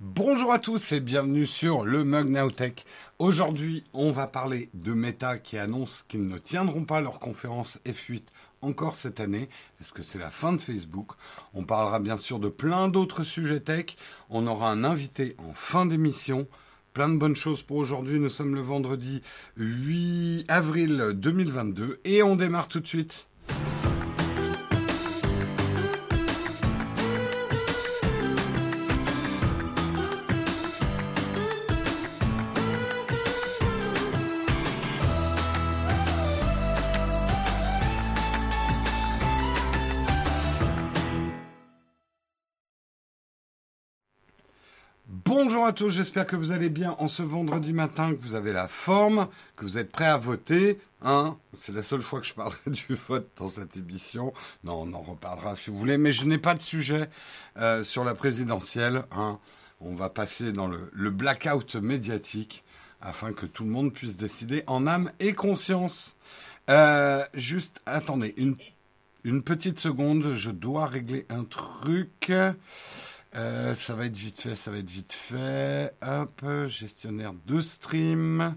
Bonjour à tous et bienvenue sur le Mug Nowtech. Aujourd'hui, on va parler de Meta qui annonce qu'ils ne tiendront pas leur conférence F8 encore cette année. Est-ce que c'est la fin de Facebook? On parlera bien sûr de plein d'autres sujets tech. On aura un invité en fin d'émission. Plein de bonnes choses pour aujourd'hui. Nous sommes le vendredi 8 avril 2022 et on démarre tout de suite. Bonjour à tous, j'espère que vous allez bien en ce vendredi matin, que vous avez la forme, que vous êtes prêts à voter. Hein C'est la seule fois que je parlerai du vote dans cette émission. Non, on en reparlera si vous voulez, mais je n'ai pas de sujet euh, sur la présidentielle. Hein on va passer dans le, le, blackout médiatique afin que tout le monde puisse décider en âme et conscience. Euh, juste, attendez, une, une petite seconde, je dois régler un truc. Euh, ça va être vite fait, ça va être vite fait. Hop, gestionnaire de stream.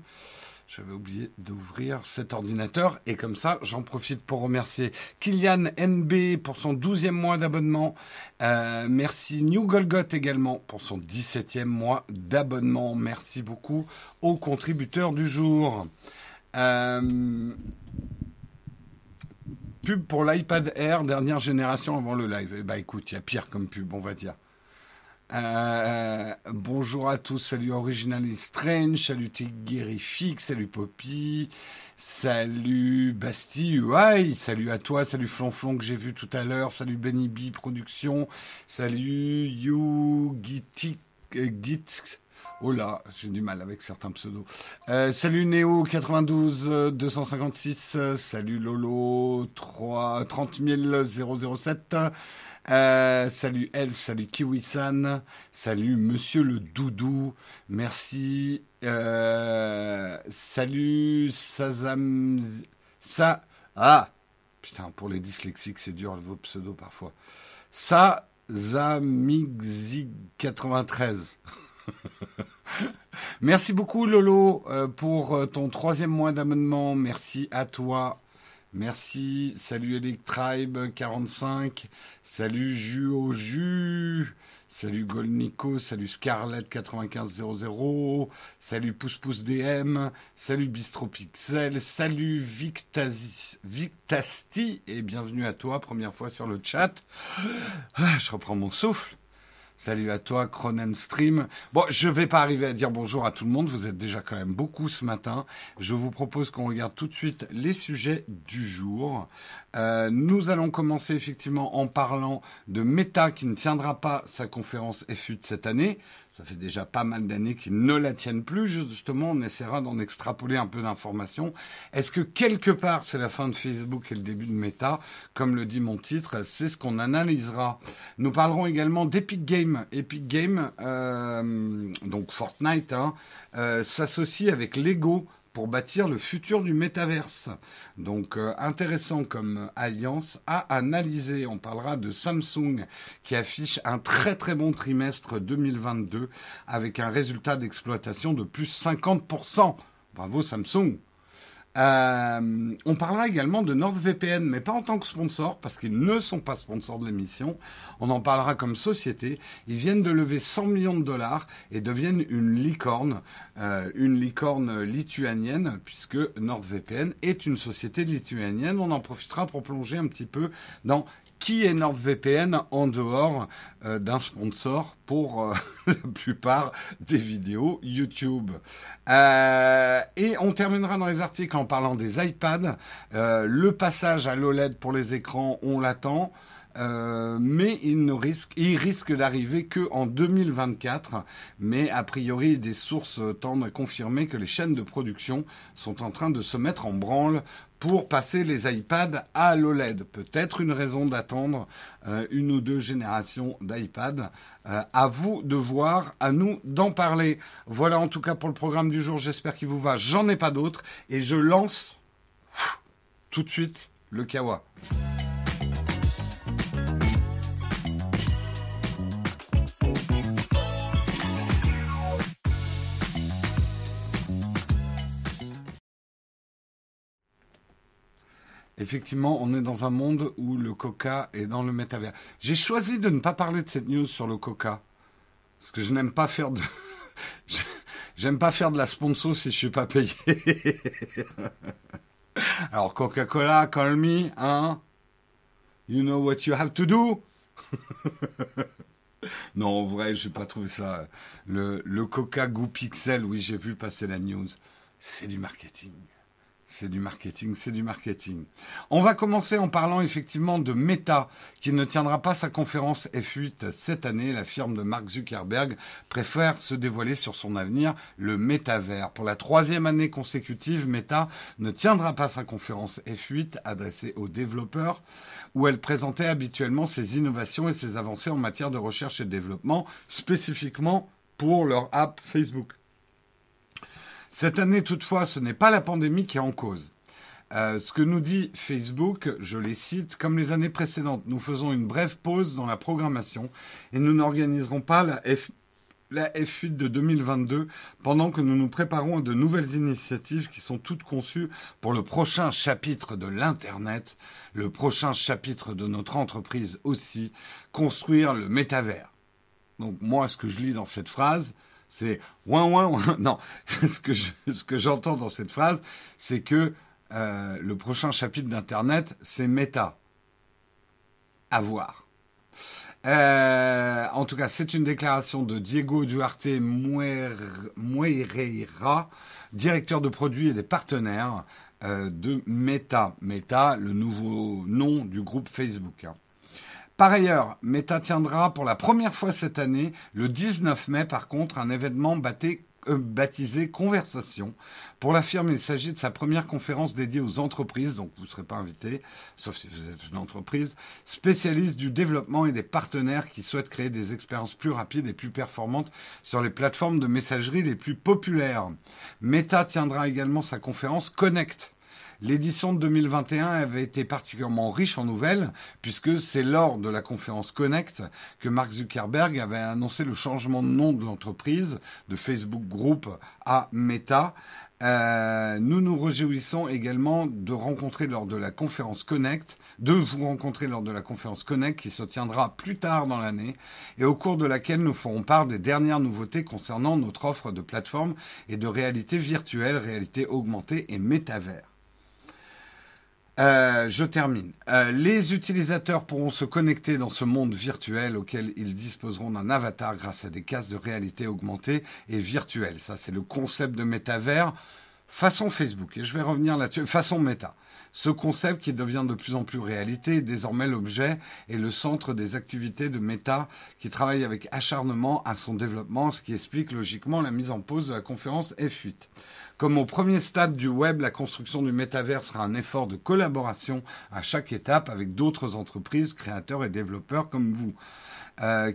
J'avais oublié d'ouvrir cet ordinateur et comme ça, j'en profite pour remercier Kylian NB pour son 12e mois d'abonnement. Euh, merci New Golgot également pour son 17e mois d'abonnement. Merci beaucoup aux contributeurs du jour. Euh, pub pour l'iPad Air, dernière génération avant le live. Bah écoute, il y a pire comme pub, on va dire. Euh, bonjour à tous, salut Original Strange, salut Tiggerifix, salut Poppy, salut Bastille, ouais, salut à toi, salut Flonflon que j'ai vu tout à l'heure, salut Benny B Production, salut You Gitix, Git, Oh là, j'ai du mal avec certains pseudos. Euh, salut Néo 92 256, salut Lolo 3 30 007. Euh, salut Elle, salut Kiwi-san, salut Monsieur le Doudou, merci. Euh, salut Sazam... Ça... Ah Putain, pour les dyslexiques, c'est dur vos pseudos parfois. Sazamigzig93. Merci beaucoup Lolo euh, pour ton troisième mois d'abonnement. Merci à toi. Merci. Salut Electribe45. Salut Juo Ju. Salut Golnico. Salut Scarlett9500. Salut Pouce Pouce DM. Salut Bistropixel. Salut Victasti. Et bienvenue à toi, première fois sur le chat. Ah, je reprends mon souffle. Salut à toi, Cronenstream. Bon, je vais pas arriver à dire bonjour à tout le monde. Vous êtes déjà quand même beaucoup ce matin. Je vous propose qu'on regarde tout de suite les sujets du jour. Euh, nous allons commencer effectivement en parlant de Meta qui ne tiendra pas sa conférence FU cette année. Ça fait déjà pas mal d'années qu'ils ne la tiennent plus. Justement, on essaiera d'en extrapoler un peu d'informations. Est-ce que quelque part c'est la fin de Facebook et le début de Meta? Comme le dit mon titre, c'est ce qu'on analysera. Nous parlerons également d'Epic Games. Epic Games, euh, donc Fortnite, hein, euh, s'associe avec Lego pour bâtir le futur du métaverse. Donc euh, intéressant comme alliance à analyser. On parlera de Samsung qui affiche un très très bon trimestre 2022 avec un résultat d'exploitation de plus 50%. Bravo Samsung. Euh, on parlera également de NordVPN, mais pas en tant que sponsor, parce qu'ils ne sont pas sponsors de l'émission. On en parlera comme société. Ils viennent de lever 100 millions de dollars et deviennent une licorne, euh, une licorne lituanienne, puisque NordVPN est une société lituanienne. On en profitera pour plonger un petit peu dans qui est NordVPN en dehors euh, d'un sponsor pour euh, la plupart des vidéos YouTube? Euh, et on terminera dans les articles en parlant des iPads. le passage à l'OLED pour les écrans, on l'attend. mais il ne risque, il risque d'arriver que en 2024. Mais a priori, des sources tendent à confirmer que les chaînes de production sont en train de se mettre en branle pour passer les iPads à l'OLED. Peut-être une raison d'attendre euh, une ou deux générations d'iPad. Euh, à vous de voir, à nous d'en parler. Voilà en tout cas pour le programme du jour. J'espère qu'il vous va. J'en ai pas d'autres. Et je lance tout de suite le Kawa. Effectivement, on est dans un monde où le coca est dans le métavers. J'ai choisi de ne pas parler de cette news sur le coca. Parce que je n'aime pas faire de. J'aime pas faire de la sponsor si je suis pas payé. Alors Coca-Cola, call me, hein You know what you have to do Non, en vrai, j'ai pas trouvé ça. Le, Coca goût pixel, oui, j'ai vu passer la news. C'est du marketing. C'est du marketing, c'est du marketing. On va commencer en parlant effectivement de Meta, qui ne tiendra pas sa conférence F8 cette année. La firme de Mark Zuckerberg préfère se dévoiler sur son avenir, le métavers. Pour la troisième année consécutive, Meta ne tiendra pas sa conférence F8 adressée aux développeurs, où elle présentait habituellement ses innovations et ses avancées en matière de recherche et de développement, spécifiquement pour leur app Facebook. Cette année, toutefois, ce n'est pas la pandémie qui est en cause. Euh, ce que nous dit Facebook, je les cite, comme les années précédentes, nous faisons une brève pause dans la programmation et nous n'organiserons pas la, F, la F8 de 2022 pendant que nous nous préparons à de nouvelles initiatives qui sont toutes conçues pour le prochain chapitre de l'Internet, le prochain chapitre de notre entreprise aussi, construire le métavers. Donc moi, ce que je lis dans cette phrase, c'est ouin ouin ouin. Non, ce que j'entends dans cette phrase, c'est que euh, le prochain chapitre d'Internet, c'est méta. À voir. Euh, en tout cas, c'est une déclaration de Diego Duarte Muereira, directeur de produits et des partenaires euh, de Meta. Meta, le nouveau nom du groupe Facebook. Hein. Par ailleurs, Meta tiendra pour la première fois cette année, le 19 mai par contre, un événement euh, baptisé Conversation. Pour la firme, il s'agit de sa première conférence dédiée aux entreprises, donc vous ne serez pas invité, sauf si vous êtes une entreprise, spécialiste du développement et des partenaires qui souhaitent créer des expériences plus rapides et plus performantes sur les plateformes de messagerie les plus populaires. Meta tiendra également sa conférence Connect L'édition de 2021 avait été particulièrement riche en nouvelles, puisque c'est lors de la conférence Connect que Mark Zuckerberg avait annoncé le changement de nom de l'entreprise, de Facebook Group à Meta. Euh, nous nous réjouissons également de rencontrer lors de la conférence Connect, de vous rencontrer lors de la conférence Connect qui se tiendra plus tard dans l'année et au cours de laquelle nous ferons part des dernières nouveautés concernant notre offre de plateforme et de réalité virtuelle, réalité augmentée et métavers. Euh, je termine. Euh, les utilisateurs pourront se connecter dans ce monde virtuel auquel ils disposeront d'un avatar grâce à des cases de réalité augmentée et virtuelle. Ça, c'est le concept de métavers façon Facebook. Et je vais revenir là-dessus, façon méta. Ce concept qui devient de plus en plus réalité est désormais l'objet et le centre des activités de Meta qui travaille avec acharnement à son développement, ce qui explique logiquement la mise en pause de la conférence F8. Comme au premier stade du web, la construction du métavers sera un effort de collaboration à chaque étape avec d'autres entreprises, créateurs et développeurs comme vous. Euh,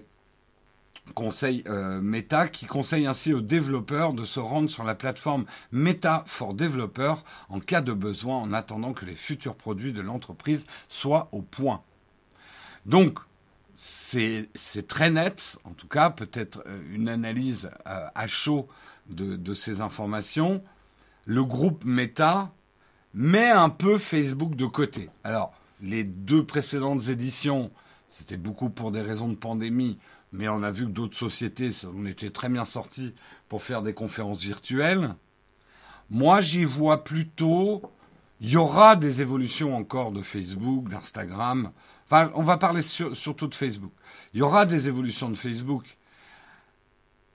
conseil euh, Meta qui conseille ainsi aux développeurs de se rendre sur la plateforme Meta for Developers en cas de besoin en attendant que les futurs produits de l'entreprise soient au point. Donc, c'est très net, en tout cas, peut-être euh, une analyse à chaud de, ces informations. Le groupe Meta met un peu Facebook de côté. Alors, les deux précédentes éditions, c'était beaucoup pour des raisons de pandémie, mais on a vu que d'autres sociétés, on était très bien sortis pour faire des conférences virtuelles. Moi, j'y vois plutôt, il y aura des évolutions encore de Facebook, d'Instagram. Enfin, on va parler surtout de Facebook. Il y aura des évolutions de Facebook.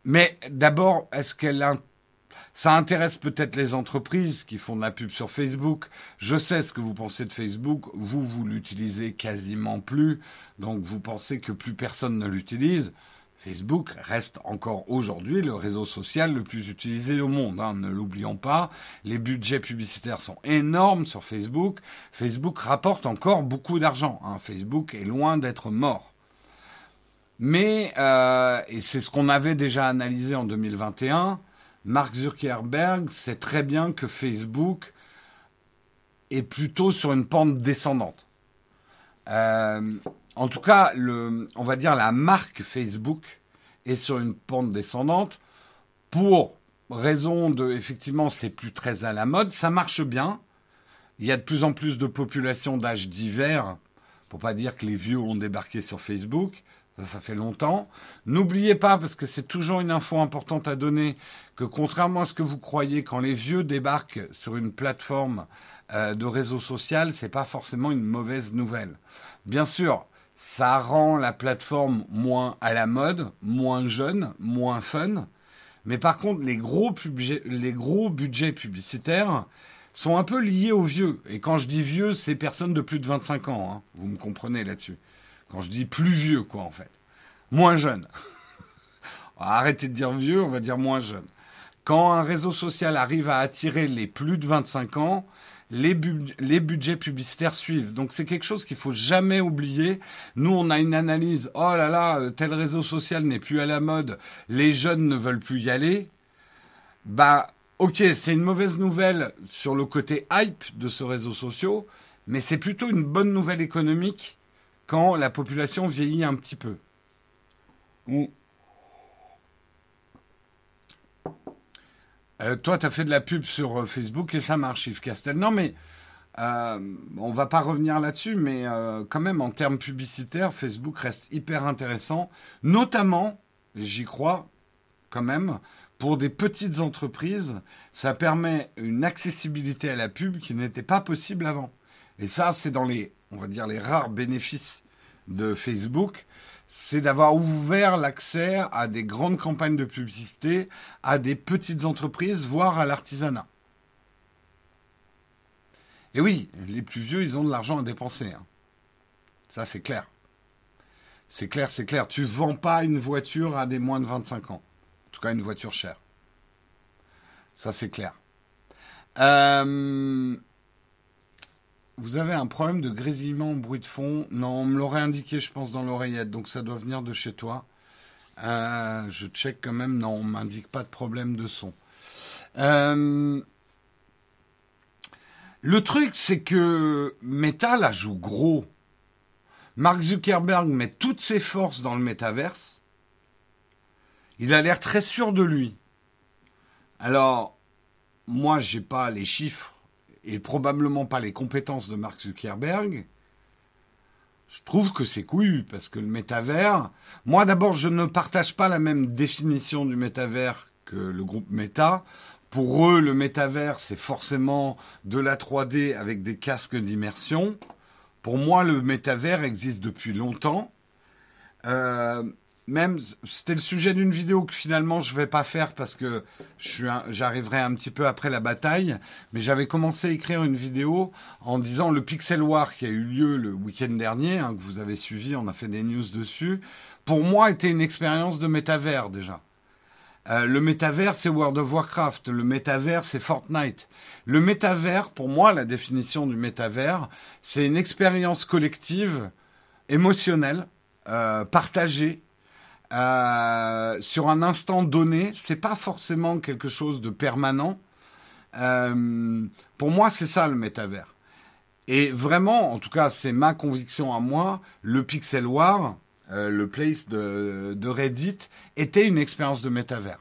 Mais d'abord, est-ce qu'elle ça intéresse peut-être les entreprises qui font de la pub sur Facebook. Je sais ce que vous pensez de Facebook. Vous, vous l'utilisez quasiment plus. Donc, vous pensez que plus personne ne l'utilise. Facebook reste encore aujourd'hui le réseau social le plus utilisé au monde. Hein, ne l'oublions pas. Les budgets publicitaires sont énormes sur Facebook. Facebook rapporte encore beaucoup d'argent. Hein. Facebook est loin d'être mort. Mais, euh, et c'est ce qu'on avait déjà analysé en 2021, Mark Zuckerberg sait très bien que Facebook est plutôt sur une pente descendante. Euh, en tout cas, on va dire la marque Facebook est sur une pente descendante pour raison de, effectivement, c'est plus très à la mode, ça marche bien. Il y a de plus en plus de populations d'âge divers, pour pas dire que les vieux ont débarqué sur Facebook. Ça, fait longtemps. N'oubliez pas, parce que c'est toujours une info importante à donner, que contrairement à ce que vous croyez, quand les vieux débarquent sur une plateforme euh, de réseau social, c'est pas forcément une mauvaise nouvelle. Bien sûr, ça rend la plateforme moins à la mode, moins jeune, moins fun. Mais par contre, les gros, les gros budgets publicitaires sont un peu liés aux vieux. Et quand je dis vieux, c'est personnes de plus de 25 ans. Hein. Vous me comprenez là-dessus. Quand je dis plus vieux, quoi, en fait. Moins jeune. Arrêtez de dire vieux, on va dire moins jeune. Quand un réseau social arrive à attirer les plus de 25 ans, les, budgets publicitaires suivent. Donc c'est quelque chose qu'il faut jamais oublier. Nous, on a une analyse. Oh là là, euh, tel réseau social n'est plus à la mode. Les jeunes ne veulent plus y aller. Bah, ok, c'est une mauvaise nouvelle sur le côté hype de ce réseau social, mais c'est plutôt une bonne nouvelle économique quand la population vieillit un petit peu. Euh, toi, tu as fait de la pub sur euh, Facebook et ça marche, Yves Castel. Non, mais euh, on va pas revenir là-dessus, mais euh, quand même, en termes publicitaires, Facebook reste hyper intéressant, notamment, j'y crois quand même, pour des petites entreprises, ça permet une accessibilité à la pub qui n'était pas possible avant. Et ça, c'est dans les, on va dire, les rares bénéfices de Facebook, c'est d'avoir ouvert l'accès à des grandes campagnes de publicité, à des petites entreprises, voire à l'artisanat. Et oui, les plus vieux, ils ont de l'argent à dépenser. Hein. Ça, c'est clair. C'est clair, c'est clair. Tu vends pas une voiture à des moins de 25 ans. En tout cas, une voiture chère. Ça, c'est clair. Euh, vous avez un problème de grésillement, bruit de fond. Non, on me l'aurait indiqué, je pense, dans l'oreillette, donc ça doit venir de chez toi. Euh, je check quand même. Non, on m'indique pas de problème de son. Euh, le truc, c'est que Meta la joue gros. Mark Zuckerberg met toutes ses forces dans le métaverse. Il a l'air très sûr de lui. Alors, moi, j'ai pas les chiffres et probablement pas les compétences de Mark Zuckerberg, je trouve que c'est couillu, parce que le métavers, moi d'abord, je ne partage pas la même définition du métavers que le groupe Meta. Pour eux, le métavers, c'est forcément de la 3D avec des casques d'immersion. Pour moi, le métavers existe depuis longtemps. Euh, même c'était le sujet d'une vidéo que finalement je vais pas faire parce que j'arriverai un petit peu après la bataille, mais j'avais commencé à écrire une vidéo en disant le Pixel War qui a eu lieu le week-end dernier, hein, que vous avez suivi, on a fait des news dessus, pour moi était une expérience de métavers déjà. Euh, le métavers, c'est World of Warcraft. Le métavers, c'est Fortnite. Le métavers, pour moi, la définition du métavers, c'est une expérience collective, émotionnelle, euh, partagée, euh, sur un instant donné, c'est pas forcément quelque chose de permanent. Euh, pour moi, c'est ça le métavers. Et vraiment, en tout cas, c'est ma conviction à moi, le Pixel War, euh, le place de, de Reddit, était une expérience de métavers.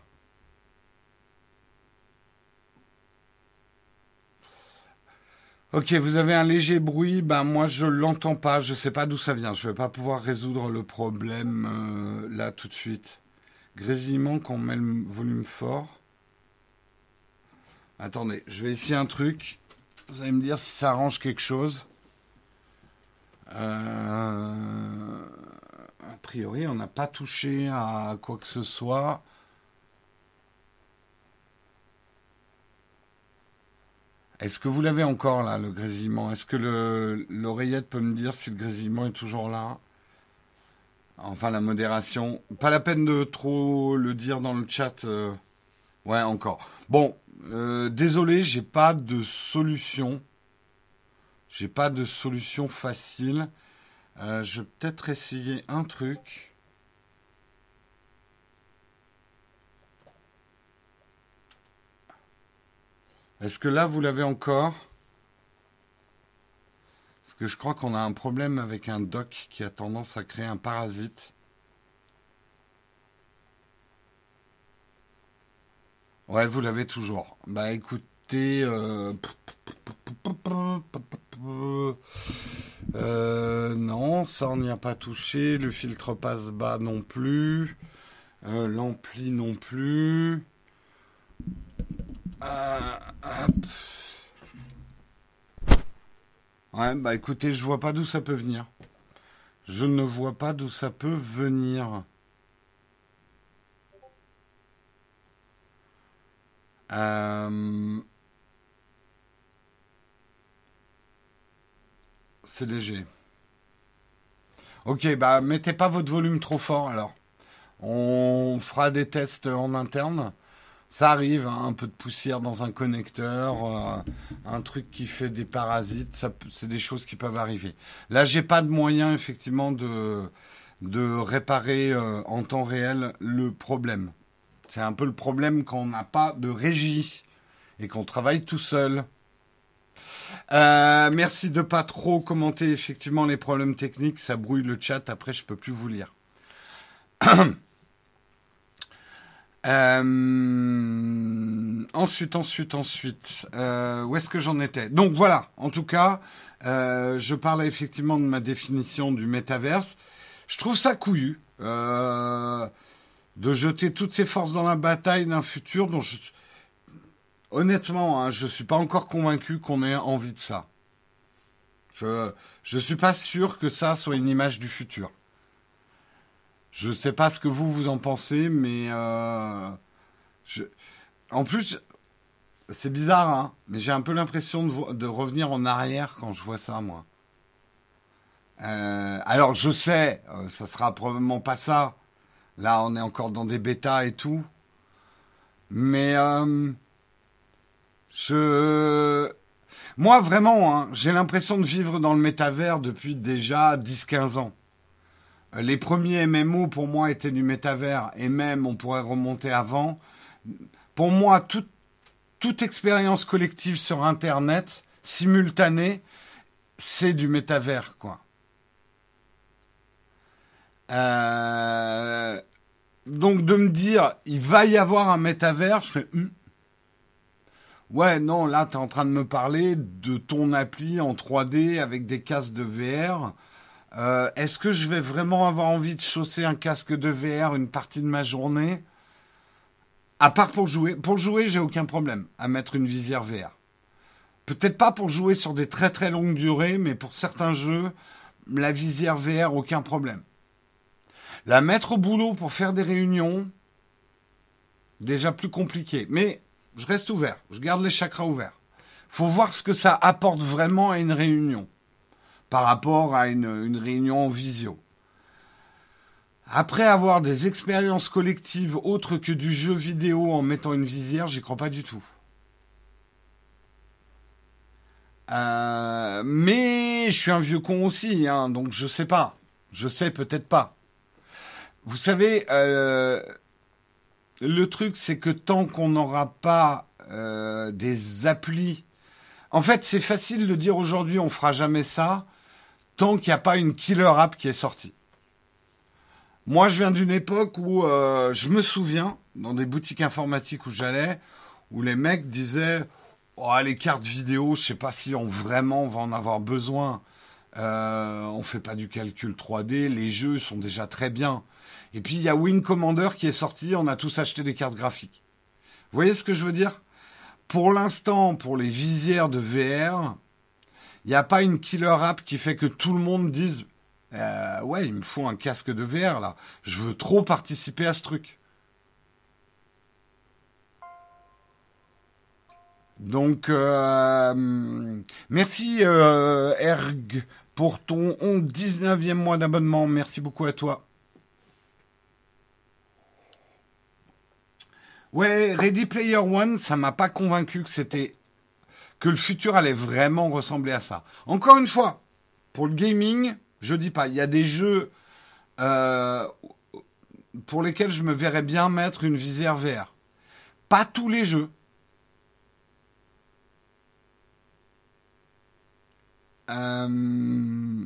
Ok, vous avez un léger bruit, ben moi je l'entends pas, je sais pas d'où ça vient, je vais pas pouvoir résoudre le problème euh, là tout de suite. Grésillement quand on met le volume fort. Attendez, je vais essayer un truc. Vous allez me dire si ça arrange quelque chose. Euh, a priori, on n'a pas touché à quoi que ce soit. Est-ce que vous l'avez encore là, le grésillement? Est-ce que l'oreillette peut me dire si le grésillement est toujours là? Enfin, la modération. Pas la peine de trop le dire dans le chat. Euh. Ouais, encore. Bon, euh, désolé, j'ai pas de solution. J'ai pas de solution facile. Euh, je vais peut-être essayer un truc. Est-ce que là, vous l'avez encore? Parce que je crois qu'on a un problème avec un doc qui a tendance à créer un parasite. Ouais, vous l'avez toujours. Bah écoutez, euh, Euh, non, ça on n'y a pas touché. Le filtre passe bas non plus. Euh, l'ampli non plus. Euh, ouais, bah écoutez, je vois pas d'où ça peut venir. Je ne vois pas d'où ça peut venir. Euh, c'est léger. Ok, bah mettez pas votre volume trop fort alors. On fera des tests en interne. Ça arrive, hein, un peu de poussière dans un connecteur, euh, un truc qui fait des parasites, c'est des choses qui peuvent arriver. Là, j'ai pas de moyen effectivement de, de réparer euh, en temps réel le problème. C'est un peu le problème quand on n'a pas de régie et qu'on travaille tout seul. Euh, merci de pas trop commenter effectivement les problèmes techniques, ça brouille le chat. Après, je peux plus vous lire. Euh, ensuite, ensuite, ensuite, euh, où est-ce que j'en étais? Donc voilà, en tout cas, euh, je parlais effectivement de ma définition du métaverse. Je trouve ça couillu de jeter toutes ses forces dans la bataille d'un futur dont je... Honnêtement, hein, je ne suis pas encore convaincu qu'on ait envie de ça. Je ne suis pas sûr que ça soit une image du futur. Je sais pas ce que vous vous en pensez, mais euh, je... en plus, c'est bizarre, hein, mais j'ai un peu l'impression de, revenir en arrière quand je vois ça, moi. Euh, alors, je sais, euh, ça sera probablement pas ça. Là, on est encore dans des bêtas et tout. Mais je... Moi, vraiment, hein, j'ai l'impression de vivre dans le métavers depuis déjà 10-15 ans. Les premiers MMO pour moi étaient du métavers et même on pourrait remonter avant. Pour moi, toute, expérience collective sur Internet, simultanée, c'est du métavers, quoi. Euh, donc de me dire, il va y avoir un métavers, je fais... Hmm. Ouais, non, là, tu es en train de me parler de ton appli en 3D avec des casques de VR. Euh, est-ce que je vais vraiment avoir envie de chausser un casque de VR une partie de ma journée? À part pour jouer. Pour jouer, j'ai aucun problème à mettre une visière VR. Peut-être pas pour jouer sur des très très longues durées, mais pour certains jeux, la visière VR, aucun problème. La mettre au boulot pour faire des réunions, déjà plus compliqué. Mais je reste ouvert, je garde les chakras ouverts. Faut voir ce que ça apporte vraiment à une réunion par rapport à une, réunion en visio. Après avoir des expériences collectives autres que du jeu vidéo en mettant une visière, j'y crois pas du tout. Euh, mais je suis un vieux con aussi, hein, donc je sais pas. Je sais peut-être pas. Vous savez, euh, le truc, c'est que tant qu'on n'aura pas euh, des applis, en fait, c'est facile de dire aujourd'hui on fera jamais ça, tant qu'il n'y a pas une killer app qui est sortie. Moi, je viens d'une époque où euh, je me souviens, dans des boutiques informatiques où j'allais, où les mecs disaient oh, les cartes vidéo, je sais pas si on vraiment va en avoir besoin. Euh, on fait pas du calcul 3D, les jeux sont déjà très bien. Et puis il y a Wing Commander qui est sorti, on a tous acheté des cartes graphiques. Vous voyez ce que je veux dire? Pour l'instant, pour les visières de VR, il n'y a pas une killer app qui fait que tout le monde dise euh, ouais, il me faut un casque de VR là. Je veux trop participer à ce truc. Donc, euh, merci euh, Erg pour ton 19e mois d'abonnement. Merci beaucoup à toi. Ouais, Ready Player One, ça m'a pas convaincu que c'était que le futur allait vraiment ressembler à ça. Encore une fois, pour le gaming, je dis pas, il y a des jeux euh, pour lesquels je me verrais bien mettre une visière VR. Pas tous les jeux. Euh,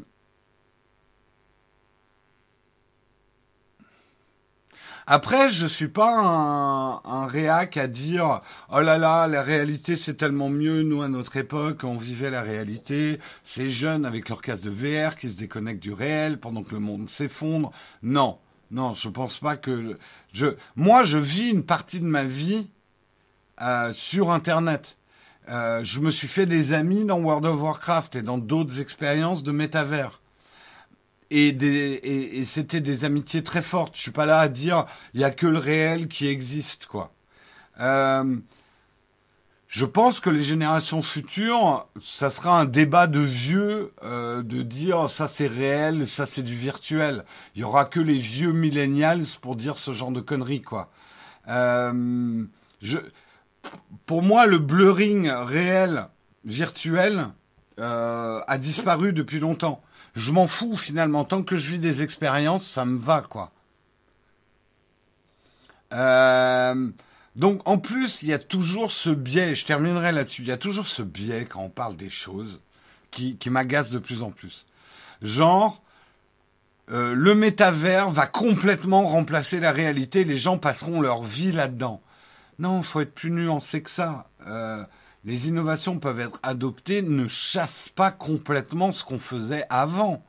Après, je suis pas un, un réac à dire oh là là, la réalité c'est tellement mieux. Nous à notre époque, on vivait la réalité. Ces jeunes avec leur casque de VR qui se déconnectent du réel pendant que le monde s'effondre. Non, non, je pense pas que je. Moi, je vis une partie de ma vie euh, sur Internet. Euh, je me suis fait des amis dans World of Warcraft et dans d'autres expériences de métavers et, des, et, c'était des amitiés très fortes. Je suis pas là à dire il y a que le réel qui existe, quoi. Euh, je pense que les générations futures, ça sera un débat de vieux euh, de dire ça c'est réel, ça c'est du virtuel. Il y aura que les vieux millennials pour dire ce genre de conneries, quoi. Euh, je, pour moi, le blurring réel virtuel euh, a disparu depuis longtemps je m'en fous finalement. Tant que je vis des expériences, ça me va, quoi. Euh, donc en plus, il y a toujours ce biais, je terminerai là-dessus, il y a toujours ce biais quand on parle des choses qui, qui m'agace de plus en plus. Genre, euh, le métavers va complètement remplacer la réalité, les gens passeront leur vie là-dedans. Non, il faut être plus nuancé que ça. Euh, les innovations peuvent être adoptées ne chassent pas complètement ce qu'on faisait avant.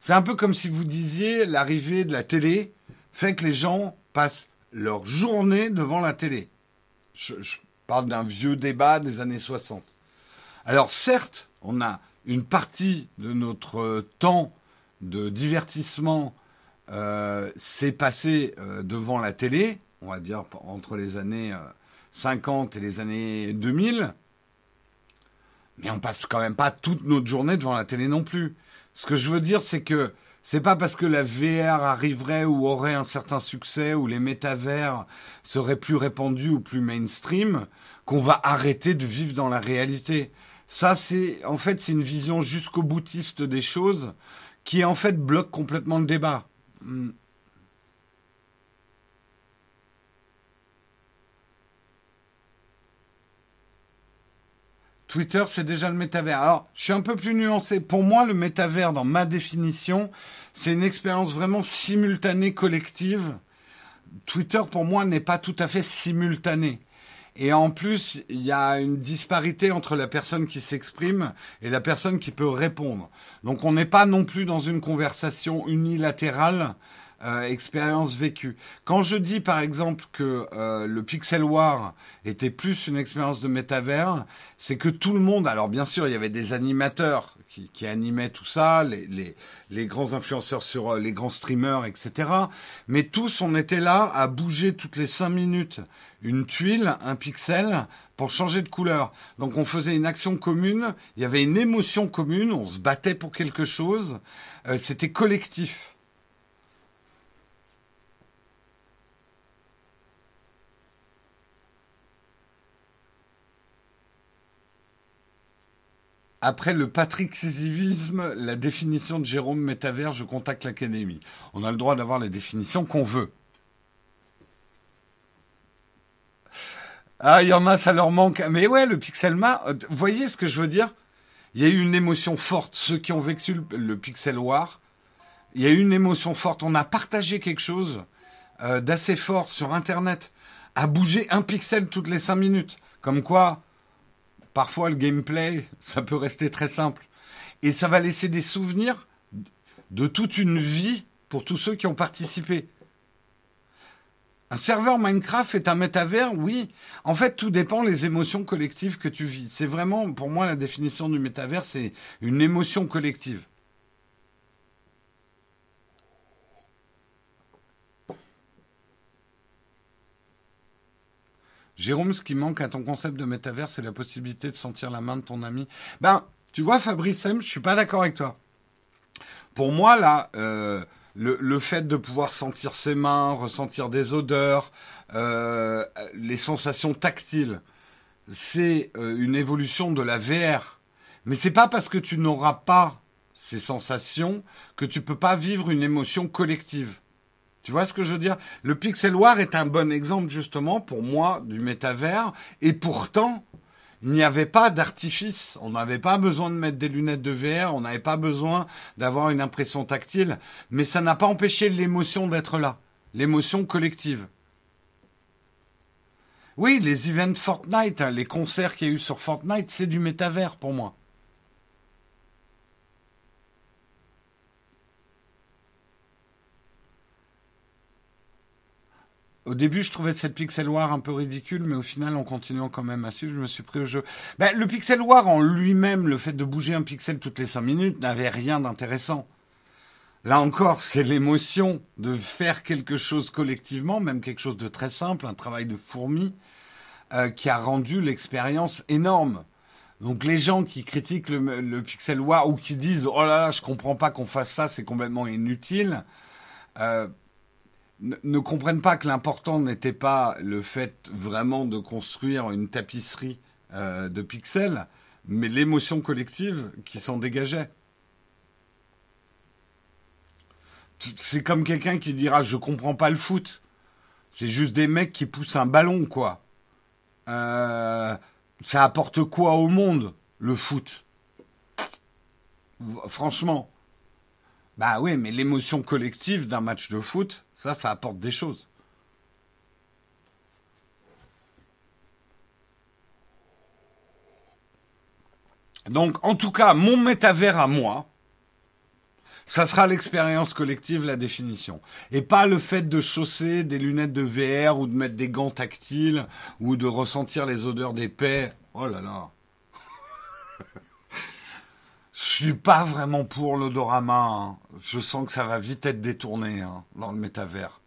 C'est un peu comme si vous disiez l'arrivée de la télé fait que les gens passent leur journée devant la télé. Je, parle d'un vieux débat des années 60. Alors certes, on a une partie de notre temps de divertissement euh, s'est passé euh, devant la télé, on va dire entre les années euh, 50 et les années 2000, mais on passe quand même pas toute notre journée devant la télé non plus. Ce que je veux dire, c'est que c'est pas parce que la VR arriverait ou aurait un certain succès ou les métavers seraient plus répandus ou plus mainstream qu'on va arrêter de vivre dans la réalité. Ça, c'est en fait c'est une vision jusqu'au boutiste des choses qui en fait bloque complètement le débat. Twitter, c'est déjà le métavers. Alors, je suis un peu plus nuancé. Pour moi, le métavers, dans ma définition, c'est une expérience vraiment simultanée, collective. Twitter, pour moi, n'est pas tout à fait simultané. Et en plus, il y a une disparité entre la personne qui s'exprime et la personne qui peut répondre. Donc, on n'est pas non plus dans une conversation unilatérale euh, expérience vécue. Quand je dis par exemple que euh, le Pixel War était plus une expérience de métavers, c'est que tout le monde, alors bien sûr il y avait des animateurs qui, animaient tout ça, les grands influenceurs sur euh, les grands streamers, etc. Mais tous on était là à bouger toutes les cinq minutes une tuile, un pixel, pour changer de couleur. Donc on faisait une action commune, il y avait une émotion commune, on se battait pour quelque chose, c'était collectif. Après le patrixivisme, la définition de Jérôme Métavers, je contacte l'Académie. On a le droit d'avoir les définitions qu'on veut. Ah, il y en a, ça leur manque. Mais ouais, le Pixelma, euh, vous voyez ce que je veux dire? Il y a eu une émotion forte. Ceux qui ont vécu le Pixel War, il y a eu une émotion forte. On a partagé quelque chose euh, d'assez fort sur Internet, à bouger un pixel toutes les cinq minutes. Comme quoi, Parfois, le gameplay, ça peut rester très simple. Et ça va laisser des souvenirs de toute une vie pour tous ceux qui ont participé. Un serveur Minecraft est un métavers, oui. En fait, tout dépend des émotions collectives que tu vis. C'est vraiment, pour moi, la définition du métavers, c'est une émotion collective. Jérôme, ce qui manque à ton concept de métavers, c'est la possibilité de sentir la main de ton ami. Ben, tu vois, Fabrice M, je suis pas d'accord avec toi. Pour moi, là, euh, le, fait de pouvoir sentir ses mains, ressentir des odeurs, euh, les sensations tactiles, c'est euh, une évolution de la VR. Mais c'est pas parce que tu n'auras pas ces sensations que tu peux pas vivre une émotion collective. Tu vois ce que je veux dire? Le Pixel War est un bon exemple justement pour moi du métavers et pourtant il n'y avait pas d'artifice, on n'avait pas besoin de mettre des lunettes de VR, on n'avait pas besoin d'avoir une impression tactile, mais ça n'a pas empêché l'émotion d'être là. l'émotion collective. Oui, les events Fortnite, hein, les concerts qu'il y a eu sur Fortnite, c'est du métavers pour moi. Au début, je trouvais cette Pixel War un peu ridicule, mais au final, en continuant quand même à suivre, je me suis pris au jeu. Ben, le Pixel War en lui-même, le fait de bouger un pixel toutes les cinq minutes, n'avait rien d'intéressant. Là encore, c'est l'émotion de faire quelque chose collectivement, même quelque chose de très simple, un travail de fourmi, euh, qui a rendu l'expérience énorme. Donc les gens qui critiquent le, Pixel War ou qui disent oh là là, je comprends pas qu'on fasse ça, c'est complètement inutile. Euh, ne comprennent pas que l'important n'était pas le fait vraiment de construire une tapisserie euh, de pixels, mais l'émotion collective qui s'en dégageait. C'est comme quelqu'un qui dira je comprends pas le foot. C'est juste des mecs qui poussent un ballon, quoi. Euh, ça apporte quoi au monde, le foot? Franchement. Bah oui, mais l'émotion collective d'un match de foot, ça, ça apporte des choses. Donc, en tout cas, mon métavers à moi, ça sera l'expérience collective, la définition. Et pas le fait de chausser des lunettes de VR ou de mettre des gants tactiles ou de ressentir les odeurs des paix. Oh là là. Je suis pas vraiment pour l'odorama. Hein. Je sens que ça va vite être détourné hein, dans le métavers.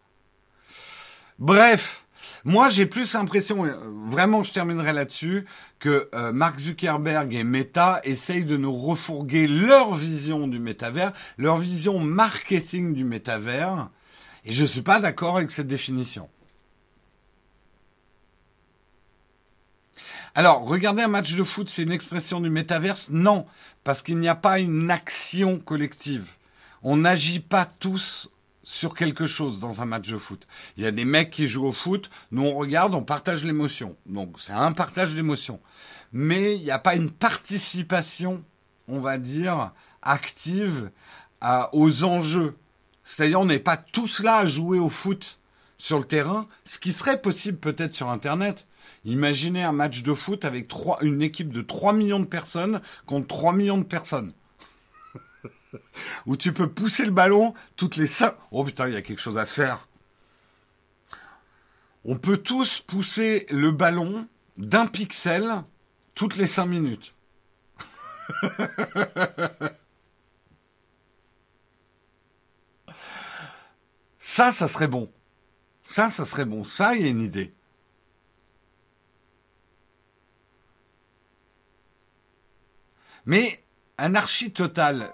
Bref, moi j'ai plus l'impression, euh, vraiment je terminerai là-dessus, que euh, Mark Zuckerberg et Meta essayent de nous refourguer leur vision du métavers, leur vision marketing du métavers, et je suis pas d'accord avec cette définition. Alors, regarder un match de foot, c'est une expression du métaverse? Non, parce qu'il n'y a pas une action collective. On n'agit pas tous sur quelque chose dans un match de foot. Il y a des mecs qui jouent au foot, nous on regarde, on partage l'émotion. Donc c'est un partage d'émotion. Mais il n'y a pas une participation, on va dire, active aux enjeux. C'est-à-dire on n'est pas tous là à jouer au foot sur le terrain, ce qui serait possible peut-être sur Internet. Imaginez un match de foot avec une équipe de 3 millions de personnes contre 3 millions de personnes. où tu peux pousser le ballon toutes les cinq... Oh putain, il y a quelque chose à faire. On peut tous pousser le ballon d'un pixel toutes les cinq minutes. ça, ça serait bon. Ça, ça serait bon. Ça, il y a une idée. Mais anarchie totale,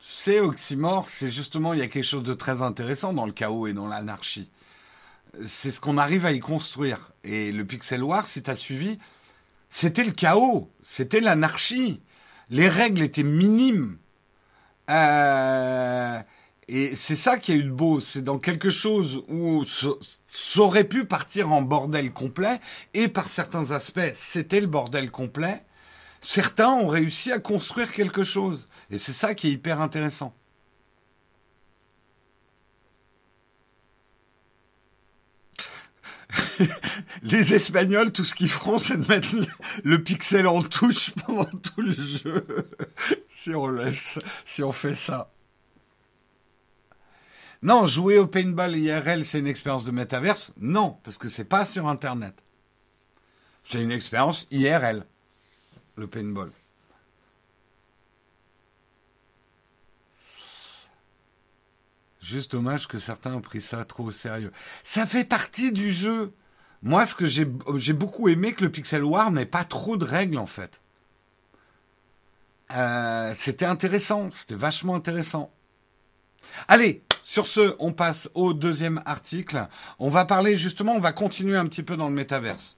c'est oxymore, c'est justement, il y a quelque chose de très intéressant dans le chaos et dans l'anarchie. C'est ce qu'on arrive à y construire. Et le Pixel War, si tu as suivi, c'était le chaos, c'était l'anarchie. Les règles étaient minimes. Euh, et c'est ça qui a eu de beau, c'est dans quelque chose où ça aurait pu partir en bordel complet, et par certains aspects, c'était le bordel complet. Certains ont réussi à construire quelque chose. Et c'est ça qui est hyper intéressant. les Espagnols, tout ce qu'ils feront, c'est de mettre le pixel en touche pendant tout le jeu. si on fait ça. Non, jouer au paintball IRL, c'est une expérience de métaverse? Non, parce que c'est pas sur Internet. C'est une expérience IRL, le paintball. Juste dommage que certains ont pris ça trop au sérieux. Ça fait partie du jeu. Moi, ce que j'ai, beaucoup aimé, que le Pixel War n'ait pas trop de règles, en fait. Euh, c'était intéressant, c'était vachement intéressant. Allez, sur ce, on passe au deuxième article. On va parler justement, on va continuer un petit peu dans le métaverse.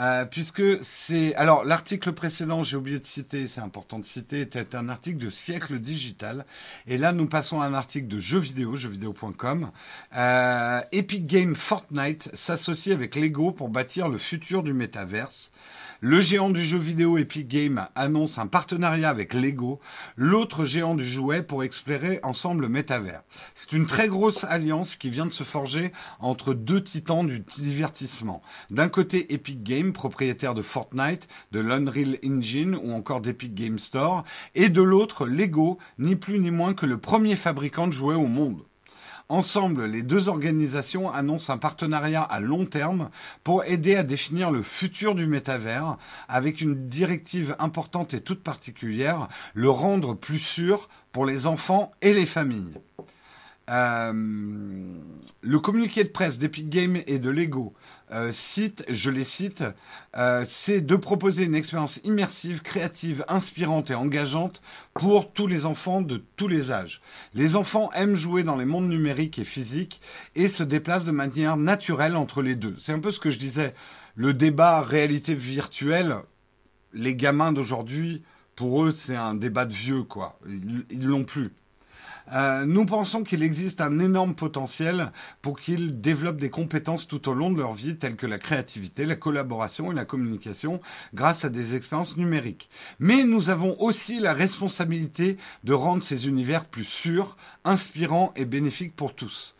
Euh, puisque c'est alors l'article précédent, j'ai oublié de citer, c'est important de citer, était un article de siècle digital, et là nous passons à un article de jeux vidéo, jeuxvideo.com. Euh, Epic Game Fortnite s'associe avec Lego pour bâtir le futur du métaverse. Le géant du jeu vidéo Epic Games annonce un partenariat avec Lego, l'autre géant du jouet, pour explorer ensemble le métavers. C'est une très grosse alliance qui vient de se forger entre deux titans du divertissement. D'un côté Epic Games, propriétaire de Fortnite, de l'Unreal Engine ou encore d'Epic Game Store, et de l'autre Lego, ni plus ni moins que le premier fabricant de jouets au monde. Ensemble, les deux organisations annoncent un partenariat à long terme pour aider à définir le futur du métavers avec une directive importante et toute particulière, le rendre plus sûr pour les enfants et les familles. Euh, le communiqué de presse d'Epic Games et de Lego euh, cite, je les cite, euh, c'est de proposer une expérience immersive, créative, inspirante et engageante pour tous les enfants de tous les âges. Les enfants aiment jouer dans les mondes numériques et physiques et se déplacent de manière naturelle entre les deux. C'est un peu ce que je disais. Le débat réalité virtuelle, les gamins d'aujourd'hui, pour eux, c'est un débat de vieux, quoi. Ils l'ont plus. Euh, nous pensons qu'il existe un énorme potentiel pour qu'ils développent des compétences tout au long de leur vie, telles que la créativité, la collaboration et la communication, grâce à des expériences numériques. Mais nous avons aussi la responsabilité de rendre ces univers plus sûrs, inspirants et bénéfiques pour tous.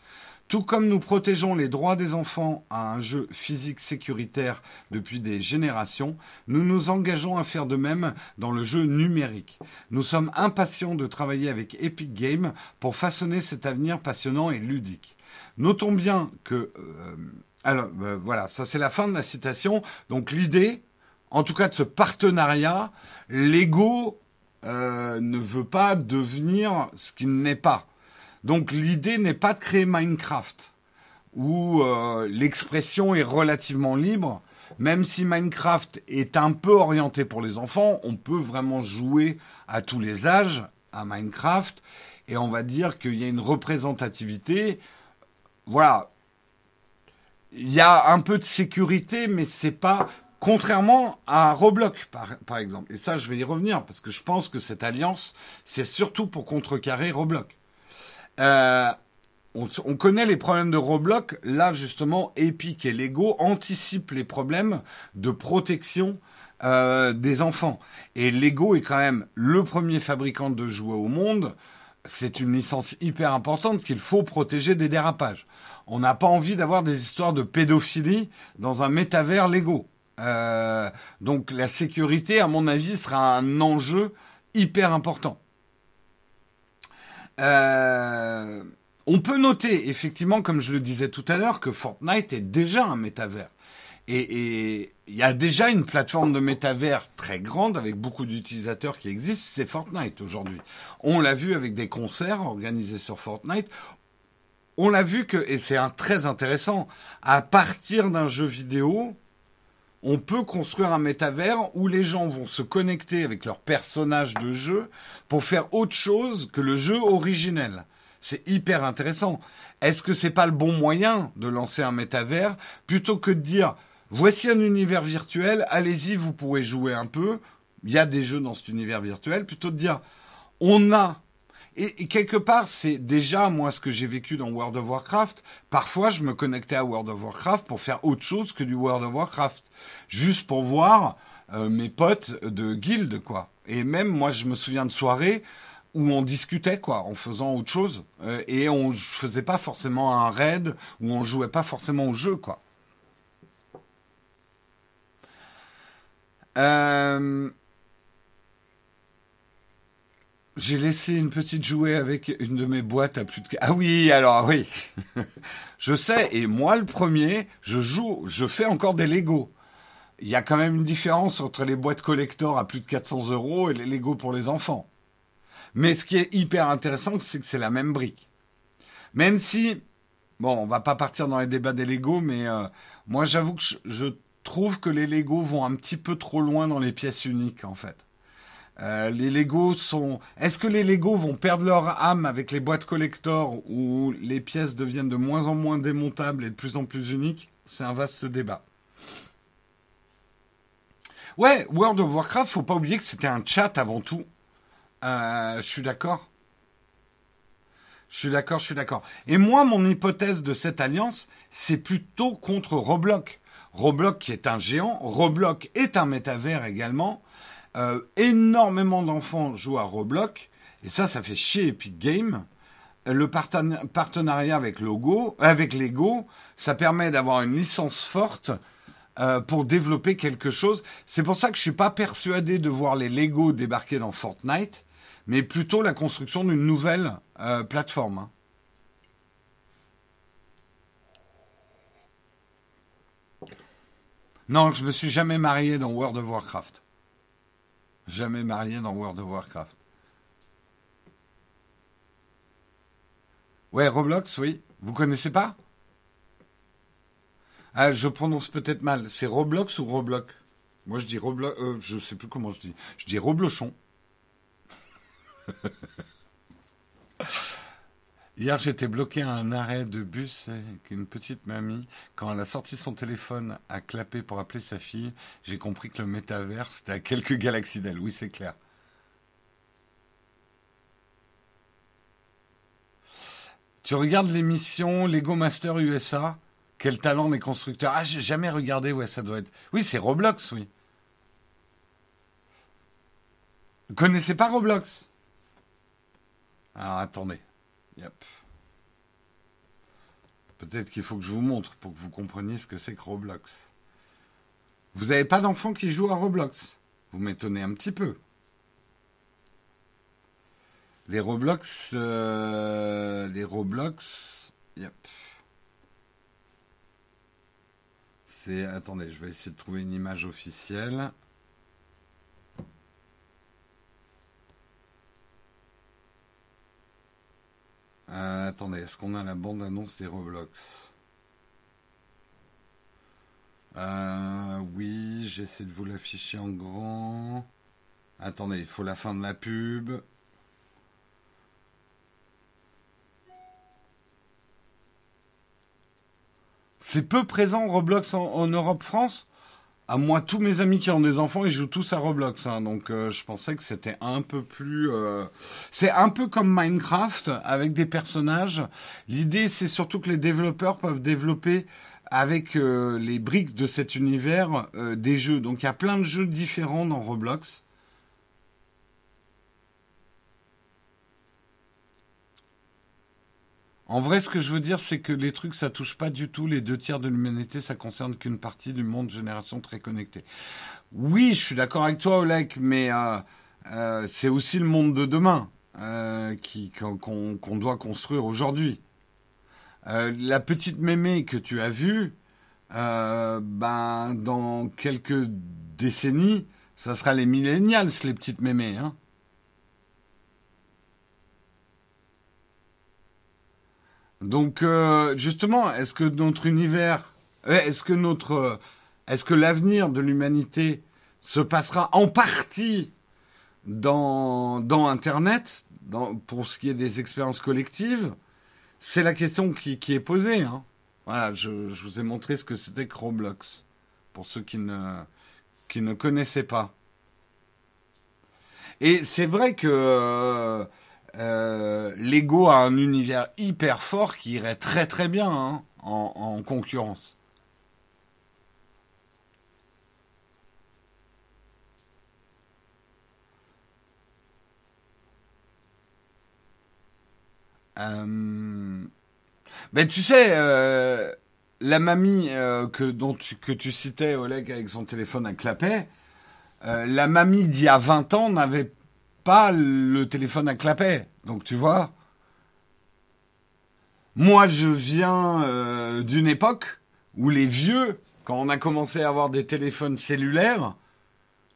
Tout comme nous protégeons les droits des enfants à un jeu physique sécuritaire depuis des générations, nous nous engageons à faire de même dans le jeu numérique. Nous sommes impatients de travailler avec Epic Games pour façonner cet avenir passionnant et ludique. Notons bien que... Euh, alors euh, voilà, ça c'est la fin de la citation. Donc l'idée, en tout cas de ce partenariat, l'ego euh, ne veut pas devenir ce qu'il n'est pas. Donc l'idée n'est pas de créer Minecraft, où euh, l'expression est relativement libre. Même si Minecraft est un peu orienté pour les enfants, on peut vraiment jouer à tous les âges à Minecraft. Et on va dire qu'il y a une représentativité. Voilà. Il y a un peu de sécurité, mais c'est pas contrairement à Roblox, par, par, exemple. Et ça, je vais y revenir, parce que je pense que cette alliance, c'est surtout pour contrecarrer Roblox. Euh, on, connaît les problèmes de Roblox. Là, justement, Epic et Lego anticipent les problèmes de protection euh, des enfants. Et Lego est quand même le premier fabricant de jouets au monde. C'est une licence hyper importante qu'il faut protéger des dérapages. On n'a pas envie d'avoir des histoires de pédophilie dans un métavers Lego. Euh, donc la sécurité, à mon avis, sera un enjeu hyper important. Euh, on peut noter, effectivement, comme je le disais tout à l'heure, que Fortnite est déjà un métavers. Et il y a déjà une plateforme de métavers très grande avec beaucoup d'utilisateurs qui existent, c'est Fortnite aujourd'hui. On l'a vu avec des concerts organisés sur Fortnite. On l'a vu que, et c'est un très intéressant, à partir d'un jeu vidéo, on peut construire un métavers où les gens vont se connecter avec leur personnage de jeu pour faire autre chose que le jeu originel. C'est hyper intéressant. Est-ce que c'est pas le bon moyen de lancer un métavers plutôt que de dire voici un univers virtuel, allez-y, vous pourrez jouer un peu. Il y a des jeux dans cet univers virtuel, plutôt de dire on a et, quelque part, c'est déjà moi ce que j'ai vécu dans World of Warcraft. Parfois, je me connectais à World of Warcraft pour faire autre chose que du World of Warcraft, juste pour voir euh, mes potes de guild, quoi. Et même moi, je me souviens de soirées où on discutait, quoi, en faisant autre chose, euh, et on faisait pas forcément un raid, où on jouait pas forcément au jeu, quoi. Euh, j'ai laissé une petite jouet avec une de mes boîtes à plus de... Ah oui, alors oui. je sais, et moi le premier, je joue, je fais encore des Lego. Il y a quand même une différence entre les boîtes collector à plus de 400 euros et les Lego pour les enfants. Mais ce qui est hyper intéressant, c'est que c'est la même brique. Même si, bon, on va pas partir dans les débats des Lego, mais euh, moi j'avoue que je trouve que les Lego vont un petit peu trop loin dans les pièces uniques, en fait. Euh, les Lego sont. Est-ce que les Lego vont perdre leur âme avec les boîtes collector où les pièces deviennent de moins en moins démontables et de plus en plus uniques? C'est un vaste débat. Ouais, World of Warcraft, faut pas oublier que c'était un chat avant tout. Euh, je suis d'accord. Je suis d'accord, je suis d'accord. Et moi, mon hypothèse de cette alliance, c'est plutôt contre Roblox. Roblox qui est un géant, Roblox est un métavers également. Euh, énormément d'enfants jouent à Roblox, et ça, ça fait chier Epic Games. Le partenariat avec, Logo, avec Lego, ça permet d'avoir une licence forte euh, pour développer quelque chose. C'est pour ça que je suis pas persuadé de voir les Lego débarquer dans Fortnite, mais plutôt la construction d'une nouvelle euh, plateforme. Hein. Non, je me suis jamais marié dans World of Warcraft. Jamais marié dans World of Warcraft. Ouais, Roblox, oui. Vous connaissez pas? Ah, je prononce peut-être mal. C'est Roblox ou Roblox? Moi, je dis Roblox. Euh, je sais plus comment je dis. Je dis Roblochon. Hier, j'étais bloqué à un arrêt de bus avec une petite mamie. Quand elle a sorti son téléphone à clapper pour appeler sa fille, j'ai compris que le métavers, c'était à quelques galaxies d'elle. Oui, c'est clair. Tu regardes l'émission Lego Master USA quel talent les constructeurs. Ah, j'ai jamais regardé où ça doit être. Oui, c'est Roblox, oui. Vous connaissez pas Roblox? Alors attendez. Yep. Peut-être qu'il faut que je vous montre pour que vous compreniez ce que c'est que Roblox. Vous n'avez pas d'enfants qui jouent à Roblox? Vous m'étonnez un petit peu. Les Roblox, euh, les Roblox, yep. C'est. Attendez, je vais essayer de trouver une image officielle. Euh, attendez, est-ce qu'on a la bande-annonce des Roblox euh, Oui, j'essaie de vous l'afficher en grand. Attendez, il faut la fin de la pub. C'est peu présent Roblox en, Europe-France? À moi, tous mes amis qui ont des enfants, ils jouent tous à Roblox. Hein. donc, euh, je pensais que c'était un peu plus. Euh, c'est un peu comme Minecraft avec des personnages. L'idée, c'est surtout que les développeurs peuvent développer avec euh, les briques de cet univers des jeux. Donc, il y a plein de jeux différents dans Roblox. En vrai, ce que je veux dire, c'est que les trucs, ça touche pas du tout les deux tiers de l'humanité, ça concerne qu'une partie du monde génération très connectée. Oui, je suis d'accord avec toi, Oleg, mais euh, euh, c'est aussi le monde de demain euh, qu'on doit construire aujourd'hui. la petite mémé que tu as vue, ben, dans quelques décennies, ça sera les millennials, les petites mémés. Hein. Donc euh, justement, est-ce que notre univers, euh, est-ce que notre, est-ce que l'avenir de l'humanité se passera en partie dans dans Internet, dans, pour ce qui est des expériences collectives? C'est la question qui, qui est posée. Hein. Voilà, je, je, vous ai montré ce que c'était que Roblox pour ceux qui ne qui ne connaissaient pas. Et c'est vrai que euh, Lego a un univers hyper fort qui irait très très bien hein, en, concurrence. Euh, ben tu sais, euh, la mamie que, dont tu, que tu citais, Oleg, avec son téléphone à clapet, la mamie d'il y a 20 ans n'avait pas le téléphone à clapet. Donc tu vois, moi je viens euh, d'une époque où les vieux, quand on a commencé à avoir des téléphones cellulaires,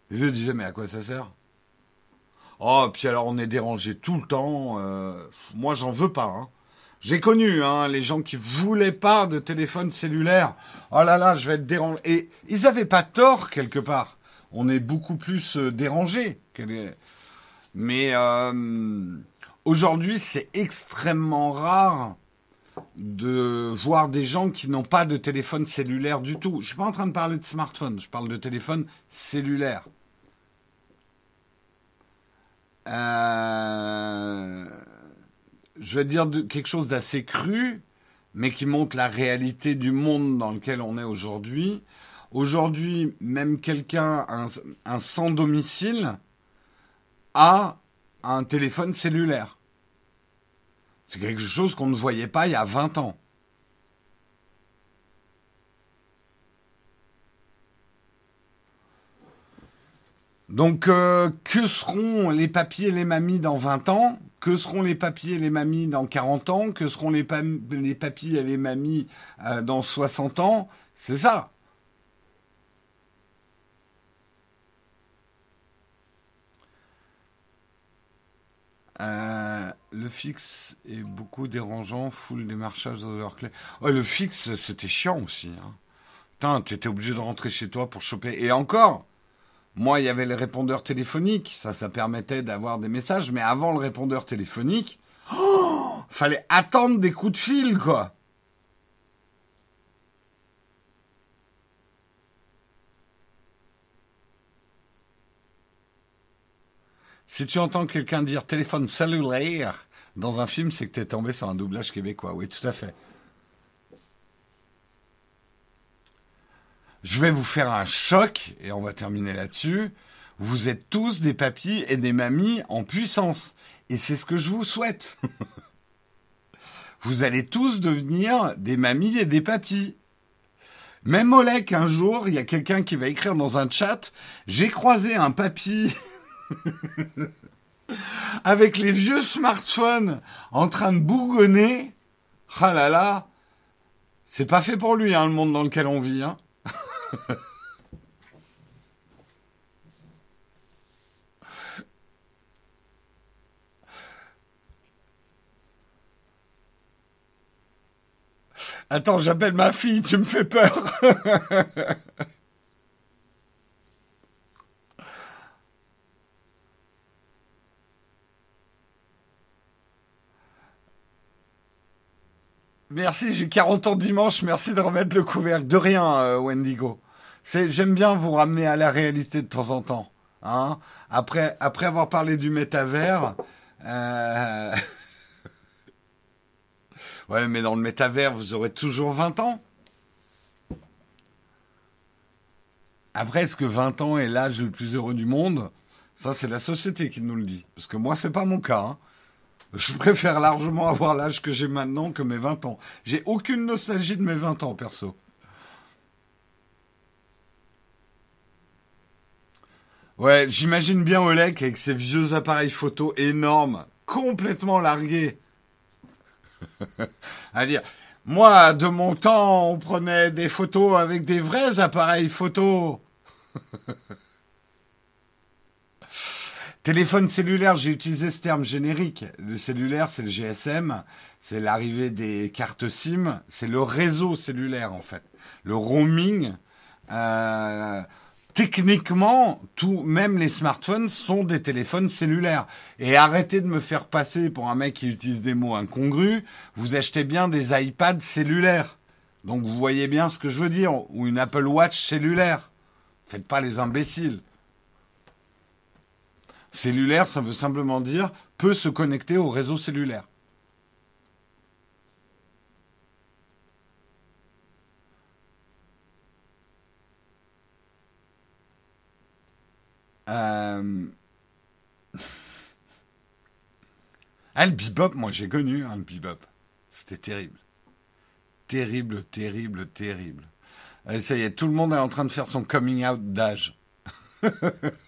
les vieux disaient mais à quoi ça sert? Oh, puis alors on est dérangé tout le temps. Euh, moi j'en veux pas. Hein. J'ai connu hein, les gens qui voulaient pas de téléphone cellulaire. Oh là là, je vais être dérangé. Et ils n'avaient pas tort quelque part. On est beaucoup plus euh, dérangé. Mais euh, aujourd'hui, c'est extrêmement rare de voir des gens qui n'ont pas de téléphone cellulaire du tout. Je ne suis pas en train de parler de smartphone, je parle de téléphone cellulaire. Euh, je vais dire quelque chose d'assez cru, mais qui montre la réalité du monde dans lequel on est aujourd'hui. Aujourd'hui, même quelqu'un, un sans domicile, a un téléphone cellulaire. C'est quelque chose qu'on ne voyait pas il y a 20 ans. Donc, euh, que seront les papiers et les mamies dans 20 ans? Que seront les papiers et les mamies dans 40 ans? Que seront les, les papiers et les mamies euh, dans 60 ans? C'est ça. Euh, le fixe est beaucoup dérangeant, full démarchage d'overclay. Ouais, le fixe, c'était chiant aussi. Hein. T'étais obligé de rentrer chez toi pour choper. Et encore, moi, il y avait le répondeur téléphonique. Ça, ça permettait d'avoir des messages. Mais avant le répondeur téléphonique, oh, fallait attendre des coups de fil, quoi. Si tu entends quelqu'un dire téléphone cellulaire dans un film, c'est que tu es tombé sur un doublage québécois. Oui, tout à fait. Je vais vous faire un choc, et on va terminer là-dessus. Vous êtes tous des papis et des mamies en puissance. Et c'est ce que je vous souhaite. vous allez tous devenir des mamies et des papis. Même Olek, un jour, il y a quelqu'un qui va écrire dans un chat, j'ai croisé un papy avec les vieux smartphones en train de bougonner. Ah là là, c'est pas fait pour lui, hein, le monde dans lequel on vit. Hein. Attends, j'appelle ma fille, tu me fais peur. Merci, j'ai 40 ans dimanche, merci de remettre le couvercle. De rien, euh, Wendigo. j'aime bien vous ramener à la réalité de temps en temps. Hein après, avoir parlé du métavers, euh, ouais, mais dans le métavers, vous aurez toujours 20 ans. Après, est-ce que 20 ans est l'âge le plus heureux du monde? Ça, c'est la société qui nous le dit. Parce que moi, c'est pas mon cas. Hein. Je préfère largement avoir l'âge que j'ai maintenant que mes 20 ans. J'ai aucune nostalgie de mes 20 ans, perso. Ouais, j'imagine bien Olek avec ses vieux appareils photo énormes, complètement largués. à dire, moi, de mon temps, on prenait des photos avec des vrais appareils photo. Téléphone cellulaire, j'ai utilisé ce terme générique. Le cellulaire, c'est le GSM, c'est l'arrivée des cartes SIM, c'est le réseau cellulaire en fait. Le roaming, euh, techniquement, tout, même les smartphones sont des téléphones cellulaires. Et arrêtez de me faire passer pour un mec qui utilise des mots incongrus. Vous achetez bien des iPads cellulaires. Donc vous voyez bien ce que je veux dire. Ou une Apple Watch cellulaire. Faites pas les imbéciles. Cellulaire, ça veut simplement dire peut se connecter au réseau cellulaire. Euh... ah, le bebop, moi j'ai connu le bebop. C'était terrible. Terrible, terrible, terrible. ça y est, tout le monde est en train de faire son coming out d'âge.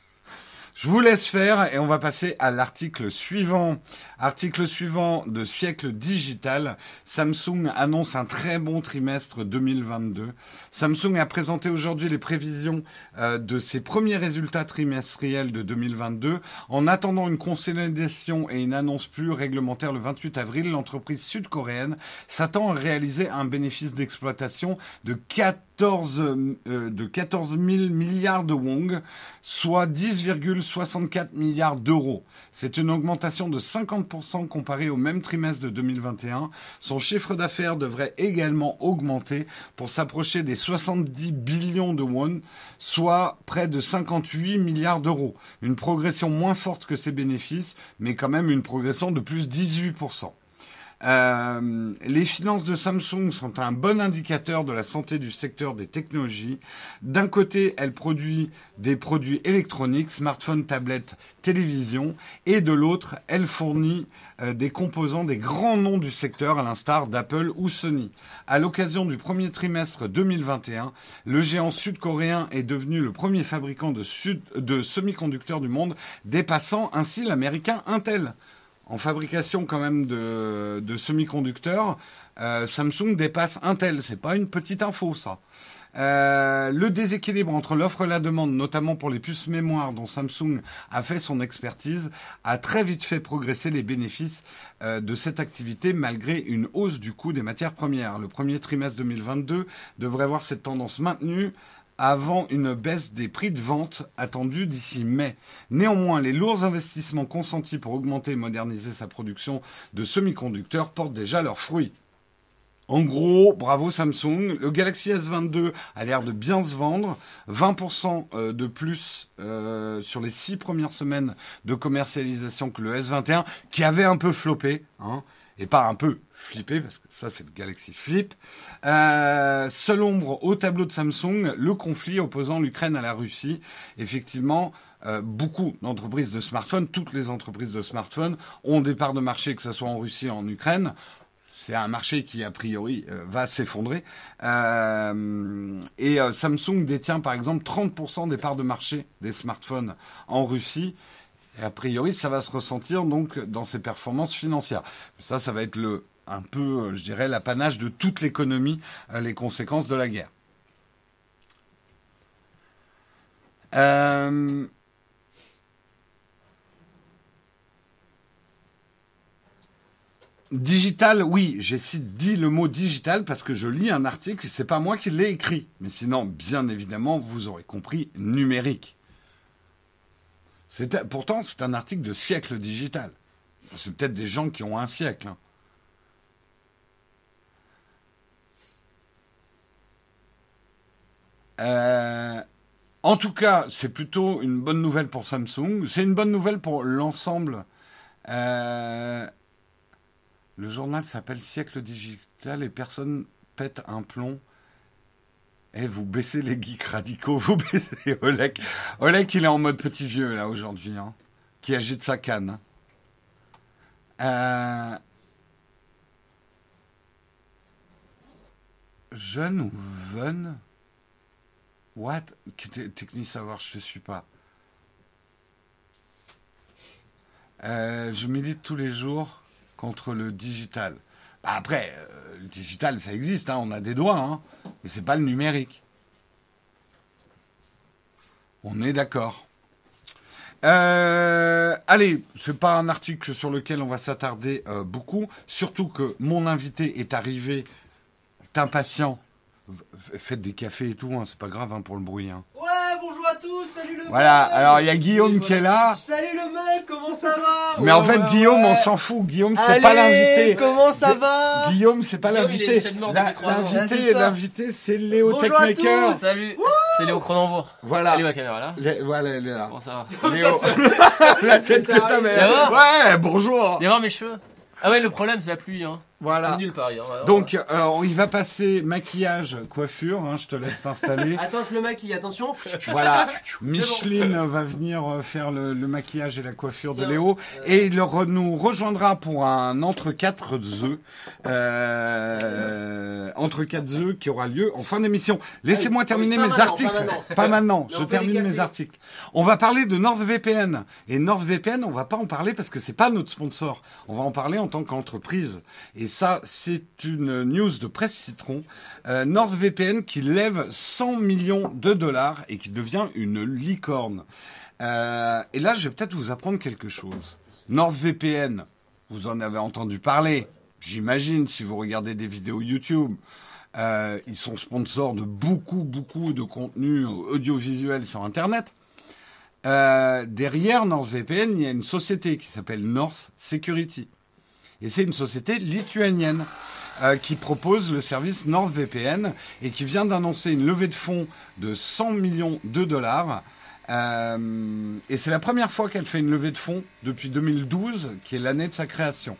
Je vous laisse faire et on va passer à l'article suivant. Article suivant de siècle digital. Samsung annonce un très bon trimestre 2022. Samsung a présenté aujourd'hui les prévisions euh, de ses premiers résultats trimestriels de 2022. En attendant une consolidation et une annonce plus réglementaire le 28 avril, l'entreprise sud-coréenne s'attend à réaliser un bénéfice d'exploitation de 4 14, euh, de 14 000 milliards de won, soit 10,64 milliards d'euros. C'est une augmentation de 50% comparée au même trimestre de 2021. Son chiffre d'affaires devrait également augmenter pour s'approcher des 70 billions de won, soit près de 58 milliards d'euros. Une progression moins forte que ses bénéfices, mais quand même une progression de plus 18%. Euh, les finances de Samsung sont un bon indicateur de la santé du secteur des technologies. D'un côté, elle produit des produits électroniques, smartphones, tablettes, télévisions, et de l'autre, elle fournit euh, des composants des grands noms du secteur, à l'instar d'Apple ou Sony. À l'occasion du premier trimestre 2021, le géant sud-coréen est devenu le premier fabricant de, de semi-conducteurs du monde, dépassant ainsi l'américain Intel en fabrication quand même de, semi-conducteurs, euh, Samsung dépasse Intel. C'est pas une petite info ça. Euh, le déséquilibre entre l'offre et la demande, notamment pour les puces mémoire dont Samsung a fait son expertise, a très vite fait progresser les bénéfices euh, de cette activité malgré une hausse du coût des matières premières. Le premier trimestre 2022 devrait voir cette tendance maintenue avant une baisse des prix de vente attendue d'ici mai. Néanmoins, les lourds investissements consentis pour augmenter et moderniser sa production de semi-conducteurs portent déjà leurs fruits. En gros, bravo Samsung. Le Galaxy S22 a l'air de bien se vendre. 20% euh, de plus euh, sur les six premières semaines de commercialisation que le S21, qui avait un peu floppé. Hein et pas un peu flippé, parce que ça c'est le Galaxy Flip. Euh, seule ombre au tableau de Samsung, le conflit opposant l'Ukraine à la Russie. Effectivement, euh, beaucoup d'entreprises de smartphones, toutes les entreprises de smartphones ont des parts de marché, que ce soit en Russie ou en Ukraine. C'est un marché qui, a priori, euh, va s'effondrer. Euh, et Samsung détient, par exemple, 30% des parts de marché des smartphones en Russie. A priori, ça va se ressentir donc dans ses performances financières. Ça, ça va être le, un peu, je dirais, l'apanage de toute l'économie, euh, les conséquences de la guerre. Euh, digital, oui, j'ai dit le mot digital parce que je lis un article, c'est pas moi qui l'ai écrit. Mais sinon, bien évidemment, vous aurez compris, numérique. Pourtant, c'est un article de siècle digital. C'est peut-être des gens qui ont un siècle. Hein. Euh, en tout cas, c'est plutôt une bonne nouvelle pour Samsung. C'est une bonne nouvelle pour l'ensemble. Euh, le journal s'appelle Siècle digital et personne pète un plomb eh, vous baissez les geeks radicaux, vous baissez Oleg. Oleg, il est en mode petit vieux, là, aujourd'hui, hein, qui agite sa canne. Euh... Jeune ou veune What? Technique savoir, je ne suis pas. Euh, je milite tous les jours contre le digital. Bah, après, euh, le digital, ça existe, hein, on a des doigts, hein, mais c'est pas le numérique. On est d'accord. Euh, allez, c'est pas un article sur lequel on va s'attarder euh, beaucoup, surtout que mon invité est arrivé, impatient. Faites des cafés et tout, hein, c'est pas grave hein, pour le bruit. Hein. Ouais, bonjour à tous, salut le Voilà, alors il y a Guillaume qui est là. Salut le mec, comment ça va? Mais en fait, Guillaume, on s'en fout. Guillaume, c'est pas l'invité. Comment ça va? Guillaume, c'est pas l'invité. L'invité, l'invité, c'est Léo Techmaker. Salut. C'est Léo Cronenbourg. Voilà. Salut ma caméra là. Voilà, elle est là. Comment ça va? Léo. la tête que t'as, mais. Ouais, bonjour. Viens voir mes cheveux. Ah ouais, le problème, c'est la pluie. Hein. Voilà. C'est nul Paris. Hein, Donc, euh, il va passer maquillage, coiffure. Hein, je te laisse t'installer. Attends, je le maquille. Attention. Voilà. Micheline va venir euh, faire le, maquillage et la coiffure de Léo. Et il nous rejoindra pour un entre quatre œufs. Euh, entre quatre œufs qui aura lieu en fin d'émission. Laissez-moi terminer mes articles. Pas maintenant. je termine mes articles. On va parler de NordVPN. Et NordVPN, on va pas en parler parce que c'est pas notre sponsor. On va en parler en tant qu'entreprise. Et et ça, c'est une news de Presse Citron. Euh, NordVPN qui lève 100 millions de dollars et qui devient une licorne. Euh, et là, je vais peut-être vous apprendre quelque chose. NordVPN, vous en avez entendu parler, j'imagine, si vous regardez des vidéos YouTube. Euh, ils sont sponsors de beaucoup, beaucoup de contenus audiovisuels sur Internet. Derrière NordVPN, il y a une société qui s'appelle North Security. Et c'est une société lituanienne euh, qui propose le service NordVPN et qui vient d'annoncer une levée de fonds de 100 millions de dollars. Euh, et c'est la première fois qu'elle fait une levée de fonds depuis 2012, qui est l'année de sa création.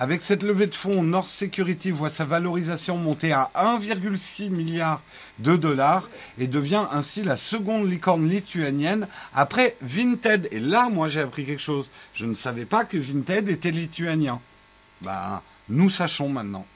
Avec cette levée de fonds, North Security voit sa valorisation monter à 1,6 milliard de dollars et devient ainsi la seconde licorne lituanienne après Vinted. Et là, moi, j'ai appris quelque chose. Je ne savais pas que Vinted était lituanien. Ben, nous sachons maintenant.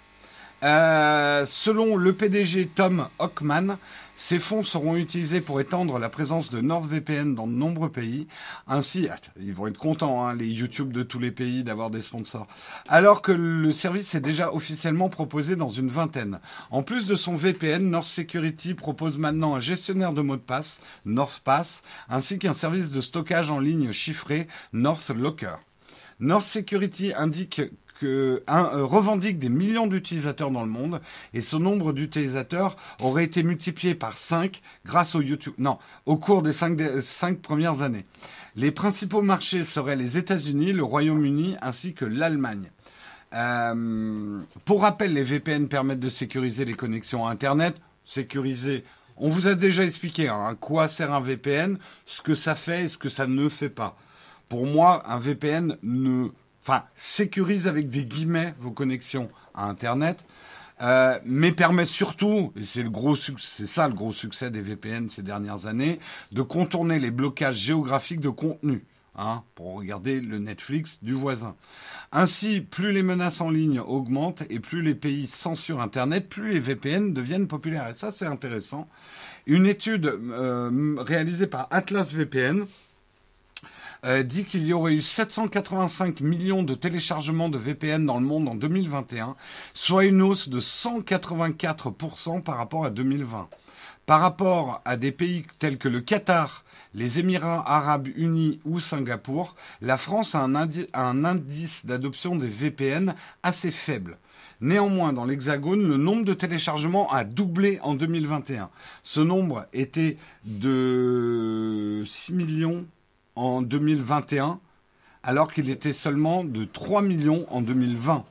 Euh, selon le PDG Tom Hockman, ces fonds seront utilisés pour étendre la présence de NordVPN dans de nombreux pays. Ainsi, ils vont être contents, hein, les YouTube de tous les pays, d'avoir des sponsors. Alors que le service est déjà officiellement proposé dans une vingtaine. En plus de son VPN, North Security propose maintenant un gestionnaire de mots de passe, NorthPass, ainsi qu'un service de stockage en ligne chiffré, NorthLocker. North Security indique euh, revendique des millions d'utilisateurs dans le monde et ce nombre d'utilisateurs aurait été multiplié par 5 grâce au YouTube. Non, au cours des 5, cinq premières années. Les principaux marchés seraient les États-Unis, le Royaume-Uni ainsi que l'Allemagne. Euh, pour rappel, les VPN permettent de sécuriser les connexions à Internet. Sécuriser, on vous a déjà expliqué hein, à quoi sert un VPN, ce que ça fait et ce que ça ne fait pas. Pour moi, un VPN ne enfin, sécurise avec des guillemets vos connexions à Internet, euh, mais permet surtout, et c'est le gros c'est ça le gros succès des VPN ces dernières années, de contourner les blocages géographiques de contenu. Hein, pour regarder le Netflix du voisin. Ainsi, plus les menaces en ligne augmentent et plus les pays censurent Internet, plus les VPN deviennent populaires. Et ça, c'est intéressant. Une étude euh, réalisée par Atlas VPN euh, dit qu'il y aurait eu 785 millions de téléchargements de VPN dans le monde en 2021, soit une hausse de 184% par rapport à 2020. Par rapport à des pays tels que le Qatar, les Émirats arabes unis ou Singapour, la France a un, un indice d'adoption des VPN assez faible. Néanmoins, dans l'Hexagone, le nombre de téléchargements a doublé en 2021. Ce nombre était de 6 millions en 2021, alors qu'il était seulement de 3 millions en 2020.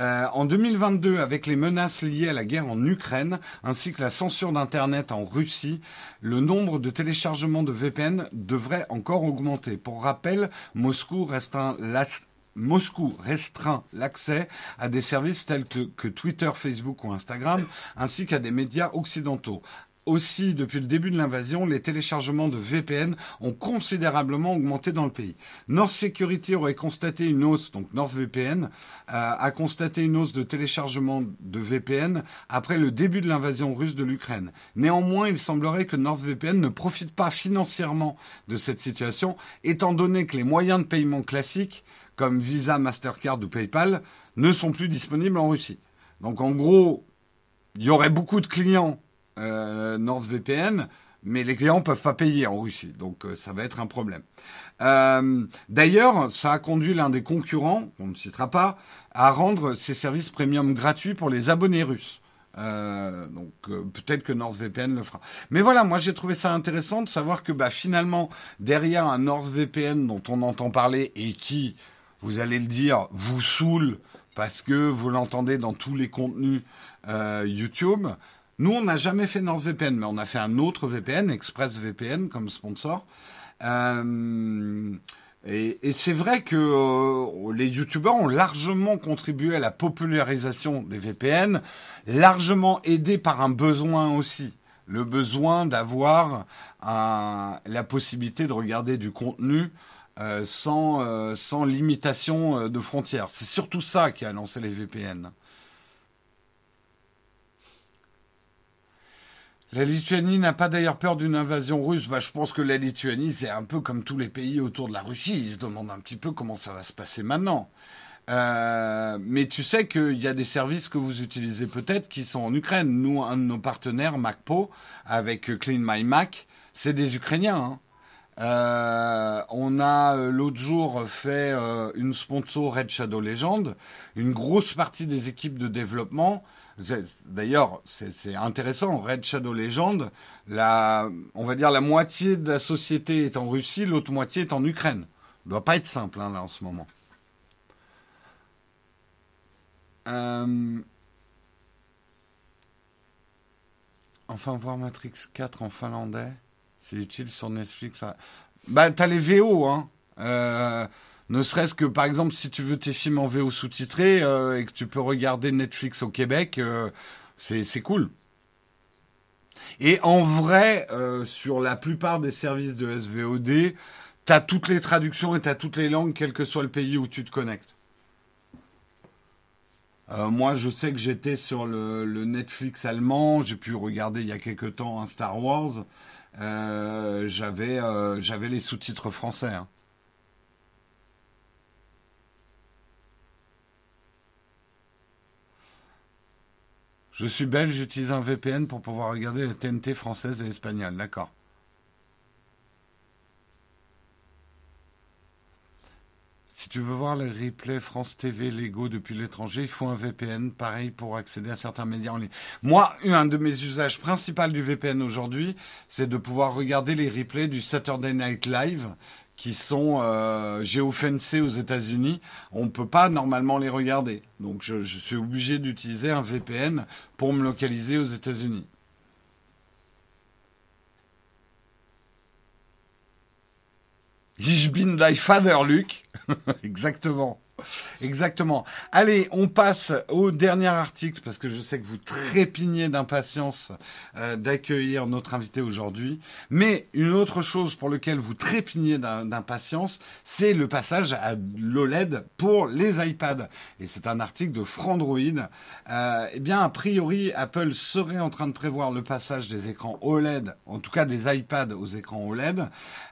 Euh, en 2022, avec les menaces liées à la guerre en Ukraine, ainsi que la censure d'Internet en Russie, le nombre de téléchargements de VPN devrait encore augmenter. Pour rappel, Moscou restreint l'accès à des services tels que, Twitter, Facebook ou Instagram, ainsi qu'à des médias occidentaux. Aussi, depuis le début de l'invasion, les téléchargements de VPN ont considérablement augmenté dans le pays. North Security aurait constaté une hausse, donc NordVPN euh, a constaté une hausse de téléchargement de VPN après le début de l'invasion russe de l'Ukraine. Néanmoins, il semblerait que NordVPN ne profite pas financièrement de cette situation, étant donné que les moyens de paiement classiques, comme Visa, Mastercard ou PayPal, ne sont plus disponibles en Russie. Donc en gros, il y aurait beaucoup de clients NordVPN, mais les clients peuvent pas payer en Russie, donc euh, ça va être un problème. Euh, D'ailleurs, ça a conduit l'un des concurrents, qu'on ne citera pas, à rendre ses services premium gratuits pour les abonnés russes. Euh, donc euh, peut-être que NordVPN le fera. Mais voilà, moi j'ai trouvé ça intéressant de savoir que bah, finalement, derrière un NordVPN dont on entend parler et qui, vous allez le dire, vous saoule parce que vous l'entendez dans tous les contenus YouTube, nous, on n'a jamais fait NordVPN, mais on a fait un autre VPN, ExpressVPN, comme sponsor. Euh, et, c'est vrai que euh, les youtubeurs ont largement contribué à la popularisation des VPN, largement aidés par un besoin aussi. Le besoin d'avoir la possibilité de regarder du contenu euh, sans, sans limitation de frontières. C'est surtout ça qui a lancé les VPN. La Lituanie n'a pas d'ailleurs peur d'une invasion russe. Bah, je pense que la Lituanie, c'est un peu comme tous les pays autour de la Russie. Ils se demandent un petit peu comment ça va se passer maintenant. Euh, mais tu sais qu'il y a des services que vous utilisez peut-être qui sont en Ukraine. Nous, un de nos partenaires, MacPo, avec Clean My Mac, c'est des Ukrainiens. Hein. Euh, on a euh, l'autre jour fait une sponsor Red Shadow Legend. Une grosse partie des équipes de développement D'ailleurs, c'est intéressant. Red Shadow Legend, la, on va dire la moitié de la société est en Russie, l'autre moitié est en Ukraine. Ça doit pas être simple hein, là en ce moment. Euh, Enfin, voir Matrix 4 en finlandais, c'est utile sur Netflix. Bah, t'as les VO, hein. Euh, ne serait-ce que, par exemple, si tu veux tes films en VO sous-titrés euh, et que tu peux regarder Netflix au Québec, euh, c'est cool. Et en vrai, euh, sur la plupart des services de SVOD, t'as toutes les traductions et t'as toutes les langues, quel que soit le pays où tu te connectes. Moi, je sais que j'étais sur le, Netflix allemand. J'ai pu regarder il y a quelque temps un Star Wars. J'avais, j'avais les sous-titres français. hein. Je suis belge, j'utilise un VPN pour pouvoir regarder la TNT française et espagnole. D'accord. Si tu veux voir les replays France TV Lego depuis l'étranger, il faut un VPN. Pareil pour accéder à certains médias en ligne. Moi, un de mes usages principaux du VPN aujourd'hui, c'est de pouvoir regarder les replays du Saturday Night Live qui sont euh, géofencés aux États-Unis. On ne peut pas normalement les regarder. Donc je, suis obligé d'utiliser un VPN pour me localiser aux États-Unis. Ich bin dein Father, Luc. Exactement. Exactement. Allez, on passe au dernier article parce que je sais que vous trépignez d'impatience euh, d'accueillir notre invité aujourd'hui. Mais une autre chose pour laquelle vous trépignez d'im- d'impatience, c'est le passage à l'OLED pour les iPads. Et c'est un article de Frandroid. Euh, eh bien, a priori, Apple serait en train de prévoir le passage des écrans OLED, en tout cas des iPads aux écrans OLED.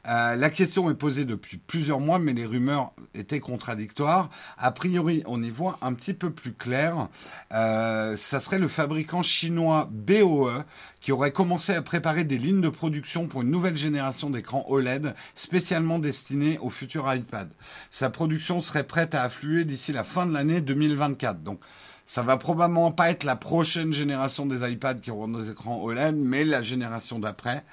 Euh, la question est posée depuis plusieurs mois, mais les rumeurs étaient contradictoires. A priori, on y voit un petit peu plus clair. Euh, ça serait le fabricant chinois BOE qui aurait commencé à préparer des lignes de production pour une nouvelle génération d'écrans OLED spécialement destinés au futur iPad. Sa production serait prête à affluer d'ici la fin de l'année 2024. Donc, ça va probablement pas être la prochaine génération des iPads qui auront des écrans OLED, mais la génération d'après.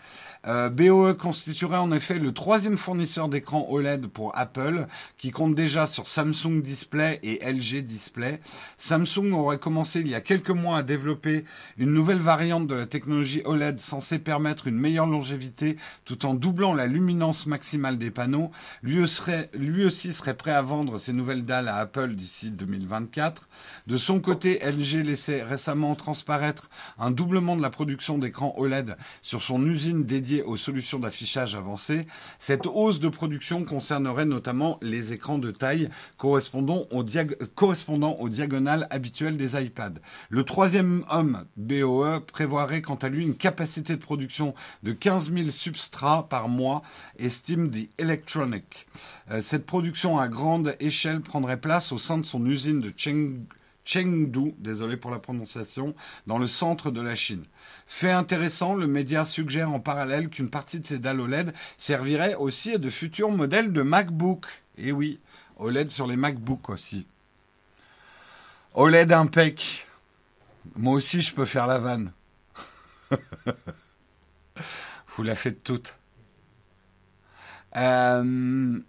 Euh, BOE constituerait en effet le troisième fournisseur d'écrans OLED pour Apple, qui compte déjà sur Samsung Display et LG Display. Samsung aurait commencé il y a quelques mois à développer une nouvelle variante de la technologie OLED censée permettre une meilleure longévité tout en doublant la luminance maximale des panneaux. Lui, aussi serait prêt à vendre ces nouvelles dalles à Apple d'ici 2024. De son côté, LG laissait récemment transparaître un doublement de la production d'écrans OLED sur son usine dédiée aux solutions d'affichage avancées. Cette hausse de production concernerait notamment les écrans de taille correspondant aux, diag- correspondant aux diagonales habituelles des iPads. Le troisième homme, BOE, prévoirait quant à lui une capacité de production de 15 000 substrats par mois, estime The Electronic. Euh, cette production à grande échelle prendrait place au sein de son usine de Cheng Chengdu, désolé pour la prononciation, dans le centre de la Chine. Fait intéressant, le média suggère en parallèle qu'une partie de ces dalles OLED servirait aussi à de futurs modèles de MacBook. Et oui, OLED sur les MacBooks aussi. OLED impec. Moi aussi, je peux faire la vanne. Vous la faites toute. Euh...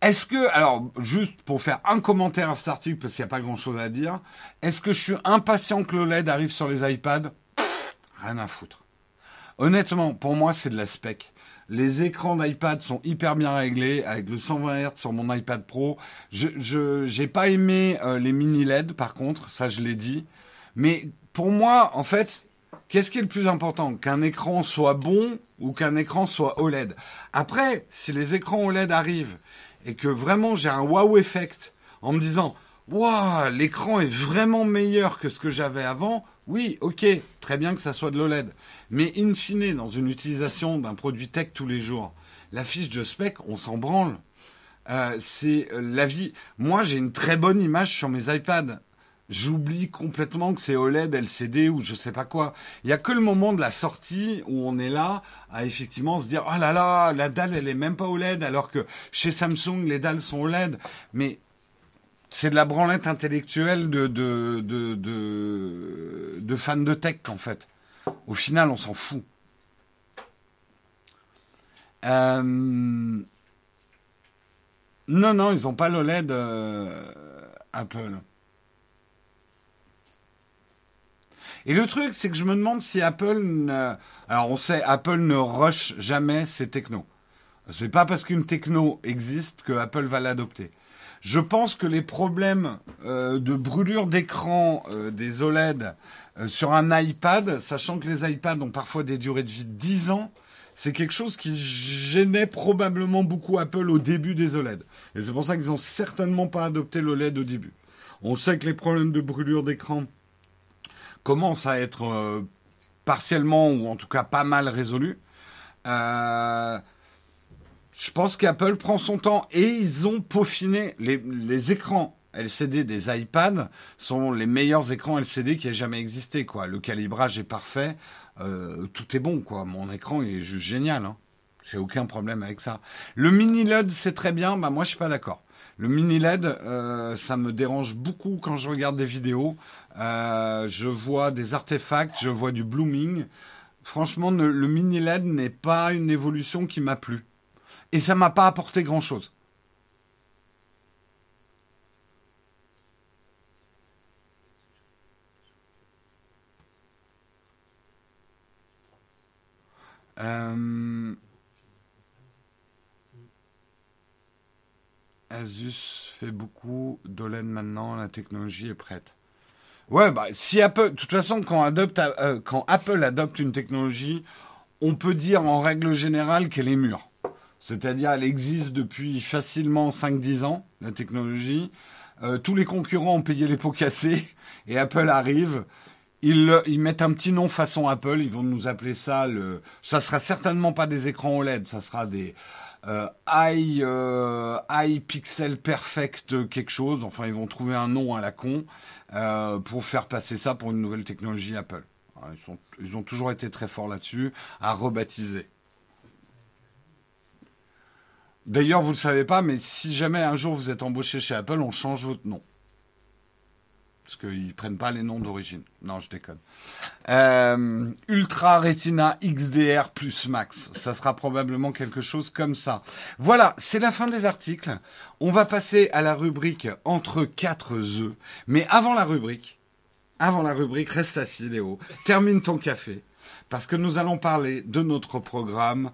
Est-ce que, alors, juste pour faire un commentaire à cet article, parce qu'il n'y a pas grand-chose à dire, est-ce que je suis impatient que l'OLED arrive sur les iPads? Rien à foutre. Honnêtement, pour moi, c'est de la spec. Les écrans d'iPad sont hyper bien réglés avec le 120 Hz sur mon iPad Pro. Je j'ai pas aimé euh, les mini LED par contre, ça je l'ai dit. Mais pour moi, en fait, qu'est-ce qui est le plus important? Qu'un écran soit bon ou qu'un écran soit OLED. Après, si les écrans OLED arrivent et que vraiment j'ai un wow effect en me disant Waouh, l'écran est vraiment meilleur que ce que j'avais avant. Oui, ok, très bien que ça soit de l'OLED. Mais in fine, dans une utilisation d'un produit tech tous les jours, la fiche de spec, on s'en branle. Euh, c'est la vie. Moi, j'ai une très bonne image sur mes iPads. J'oublie complètement que c'est OLED, LCD ou je sais pas quoi. Il y a que le moment de la sortie où on est là à effectivement se dire oh là là, la dalle elle est même pas OLED alors que chez Samsung les dalles sont OLED. Mais C'est de la branlette intellectuelle de, de, de, fans de tech, en fait. Au final, on s'en fout. Euh, Non, non, ils n'ont pas l'OLED euh, Apple. Et le truc, c'est que je me demande si Apple. ne- Alors, on sait, Apple ne rush jamais ses technos. C'est pas parce qu'une techno existe que Apple va l'adopter. Je pense que les problèmes euh, de brûlure d'écran euh, des OLED euh, sur un iPad, sachant que les iPads ont parfois des durées de vie de 10 ans, c'est quelque chose qui gênait probablement beaucoup Apple au début des OLED. Et c'est pour ça qu'ils n'ont certainement pas adopté l'OLED au début. On sait que les problèmes de brûlure d'écran commencent à être euh, partiellement ou en tout cas pas mal résolus. Euh, je pense qu'Apple prend son temps et ils ont peaufiné les, les écrans LCD des iPads sont les meilleurs écrans LCD qui aient jamais existé quoi. Le calibrage est parfait, euh, tout est bon quoi. Mon écran est juste génial. Hein. J'ai aucun problème avec ça. Le mini LED c'est très bien, bah moi je suis pas d'accord. Le mini LED, ça me dérange beaucoup quand je regarde des vidéos. Euh, je vois des artefacts, je vois du blooming. Franchement, ne- le mini LED n'est pas une évolution qui m'a plu. Et ça m'a pas apporté grand chose. Euh, Asus fait beaucoup d'OLED maintenant, la technologie est prête. Ouais, bah si Apple, de toute façon, quand, adopte, euh, Apple adopte une technologie, on peut dire en règle générale qu'elle est mûre. C'est-à-dire, elle existe depuis facilement 5-10 ans, la technologie. Euh, tous les concurrents ont payé les pots cassés et Apple arrive. Ils, ils mettent un petit nom façon Apple. Ils vont nous appeler ça le. Ça sera certainement pas des écrans OLED. Ça sera des euh, euh, pixel perfect quelque chose. Enfin, ils vont trouver un nom à la con euh, pour faire passer ça pour une nouvelle technologie Apple. Voilà, Ils, ils ont toujours été très forts là-dessus, à rebaptiser. D'ailleurs, vous ne le savez pas, mais si jamais un jour vous êtes embauché chez Apple, on change votre nom. Parce qu'ils prennent pas les noms d'origine. Non, je déconne. Euh, Ultra Retina XDR plus Max. Ça sera probablement quelque chose comme ça. Voilà, c'est la fin des articles. On va passer à la rubrique entre quatre œufs. Mais avant la rubrique, avant la rubrique, reste assis Léo. Termine ton café. Parce que nous allons parler de notre programme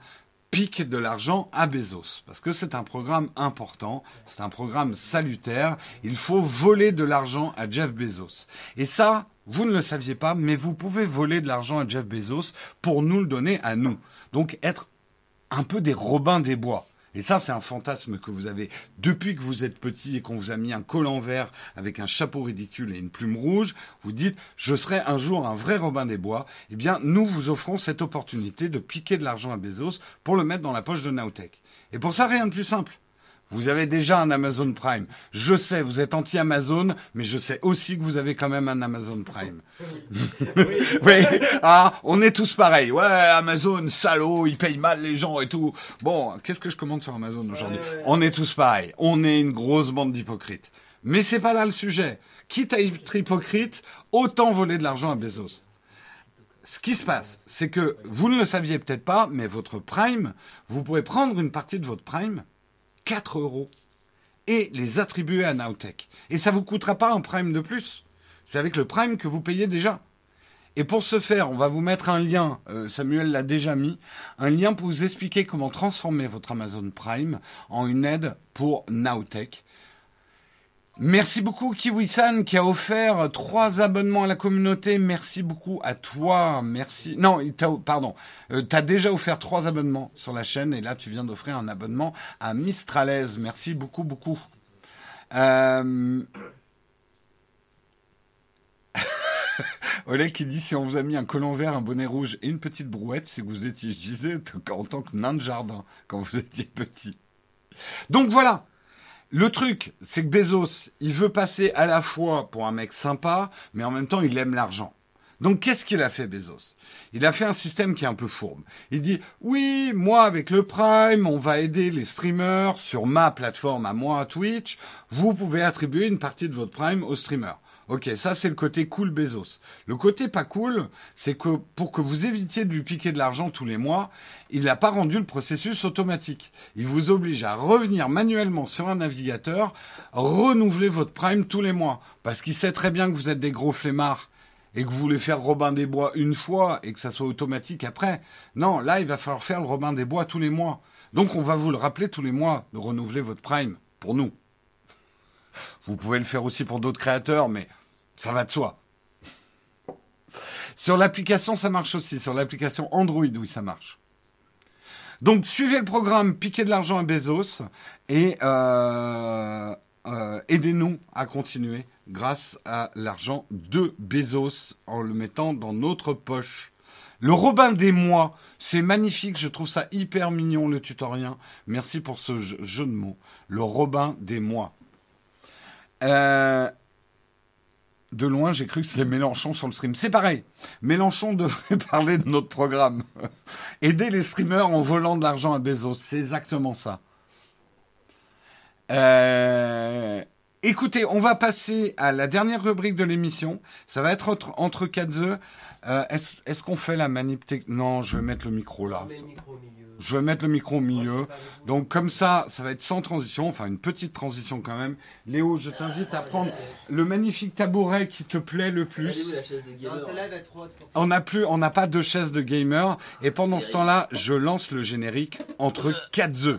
pique de l'argent à Bezos. Parce que c'est un programme important, c'est un programme salutaire. Il faut voler de l'argent à Jeff Bezos. Et ça, vous ne le saviez pas, mais vous pouvez voler de l'argent à Jeff Bezos pour nous le donner à nous. Donc être un peu des Robins des Bois. Et ça, c'est un fantasme que vous avez depuis que vous êtes petit et qu'on vous a mis un collant vert avec un chapeau ridicule et une plume rouge. Vous dites, je serai un jour un vrai Robin des Bois. Eh bien, nous vous offrons cette opportunité de piquer de l'argent à Bezos pour le mettre dans la poche de Nowtech. Et pour ça, rien de plus simple. Vous avez déjà un Amazon Prime. Je sais, vous êtes anti-Amazon, mais je sais aussi que vous avez quand même un Amazon Prime. oui, ah, on est tous pareils. Ouais, Amazon, salaud, il paye mal les gens et tout. Bon, qu'est-ce que je commande sur Amazon aujourd'hui Ouais, ouais. On est tous pareils. On est une grosse bande d'hypocrites. Mais c'est pas là le sujet. Quitte à être hypocrite, autant voler de l'argent à Bezos. Ce qui se passe, c'est que vous ne le saviez peut-être pas, mais votre Prime, vous pouvez prendre une partie de votre Prime, 4 euros, et les attribuer à Nowtech. Et ça vous coûtera pas un Prime de plus. C'est avec le Prime que vous payez déjà. Et pour ce faire, on va vous mettre un lien, euh, Samuel l'a déjà mis, un lien pour vous expliquer comment transformer votre Amazon Prime en une aide pour Nowtech. Merci beaucoup Kiwi-san qui a offert trois abonnements à la communauté. Merci beaucoup à toi. Merci. Non, pardon. Euh, T'as déjà offert trois abonnements sur la chaîne et là tu viens d'offrir un abonnement à Mistralaise. Merci beaucoup, beaucoup. Euh... Oleg qui dit si on vous a mis un collant vert, un bonnet rouge et une petite brouette, c'est que vous étiez utilisé en tant que nain de jardin quand vous étiez petit. Donc voilà. Le truc, c'est que Bezos, il veut passer à la fois pour un mec sympa, mais en même temps, il aime l'argent. Donc qu'est-ce qu'il a fait Bezos? Il a fait un système qui est un peu fourbe. Il dit oui, moi avec le Prime, on va aider les streamers sur ma plateforme à moi à Twitch. Vous pouvez attribuer une partie de votre Prime aux streamers. Ok, ça c'est le côté cool Bezos. Le côté pas cool, c'est que pour que vous évitiez de lui piquer de l'argent tous les mois, il n'a pas rendu le processus automatique. Il vous oblige à revenir manuellement sur un navigateur, renouveler votre Prime tous les mois. Parce qu'il sait très bien que vous êtes des gros flemmards et que vous voulez faire Robin des Bois une fois et que ça soit automatique après. Non, là, il va falloir faire le Robin des Bois tous les mois. Donc on va vous le rappeler tous les mois de renouveler votre Prime pour nous. Vous pouvez le faire aussi pour d'autres créateurs, mais ça va de soi. Sur l'application, ça marche aussi. Sur l'application Android, oui, ça marche. Donc, suivez le programme, piquez de l'argent à Bezos et euh, euh, aidez-nous à continuer grâce à l'argent de Bezos en le mettant dans notre poche. Le Robin des mois, c'est magnifique, je trouve ça hyper mignon le tutoriel. Merci pour ce jeu de mots. Le Robin des mois. Euh, de loin, j'ai cru que c'était Mélenchon sur le stream. C'est pareil. Mélenchon devrait parler de notre programme. Aider les streamers en volant de l'argent à Bezos. C'est exactement ça. Euh, écoutez, on va passer à la dernière rubrique de l'émission. Ça va être entre, entre quatre œufs. Euh, Est-ce est qu'on fait la manip Non, je vais mettre le micro là. Le micro au milieu. Je vais mettre le micro au milieu. Donc comme ça, ça va être sans transition, enfin une petite transition quand même. Léo, je t'invite à prendre le magnifique tabouret qui te plaît le plus. pour On n'a plus, on n'a pas de chaise de gamer. Et pendant ce temps-là, je lance le générique entre quatre œufs.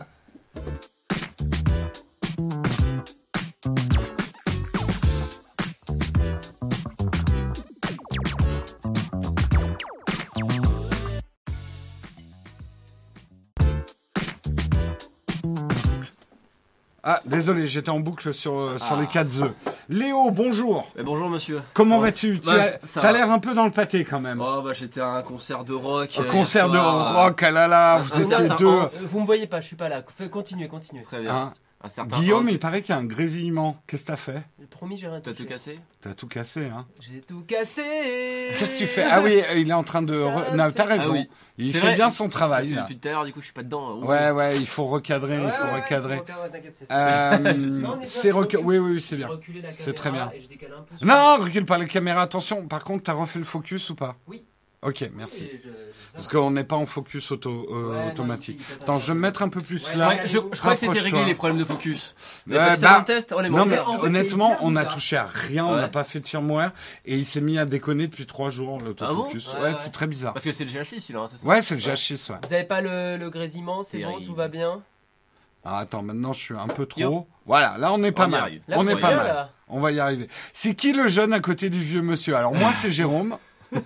Désolé, j'étais en boucle sur, euh, sur Ah. les quatre œufs. Léo, bonjour. Mais bonjour monsieur. Comment Bon, vas-tu Tu bah, as l'air un peu dans le pâté quand même. Oh bah j'étais à un concert de rock. Un euh, concert de rock, ah là là, vous Un étiez deux. Vous me voyez pas, je suis pas là. Continuez, continuez. Très bien. Hein Un certain Guillaume, il paraît qu'il y a un grésillement. Qu'est-ce que t'as fait J'ai promis, j'ai rien T'as tout cassé T'as tout cassé, hein J'ai tout cassé. Qu'est-ce que tu fais? Ah oui, il est en train de... Re- Non, t'as raison. Ah oui. Il C'est fait vrai. bien son Parce travail, que là. Depuis tout à l'heure, du coup, je suis pas dedans. Oh. Ouais, ouais, il faut recadrer, il faut ouais, recadrer. t'inquiète, c'est Euh, c'est. Oui, oui, oui, c'est bien. C'est très bien. Et je décale un peu sur- Non, recule pas la caméra, attention. Par contre, t'as refait le focus ou pas? Oui. Ok, merci. Je- Parce qu'on n'est pas en focus auto, euh, Ouais, automatique. Attends, je vais me mettre un peu plus Ouais, là. je, je croyais que c'était réglé les problèmes de focus. Euh, bah, le test Non, mais en honnêtement, on a bizarre. touché à rien, on n'a pas fait de firmware, et il s'est mis à déconner depuis trois jours, l'autofocus. Ah bon ouais, c'est très bizarre. Parce que c'est le GH6 celui-là, hein, c'est ça Ouais, c'est le GH6, ouais. Vous avez pas le, le grésillement, c'est bon, tout va bien Ah, attends, maintenant je suis un peu trop. Yo. Voilà, là on est pas On mal. Là, on est pas mal. là On va y arriver. C'est qui le jeune à côté du vieux monsieur? Alors moi c'est Jérôme.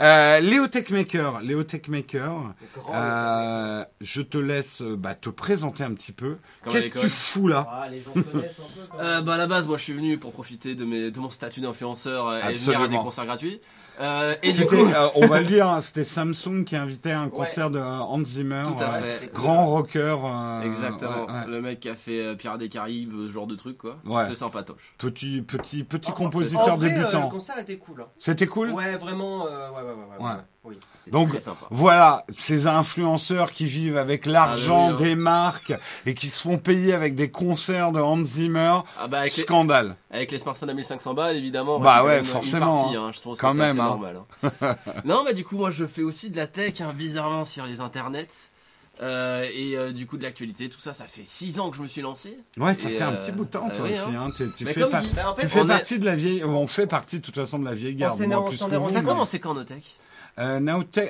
Euh, Léo Techmaker, Léo Techmaker, euh, je te laisse euh, bah, te présenter un petit peu. Qu'est-ce que tu fous là? Ah, les gens connaissent un peu quand même. Euh, bah à la base, moi je suis venu pour profiter de, mes, de mon statut d'influenceur euh, et venir à des concerts gratuits. Euh, et du coup, euh, on va le dire, hein, c'était Samsung qui invitait à un concert de euh, Hans Zimmer, Tout à fait. grand rocker. euh, exactement, ouais, ouais. le mec qui a fait Pirates des Caraïbes, ce genre de truc quoi. Ouais. C'était sympatoche. Petit, petit, petit compositeur en vrai, euh, débutant. le concert était cool. hein. C'était cool? Ouais, vraiment. euh, ouais, ouais, ouais, ouais, Ouais. ouais. Oui. Donc Très sympa. voilà, ces influenceurs qui vivent avec l'argent Ah, oui, hein. des marques et qui se font payer avec des concerts de Hans Zimmer, Ah bah avec les, scandale. avec les smartphones à 1500 balles évidemment. Bah ouais, forcément, partie, hein. je trouve Quand que c'est même, hein. normal. hein. non bah du coup moi je fais aussi de la tech hein, bizarrement sur les internets. Euh, et euh, du coup de l'actualité, tout ça, ça fait 6 ans que je me suis lancé. Ouais, ça Et, fait un euh, petit bout de temps bah toi oui, aussi. hein. Tu, fais, Bah, en fait, tu fais on est- partie de la vieille, on fait partie de toute façon de la vieille garde. on a commencé quand Notech Euh,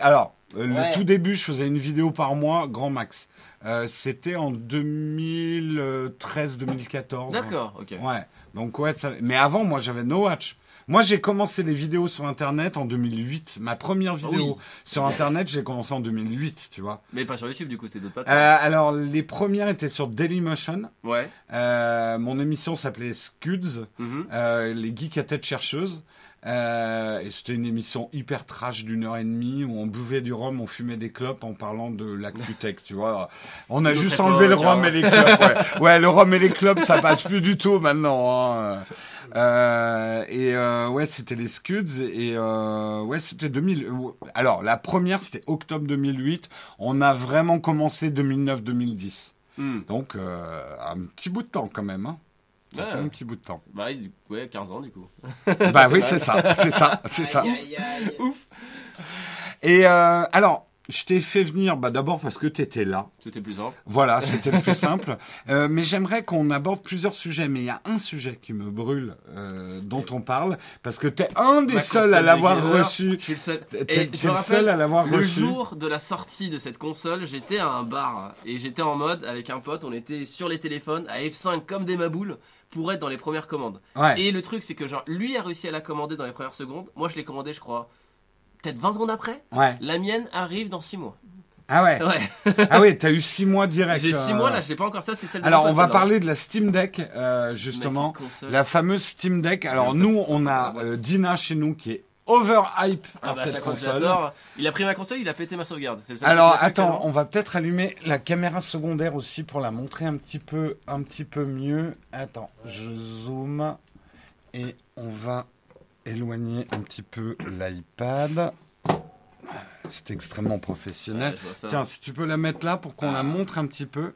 alors, euh, le tout début, je faisais une vidéo par mois, grand max. Euh, C'était en 2013-2014. D'accord, ok. Ouais. Donc ouais, ça... mais avant, moi, j'avais No Watch. Moi, j'ai commencé les vidéos sur Internet en 2008. Ma première vidéo oui. sur Internet, j'ai commencé en 2008, tu vois. Mais pas sur YouTube, du coup, c'est d'autres Euh, plateformes. alors, les premières étaient sur Dailymotion. Ouais. Euh, mon émission s'appelait Scuds, Mhm. euh, les geeks à tête chercheuse. Euh, et c'était une émission hyper trash d'une heure et demie où on buvait du rhum, on fumait des clopes en parlant de l'actu tech, tu vois. On a juste enlevé le rhum et les clopes. Ouais. ouais, le rhum et les clopes, ça passe plus du tout maintenant. hein. Euh, et euh, ouais, c'était les Scuds et euh, ouais, c'était 2000. euh, Alors la première, c'était octobre 2008. On a vraiment commencé 2009-2010. Hmm. Donc un petit bout de temps quand même. Hein. Ça Ouais. fait un petit bout de temps. Bah, ouais, 15 ans du coup. bah oui, c'est ça, c'est ça, c'est ça. Aïe, aïe, aïe. Ouf. Et euh, alors, je t'ai fait venir, bah d'abord parce que tu étais là. C'était plus simple. Voilà, c'était le plus simple. Euh, mais j'aimerais qu'on aborde plusieurs sujets. Mais il y a un sujet qui me brûle, euh, dont on parle, parce que t'es un des Ma seuls à l'avoir reçu. Je suis le seul. T'es Et t'es je le seul à l'avoir le reçu. jour de la sortie de cette console, j'étais à un bar et j'étais en mode avec un pote, on était sur les téléphones à F5 comme des maboules pour être dans les premières commandes. Ouais. Et le truc c'est que genre lui a réussi à la commander dans les premières secondes, moi je l'ai commandé je crois peut-être 20 secondes après. Ouais. La mienne arrive dans 6 mois. Ah ouais. Ouais. Ah ouais, t'as eu six mois direct. J'ai 6 euh. mois là, je l'ai pas encore ça, c'est celle de Alors, on va parler de la Steam Deck, euh, justement. La fameuse Steam Deck. Alors, nous, on a euh, Dina chez nous qui est overhype Ah bah, cette console. il a pris ma console, il a pété ma sauvegarde. Le seul Alors attends, on va peut-être allumer la caméra secondaire aussi pour la montrer un petit peu, un petit peu mieux. Attends, je zoome et on va éloigner un petit peu l'iPad. C'est extrêmement professionnel. Ouais. Tiens, si tu peux la mettre là pour qu'on Ah. la montre un petit peu.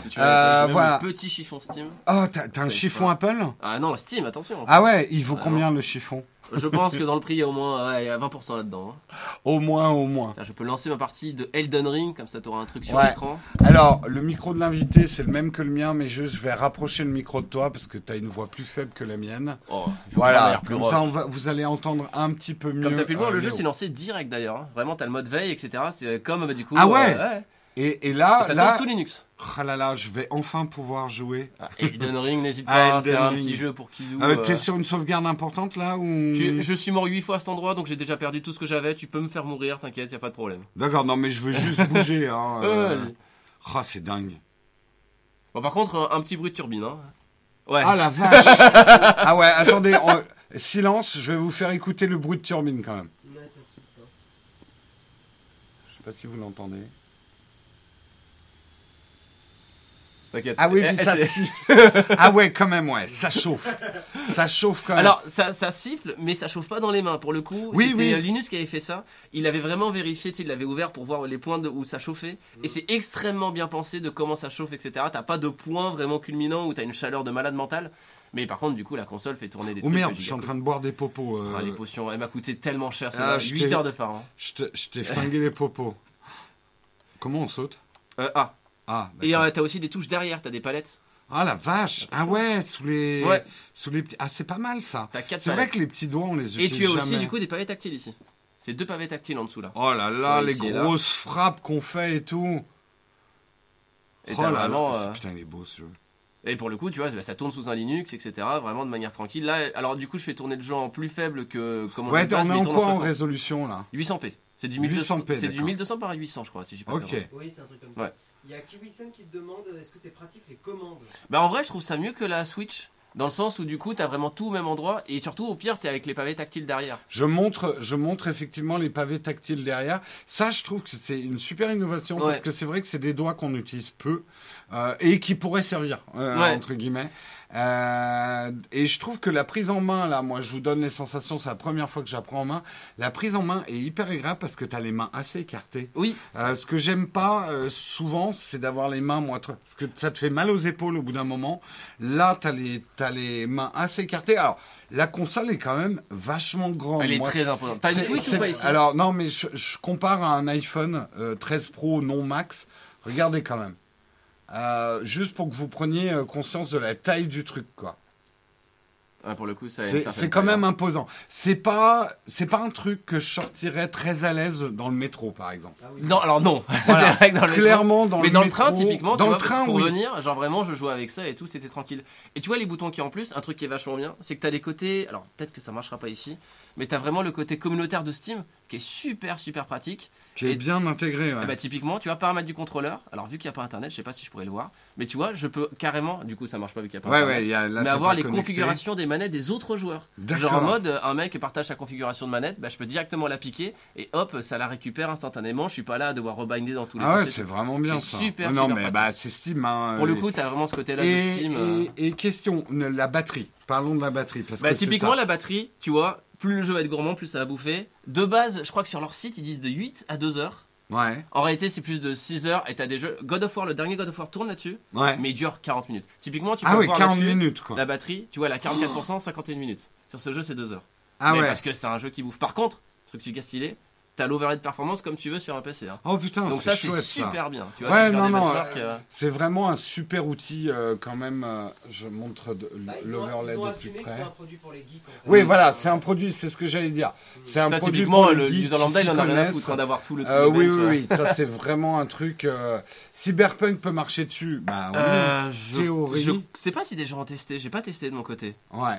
Si tu veux, Euh, voilà. mon petit chiffon Steam. Oh, t'as un chiffon pas- Apple? Ah non, Steam, attention. Ah ouais, il vaut Ah combien le chiffon? Je pense que dans le prix, il y a au moins ouais, il y a 20% là-dedans. hein. Au moins, au moins. Je peux lancer ma partie de Elden Ring, comme ça tu auras un truc sur Ouais. l'écran. Alors, le micro de l'invité, c'est le même que le mien, mais je, je vais rapprocher le micro de toi parce que tu as une voix plus faible que la mienne. Oh, il faut Voilà, avoir l'air plus comme ça, on va, vous allez entendre un petit peu mieux. Comme t'as pu le voir, euh, le jeu Léo. s'est lancé direct d'ailleurs. hein. Vraiment, t'as le mode veille, etc. C'est comme bah, du coup. Ah ouais euh, Et, et là, Ça là, tourne sous Linux. Ah là là, je vais enfin pouvoir jouer. Ah, Elden Ring, n'hésite Ah, pas, hein, c'est un petit jeu pour Kizou. Euh, euh. T'es sur une sauvegarde importante là ou? Tu- je suis mort 8 fois à cet endroit, donc j'ai déjà perdu tout ce que j'avais. Tu peux me faire mourir, t'inquiète, y a pas de problème. D'accord, non mais je veux juste bouger. Hein, euh. Ah, c'est dingue. Bon, par contre, un, un petit bruit de turbine. Hein. Ouais. Ah la vache Ah ouais, attendez, on- silence, je vais vous faire écouter le bruit de turbine quand même. Ouais, ça souffle. Je sais pas si vous l'entendez. Ah oui, puis eh, ça siffle. Ah ouais, quand même, ouais, ça chauffe. Ça chauffe quand même. Alors, ça, ça siffle, mais ça chauffe pas dans les mains. Pour le coup, Oui, c'était oui. euh, Linus qui avait fait ça. Il avait vraiment vérifié, tu sais, il l'avait ouvert pour voir les points de, où ça chauffait. Et c'est extrêmement bien pensé de comment ça chauffe, etc. T'as pas de point vraiment culminant où t'as une chaleur de malade mental. Mais par contre, du coup, la console fait tourner des Oh trucs. merde, euh, je suis en train de boire des popos. euh, Ah, les potions, elle m'a coûté tellement cher. Ah, C'est je 8 t'ai- heures de phare. hein. je t'ai flingué les popos. Comment on saute? Euh, ah, Ah, et euh, t'as aussi des touches derrière, t'as des palettes. ah la vache Ah ouais, sous les... Ouais. Sous les petits... Ah, c'est pas mal ça. T'as 4 C'est vrai que les petits doigts, on les Et utilise tu as aussi, du coup, des pavés tactiles ici. C'est deux pavés tactiles en dessous là. Oh là là, les ici et là. grosses frappes qu'on fait et tout. Et oh là vraiment. là, euh, c'est- putain, il est beau ce jeu. Et pour le coup, tu vois, bah, ça tourne sous un Linux, etc. Vraiment de manière tranquille. Là, alors du coup, je fais tourner le jeu en plus faible que comment Ouais, on mais est en quoi en 60. résolution là 800p. C'est du 1200, 800p, c'est du d'accord. 1200 par 800, je crois, si j'ai pas Ok. Oui, c'est un truc comme ça. Ouais. Il y a Kiwisen qui te demande est-ce que c'est pratique les commandes Bah en vrai, je trouve ça mieux que la Switch. Dans le sens où du coup, t'as vraiment tout au même endroit. Et surtout, au pire, t'es avec les pavés tactiles derrière. Je montre, je montre effectivement les pavés tactiles derrière. Ça, je trouve que c'est une super innovation Ouais. parce que c'est vrai que c'est des doigts qu'on utilise peu euh, et qui pourraient servir euh, Ouais. entre guillemets. Euh, et je trouve que la prise en main, là, moi, je vous donne les sensations. C'est la première fois que j'apprends en main. La prise en main est hyper agréable parce que tu as les mains assez écartées. Oui, Euh, ce que j'aime pas euh, souvent, c'est d'avoir les mains moi, parce que ça te fait mal aux épaules au bout d'un moment. Là, t'as les t'as les mains assez écartées. Alors, la console est quand même vachement grande. elle est Moi, très imposante. T'as une Switch ou pas ici? Alors non, mais je, je compare à un iPhone euh, 13 Pro non max. Regardez quand même. Euh, juste pour que vous preniez euh, conscience de la taille du truc, quoi. Ouais, Pour le coup, ça C'est quand même imposant. C'est pas c'est pas un truc que je sortirais très à l'aise dans le métro, par exemple. Ah oui. Non, alors non. Voilà. vrai que dans le métro- Clairement dans mais le dans le train, typiquement, dans tu le vois, train, pour oui. venir, genre vraiment, je jouais avec ça et tout, c'était tranquille. Et tu vois les boutons qui en plus, un truc qui est vachement bien, c'est que t'as les côtés. Alors peut-être que ça marchera pas ici, mais t'as vraiment le côté communautaire de Steam qui est super super pratique. Qui est Et- bien intégré, ouais. Et bah typiquement, tu vois, paramètres du contrôleur. Alors vu qu'il n'y a pas internet, je sais pas si je pourrais le voir, mais tu vois, je peux carrément, du coup ça marche pas vu qu'il n'y a pas ouais, internet. ouais, il y a, là, mais avoir les connecté. configurations des manettes des autres joueurs. Genre en mode, euh, un mec partage sa configuration de manette, bah, je peux directement la piquer et hop, ça la récupère instantanément. Je suis pas là à devoir rebinder dans tous les Ah ouais, sens. c'est vraiment bien C'est ça. super, non, super mais pratique. bah, c'est Steam. Hein, Pour le coup, t'as vraiment ce côté-là de et, Steam. euh. et, et question, la batterie. Parlons de la batterie. Parce Bah, que typiquement, la batterie, tu vois, plus le jeu va être gourmand, plus ça va bouffer. De base, je crois que sur leur site, ils disent de 8 à 2 heures. Ouais, En réalité, c'est plus de 6 heures et t'as des jeux. God of War, le dernier God of War tourne là-dessus, ouais. mais il dure 40 minutes. Typiquement, tu peux ah oui, voir 40 là-dessus, minutes, quoi. La batterie, tu vois, elle a 44%, 51 minutes. Sur ce jeu, c'est 2 heures. Ah mais ouais. Parce que c'est un jeu qui bouffe. Par contre, truc super stylé, t'as l'overlay de performance comme tu veux sur un PC. hein. Oh putain, Donc c'est ça, c'est ça. super bien. Tu vois, Ouais, non, non, euh, euh, C'est vraiment un super outil euh, quand même. euh, je montre de- Bah, de plus assumé que près. c'était un produit pour les geeks. En fait. Oui, voilà, c'est un produit, c'est ce que j'allais dire. C'est un ça, produit typiquement, pour le les geeks user qui lambda, il en a rien à foutre hein, d'avoir tout le truc Euh, de oui, oui, oui, ça c'est vraiment un truc. euh, Cyberpunk peut marcher dessus. Bah oui. Je, Théorie. je sais pas si des gens ont testé, j'ai pas testé de mon côté. Ouais.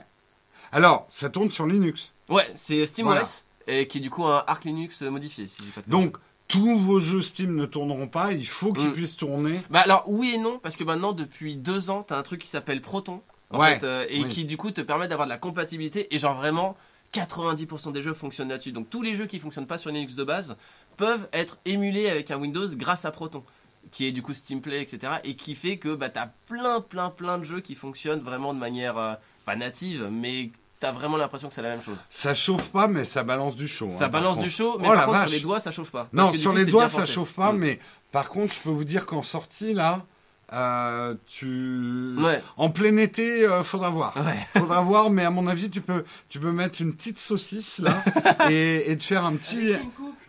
Alors, ça tourne sur Linux. Ouais, c'est SteamOS. Et qui est du coup un Arc Linux modifié, si j'ai pas de Donc, tous vos jeux Steam ne tourneront pas. Il faut qu'ils Mm. puissent tourner. Bah alors oui et non parce que maintenant depuis deux ans t'as un truc qui s'appelle Proton en Ouais, fait, euh, et oui. qui du coup te permet d'avoir de la compatibilité et genre vraiment 90% des jeux fonctionnent là-dessus donc tous les jeux qui fonctionnent pas sur Linux de base peuvent être émulés avec un Windows grâce à Proton qui est du coup Steam Play etc et qui fait que bah t'as plein plein plein de jeux qui fonctionnent vraiment de manière euh, pas native mais t'as vraiment l'impression que c'est la même chose Ça chauffe pas, mais ça balance du chaud. ça hein, par balance du chaud mais Oh par contre vache. sur les doigts ça chauffe pas Non, sur coup, les doigts, ça chauffe pas, Mm. mais par contre, je peux vous dire qu'en sortie, là, euh, tu. ouais En plein été, euh, faudra voir. ouais Faudra voir, mais à mon avis, tu peux, tu peux mettre une petite saucisse là et, et te faire un petit.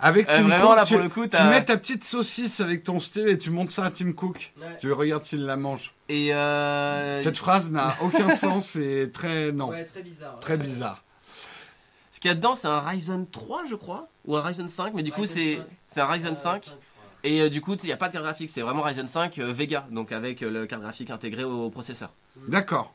Avec Tim Euh, Tim vraiment, Cook, là, tu, pour le coup, tu t'as- mets ta petite saucisse avec ton style et tu montes ça à Tim Cook. Ouais. Tu regardes s'il la mange. et euh, Cette phrase n'a aucun sens et très non, Ouais, très bizarre. très ouais. bizarre. Ce qu'il y a dedans, c'est un Ryzen 3, je crois, ou un Ryzen 5, mais du coup, Ryzen c'est 5. c'est un Ryzen Euh, 5. je crois. Et euh, du coup, il n'y a pas de carte graphique, c'est vraiment Ryzen 5 euh, Vega, donc avec euh, le carte graphique intégré au, processeur. D'accord.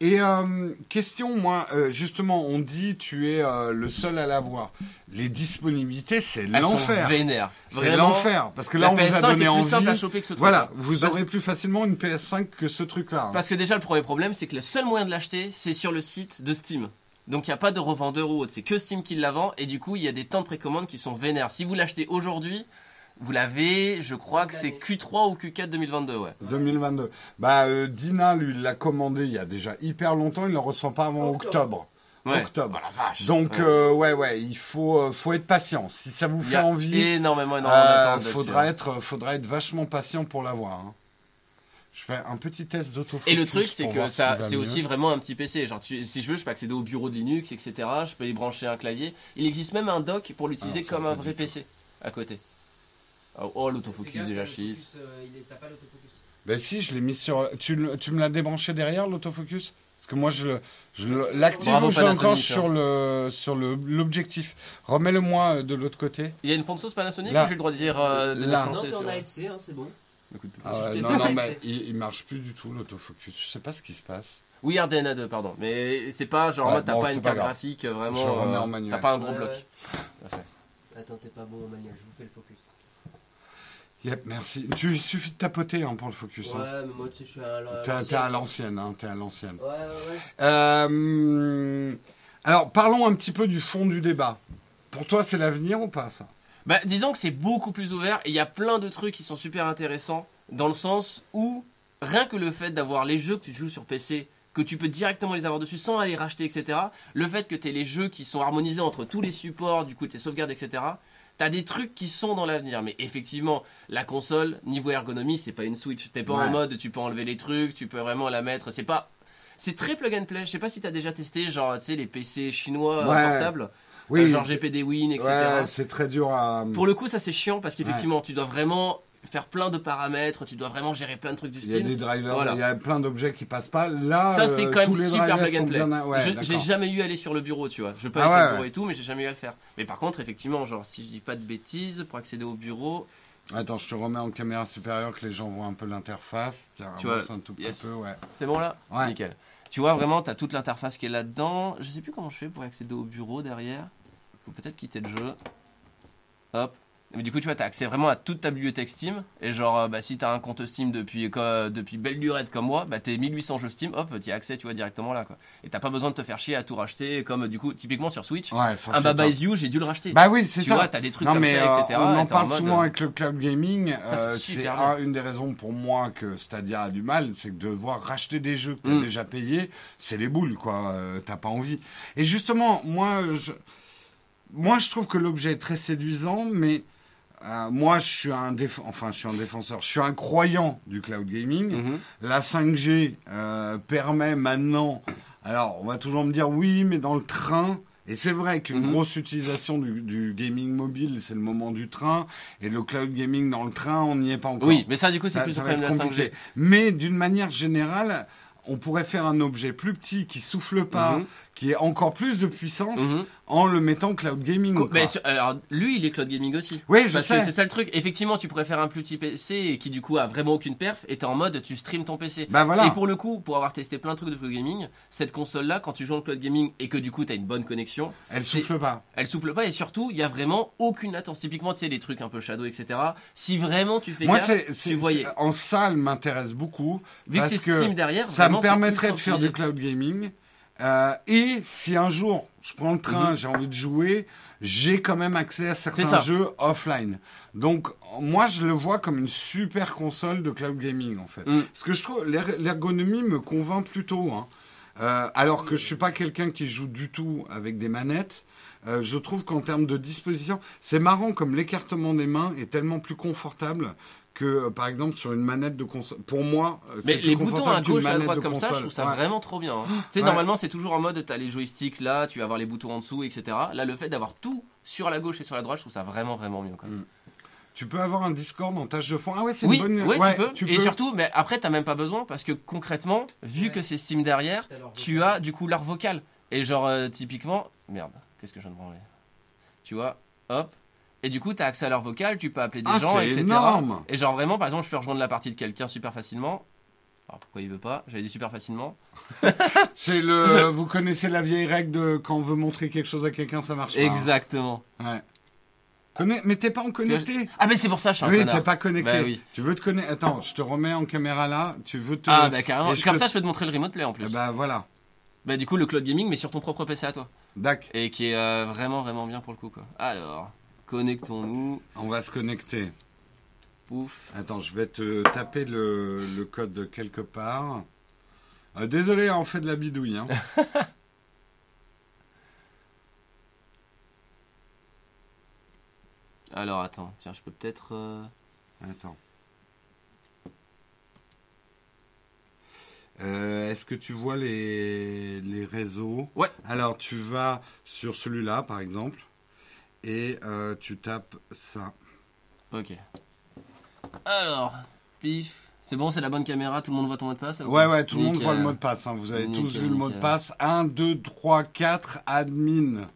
Et euh, question, moi, euh, justement, on dit tu es euh, le seul à l'avoir. Les disponibilités, c'est l'enfer. vénères. C'est l'enfer. Parce que là, on vous a PS5 donné est plus simple à envie. choper que ce truc. Voilà, vous Parce- aurez plus facilement une PS5 que ce truc-là. hein. Parce que déjà, le premier problème, c'est que le seul moyen de l'acheter, c'est sur le site de Steam. Donc il n'y a pas de revendeur ou autre, c'est que Steam qui la vend et du coup il y a des temps de précommande qui sont vénères. Si vous l'achetez aujourd'hui, vous l'avez, je crois que c'est Q3 ou Q4 2022, ouais. 2022. Bah, euh, Dina, lui, l'a commandé il y a déjà hyper longtemps. Il ne le reçoit pas avant octobre. Ouais. Octobre. Oh la vache. Donc, Ouais. euh, ouais, ouais, il faut, euh, faut être patient. Si ça vous fait a envie, énormément, énormément euh, faudra, hein. être, faudra être vachement patient pour l'avoir. hein. Je fais un petit test d'autofocus. Et le truc, c'est que ça, c'est aussi vraiment un petit PC. Genre, tu- si je veux, je peux accéder au bureau de Linux, etc. Je peux y brancher un clavier. Il existe même un dock pour l'utiliser ça comme un vrai. PC à côté. Oh, oh, l'autofocus déjà focus, euh, il est- T'as pas l'autofocus. Ben si, je l'ai mis sur. Tu, tu me l'as débranché derrière l'autofocus? Parce que moi, je le- je l'active l'enclenche hein. sur le sur le l'objectif. Remets-le-moi euh, de l'autre côté. Il y a une ponte sauce Panasonic ou j'ai le droit de dire euh, de Là. Non, t'es en AFC, hein, c'est bon. Écoute, Ah Si non, non, mais il, il marche plus du tout l'autofocus. Je sais pas ce qui se passe. Oui, RDNA 2, pardon. Mais c'est pas genre, Ouais, t'as bon, pas une carte graphique euh, vraiment. Je remets en manuel. T'as pas un gros Ouais, bloc. ouais. Attends, t'es pas bon au manuel, je vous fais le focus. Yep, merci. Tu il suffit de tapoter hein, pour le focus. hein. Ouais, mais moi, tu sais, je suis à la- T'es l'ancienne. à l'ancienne, hein, t'es à l'ancienne. Ouais, ouais, ouais. Euh, alors, parlons un petit peu du fond du débat. Pour toi, c'est l'avenir ou pas ça? Bah, disons que c'est beaucoup plus ouvert et il y a plein de trucs qui sont super intéressants dans le sens où rien que le fait d'avoir les jeux que tu joues sur PC, que tu peux directement les avoir dessus sans aller racheter, etc. Le fait que tu aies les jeux qui sont harmonisés entre tous les supports, du coup tes sauvegardes, etc. T'as des trucs qui sont dans l'avenir, mais effectivement, la console, niveau ergonomie, c'est pas une Switch. T'es pas Ouais. en mode, tu peux enlever les trucs, tu peux vraiment la mettre. C'est pas, c'est très plug and play. Je sais pas si t'as déjà testé, genre, tu sais, les PC chinois Ouais. portables, Oui, euh, genre GPD Win, etc. ouais, c'est très dur à. Pour le coup, ça c'est chiant parce qu'effectivement, tu dois vraiment faire plein de paramètres, tu dois vraiment gérer plein de trucs du Il y a style. des drivers, Voilà. il y a plein d'objets qui passent pas. Là, Ça c'est euh, quand même super plug and play. bien- ouais. J'ai jamais eu à aller sur le bureau, tu vois. Je peux Ah aller sur ouais, le bureau ouais. et tout, mais j'ai jamais eu à le faire. Mais par contre, effectivement, genre si je dis pas de bêtises, pour accéder au bureau, Attends, je te remets en caméra supérieure que les gens voient un peu l'interface. Tu vois, un tout petit yes. peu, ouais. c'est bon là Ouais. Nickel. Tu vois, vraiment, tu as toute l'interface qui est là-dedans. Je sais plus comment je fais pour accéder au bureau derrière. Faut peut-être quitter le jeu. Hop. Mais du coup, tu vois, tu as accès vraiment à toute ta bibliothèque Steam. Et genre, euh, bah, si tu as un compte Steam depuis, quoi, depuis belle lurette comme moi, bah, t'es 1800 jeux Steam, hop, tu as accès, tu vois, directement là. Quoi. Et t'as pas besoin de te faire chier à tout racheter. Comme du coup, typiquement sur Switch, Ouais, ça, un Baba. Is You, j'ai dû le racheter. Bah oui, c'est tu ça. vois, t'as des trucs non comme mais ça, euh, etc. on en parle souvent euh, avec le cloud gaming. C'est euh, un- une des raisons pour moi que Stadia a du mal, c'est que de devoir racheter des jeux que tu as Mm. déjà payés, c'est les boules quoi. Euh, T'as pas envie. Et justement, moi, je, moi, je trouve que l'objet est très séduisant, mais euh, moi, je suis un déf- enfin, je suis un défenseur. Je suis un croyant du cloud gaming. mhm. La 5G euh, permet maintenant. Alors, on va toujours me dire oui, mais dans le train. Et c'est vrai qu'une Mhm. grosse utilisation du, du gaming mobile, c'est le moment du train. Et le cloud gaming dans le train, on n'y est pas encore. Oui, mais ça, du coup, c'est plus ça le problème de la 5G. compliqué. Mais d'une manière générale, on pourrait faire un objet plus petit qui souffle pas, Mhm. Qui ait encore plus de puissance Mhm. en le mettant cloud gaming. Co- quoi. Mais sur- alors, lui, il est cloud gaming aussi. Oui, je Parce sais. c'est ça le truc. Effectivement, tu pourrais faire un plus petit PC et qui du coup a vraiment aucune perf et t'es en mode tu stream ton PC. Bah voilà. Et pour le coup, pour avoir testé plein de trucs de cloud gaming, cette console là, quand tu joues en cloud gaming et que du coup t'as une bonne connexion, Elle souffle pas. elle souffle pas et surtout il y a vraiment aucune latence. Typiquement, tu sais, les trucs un peu shadow, etc. Si vraiment tu fais Moi, gaffe, tu voyais. en salle m'intéresse beaucoup. Vu que c'est Steam derrière, Ça me vraiment, permettrait de faire du cloud gaming. Euh, et si un jour je prends le train, Mhm. j'ai envie de jouer, j'ai quand même accès à certains jeux offline. Donc moi je le vois comme une super console de cloud gaming en fait. Mm. Parce que je trouve l'er- l'ergonomie me convainc plutôt. hein. Euh, alors que je suis pas quelqu'un qui joue du tout avec des manettes. euh, je trouve qu'en termes de disposition, c'est marrant comme l'écartement des mains est tellement plus confortable que, euh, par exemple, sur une manette de console. Pour moi, euh, Mais c'est plus les boutons à gauche et à droite comme ça, je trouve ça Ouais. vraiment trop bien. hein. Tu sais, Ouais. normalement, c'est toujours en mode, t'as les joysticks là, tu vas avoir les boutons en dessous, etc. Là, le fait d'avoir tout sur la gauche et sur la droite, je trouve ça vraiment, vraiment mieux. Quand même. Mm. Tu peux avoir un Discord en tâche de fond. Ah ouais, c'est Oui, une bonne. ouais, tu peux. et surtout, mais après, t'as même pas besoin parce que concrètement, vu Ouais. que c'est Steam derrière, tu as du coup l'art vocal. Et genre, euh, typiquement, merde, qu'est-ce que je viens de branler? Tu vois, hop. Et du coup, t'as accès à leur vocal, tu peux appeler des Ah, gens, etc. énorme. Et genre, vraiment, par exemple, je peux rejoindre la partie de quelqu'un super facilement. Alors pourquoi il veut pas? J'avais dit super facilement. C'est le. vous connaissez la vieille règle de quand on veut montrer quelque chose à quelqu'un, ça marche pas. Exactement. Ouais. Mais t'es pas en connecté? Ah, mais c'est pour ça, je suis un Oui, t'es pas connecté. Bah oui. Tu veux te connecter. Attends, je te remets en caméra là. Tu veux te. Ah, bah carrément. Comme te- ça, je peux te montrer le remote play en plus. Eh Bah voilà. Bah, du coup, le cloud gaming, mais sur ton propre PC à toi. Dac. Et qui est euh, vraiment, vraiment bien pour le coup, quoi. Alors, connectons-nous. On va se connecter. Pouf. Attends, je vais te taper le, le code de quelque part. Euh, désolé, on fait de la bidouille. Hein. Alors, attends. Tiens, je peux peut-être. euh, Attends. Euh, Est-ce que tu vois les, les réseaux? Ouais. Alors, tu vas sur celui-là, par exemple, et euh, tu tapes ça. Ok. Alors, pif. C'est bon, c'est la bonne caméra, tout le monde voit ton mot de passe là, Ouais, ouais, tout le monde voit le mot de passe. hein. Vous avez tous Nickel, vu le mot de passe. 1, 2, 3, 4, admin.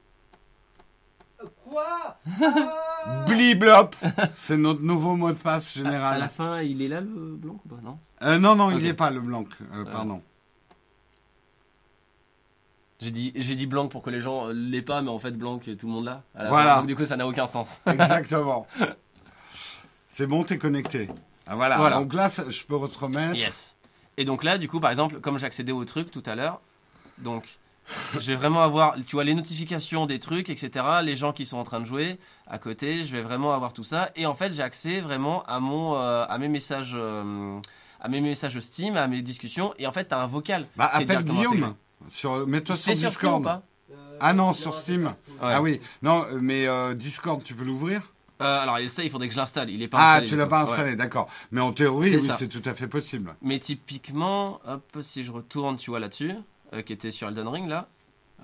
Quoi? Bliblop C'est notre nouveau mot de passe À, à la général. fin, il est là le blanc ou pas? Non? Euh, non, non, il Ok. n'y est pas, le blanc. Euh, pardon. J'ai dit, j'ai dit blanc pour que les gens euh, l'aient pas, mais en fait, blanc, tout le monde l'a. Voilà. fin. Donc, du coup, ça n'a aucun sens. Exactement. C'est bon, t'es connecté. Ah, voilà. Voilà. Donc là, je peux remettre. Yes. Et donc là, du coup, par exemple, comme j'accédais au truc tout à l'heure, donc je vais vraiment avoir, tu vois, les notifications des trucs, etc. Les gens qui sont en train de jouer à côté, je vais vraiment avoir tout ça. Et en fait, j'ai accès vraiment à mon, euh, à mes messages, euh, à mes messages Steam, à mes discussions. Et en fait, t'as un vocal. Bah, appelle Guillaume. intégré. Sur, mets-toi sur C'est sur Steam Discord. ou pas Euh, Ah non, sur Steam. Steam. Ouais. Ah oui. Non, mais euh, Discord, tu peux l'ouvrir Euh, Alors ça, il faudrait que je l'installe. Il est pas Ah, installé. tu du l'as pas Ouais. installé, d'accord. Mais en théorie, C'est oui, c'est tout à fait possible. Mais typiquement, hop, si je retourne, tu vois là-dessus, euh, qui était sur Elden Ring là.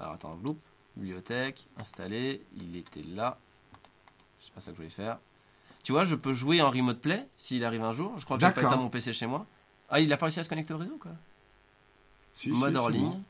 Alors attends, loop, bibliothèque, installé, il était là. C'est pas ça que je voulais faire. Tu vois, je peux jouer en remote play s'il arrive un jour. Je crois que j'ai pas éteint mon PC chez moi. Ah, il a pas réussi à se connecter au réseau quoi. Si, Mode hors bon.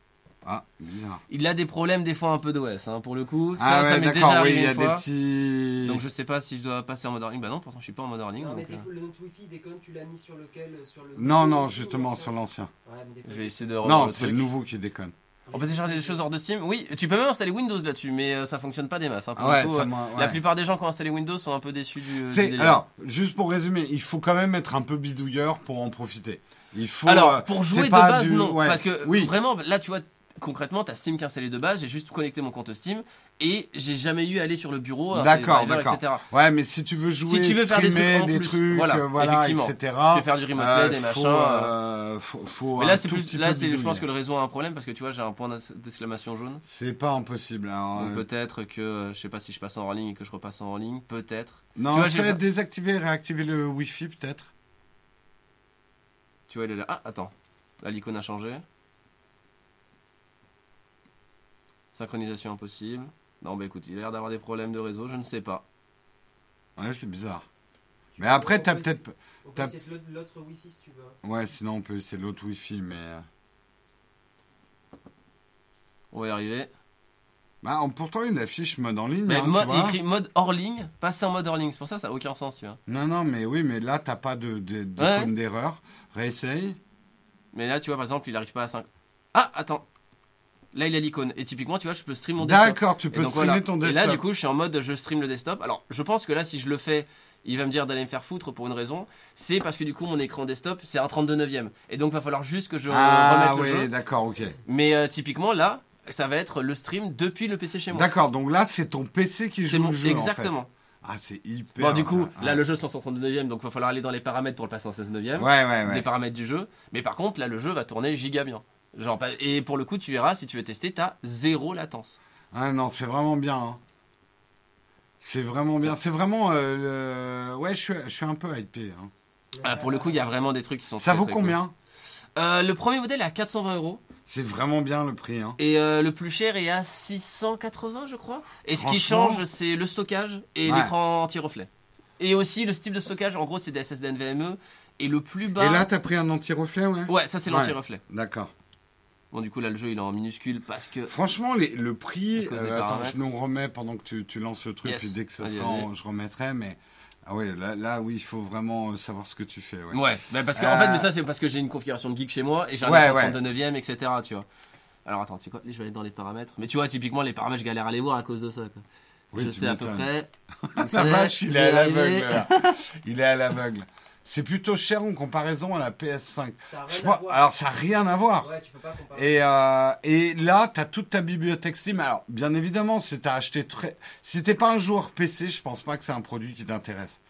Ah, bizarre. Il a des problèmes des fois un peu d'OS, hein, pour le coup. Ah ça, ça ouais, m'est déjà d'accord, oui, il y a une des petits. Donc je sais pas si je dois passer en mode ligne. Bah non, pourtant je suis pas en mode ligne. Non, mais donc, des euh, le note Wi-Fi déconne, tu l'as mis sur lequel sur le... Non, non, justement, sur l'ancien. Ouais, mais je vais essayer de Non, c'est le nouveau qui déconne. On peut télécharger des choses hors de Steam. Oui, tu peux même installer Windows là-dessus, mais euh, ça fonctionne pas des masses. hein, pour ouais, coup, ça euh, La plupart des gens qui ont installé Windows sont un peu déçus du. alors juste pour résumer, il faut quand même être un peu bidouilleur pour en profiter. Il faut. Alors, euh, pour jouer de base, du- non. ouais. Parce que oui, vraiment, là, tu vois, concrètement, t'as Steam qui est installé de base. J'ai juste connecté mon compte Steam et j'ai jamais eu à aller sur le bureau, D'accord, d'accord. etc. ouais, mais si tu veux jouer, Si tu veux faire des trucs en des plus, trucs, voilà, euh, voilà, etc. Tu veux faire du remote play, euh, des faut, machins. euh, faut, faut Mais là, c'est plus, là, c'est, je pense que le réseau a un problème parce que tu vois, j'ai un point d'ex- d'exclamation jaune. c'est pas impossible. euh, peut-être que, euh, je sais pas si je passe en hors ligne et que je repasse en hors ligne, peut-être. non, tu vois, pas- désactiver, réactiver le Wi-Fi peut-être. Tu vois, il est là. Ah, attends. Là, l'icône a changé. Synchronisation impossible. Non, bah écoute, il a l'air d'avoir des problèmes de réseau, je ne sais pas. Ouais, c'est bizarre. tu Mais après, on t'as peut peut-être. On peut t'as- essayer l'autre- Wi-Fi si tu veux. Ouais, sinon on peut essayer l'autre Wi-Fi, mais. euh, On va y arriver. Bah, en- pourtant, une affiche mode en ligne. Mais hein, tu mode, vois. écrit mode hors ligne, passer en mode hors ligne. C'est pour ça que ça n'a aucun sens, tu vois. Non, non, mais oui, mais là, t'as pas de, de, de Ouais. d'erreur. Réessaye. Mais là, tu vois, par exemple, il n'arrive pas à 5. Ah, attends. Là, il a l'icône. Et typiquement, tu vois, je peux stream mon desktop. D'accord, tu Et peux donc, streamer voilà. ton Et desktop. là, du coup, je suis en mode je stream le desktop. Alors, je pense que là, si je le fais, il va me dire d'aller me faire foutre pour une raison. C'est parce que du coup, mon écran desktop, c'est un 32 neuvième. Et donc, il va falloir juste que je ah, remette le oui, d'accord, ok. Mais euh, typiquement, là, ça va être le stream depuis le PC chez moi. D'accord, donc là, c'est ton PC qui C'est joue mon... le jeu. Exactement. En fait. Ah, c'est hyper. Bon, du coup, là, le jeu se lance en 32 neuvième, donc il va falloir aller dans les paramètres pour le passer en 16 neuvième. Ouais, ouais, ouais. paramètres du jeu. Mais par contre, là, le jeu va tourner giga bien. Genre, et pour le coup, tu verras, si tu veux tester, t'as zéro latence. Ah non, c'est vraiment bien. hein. C'est vraiment bien. C'est vraiment. euh, le- Ouais, je suis, je suis un peu hypé. hein. Ah, pour le coup, il y a vraiment des trucs qui sont Ça très, vaut très combien cool. Euh, Le premier modèle est à 420 euros. C'est vraiment bien le prix. Hein. Et euh, le plus cher est à 680, je crois. Et ce qui change, c'est le stockage et Ouais. l'écran anti-reflet. Et aussi le type de stockage, en gros, c'est des SSD NVMe. Et le plus bas. Et là, t'as pris un anti-reflet, ouais? Ouais, ça c'est Ouais. l'anti-reflet. D'accord. Bon, du coup, là, le jeu il est en minuscule parce que. Franchement, les- le prix. Euh, attends, je nous remets pendant que tu, tu lances le truc, Yes. puis dès que ça Vas-y, sera, en- je remettrai. Mais ah ouais, là, là, oui, il faut vraiment euh, savoir ce que tu fais. Ouais. Ouais, bah parce que, Euh, en fait, mais ça c'est parce que j'ai une configuration de geek chez moi et j'ai un Ouais, ouais. 32 neuvième, etc. Tu vois. Alors attends, c'est quoi? Je vais aller dans les paramètres. Mais tu vois, typiquement, les paramètres, je galère à les voir à cause de ça. Quoi. Oui, je tu sais à peu près. La sais, vache, il est à l'aveugle. Il est à l'aveugle. C'est plutôt cher en comparaison à la PS5. Ça a rien Je à crois- voir. alors, ça n'a rien à voir. Ouais, tu peux pas comparer. Et, euh, et là, tu as toute ta bibliothèque Steam. Alors, bien évidemment, si tu acheté très. Si t'es pas un joueur PC, je pense pas que c'est un produit qui t'intéresse.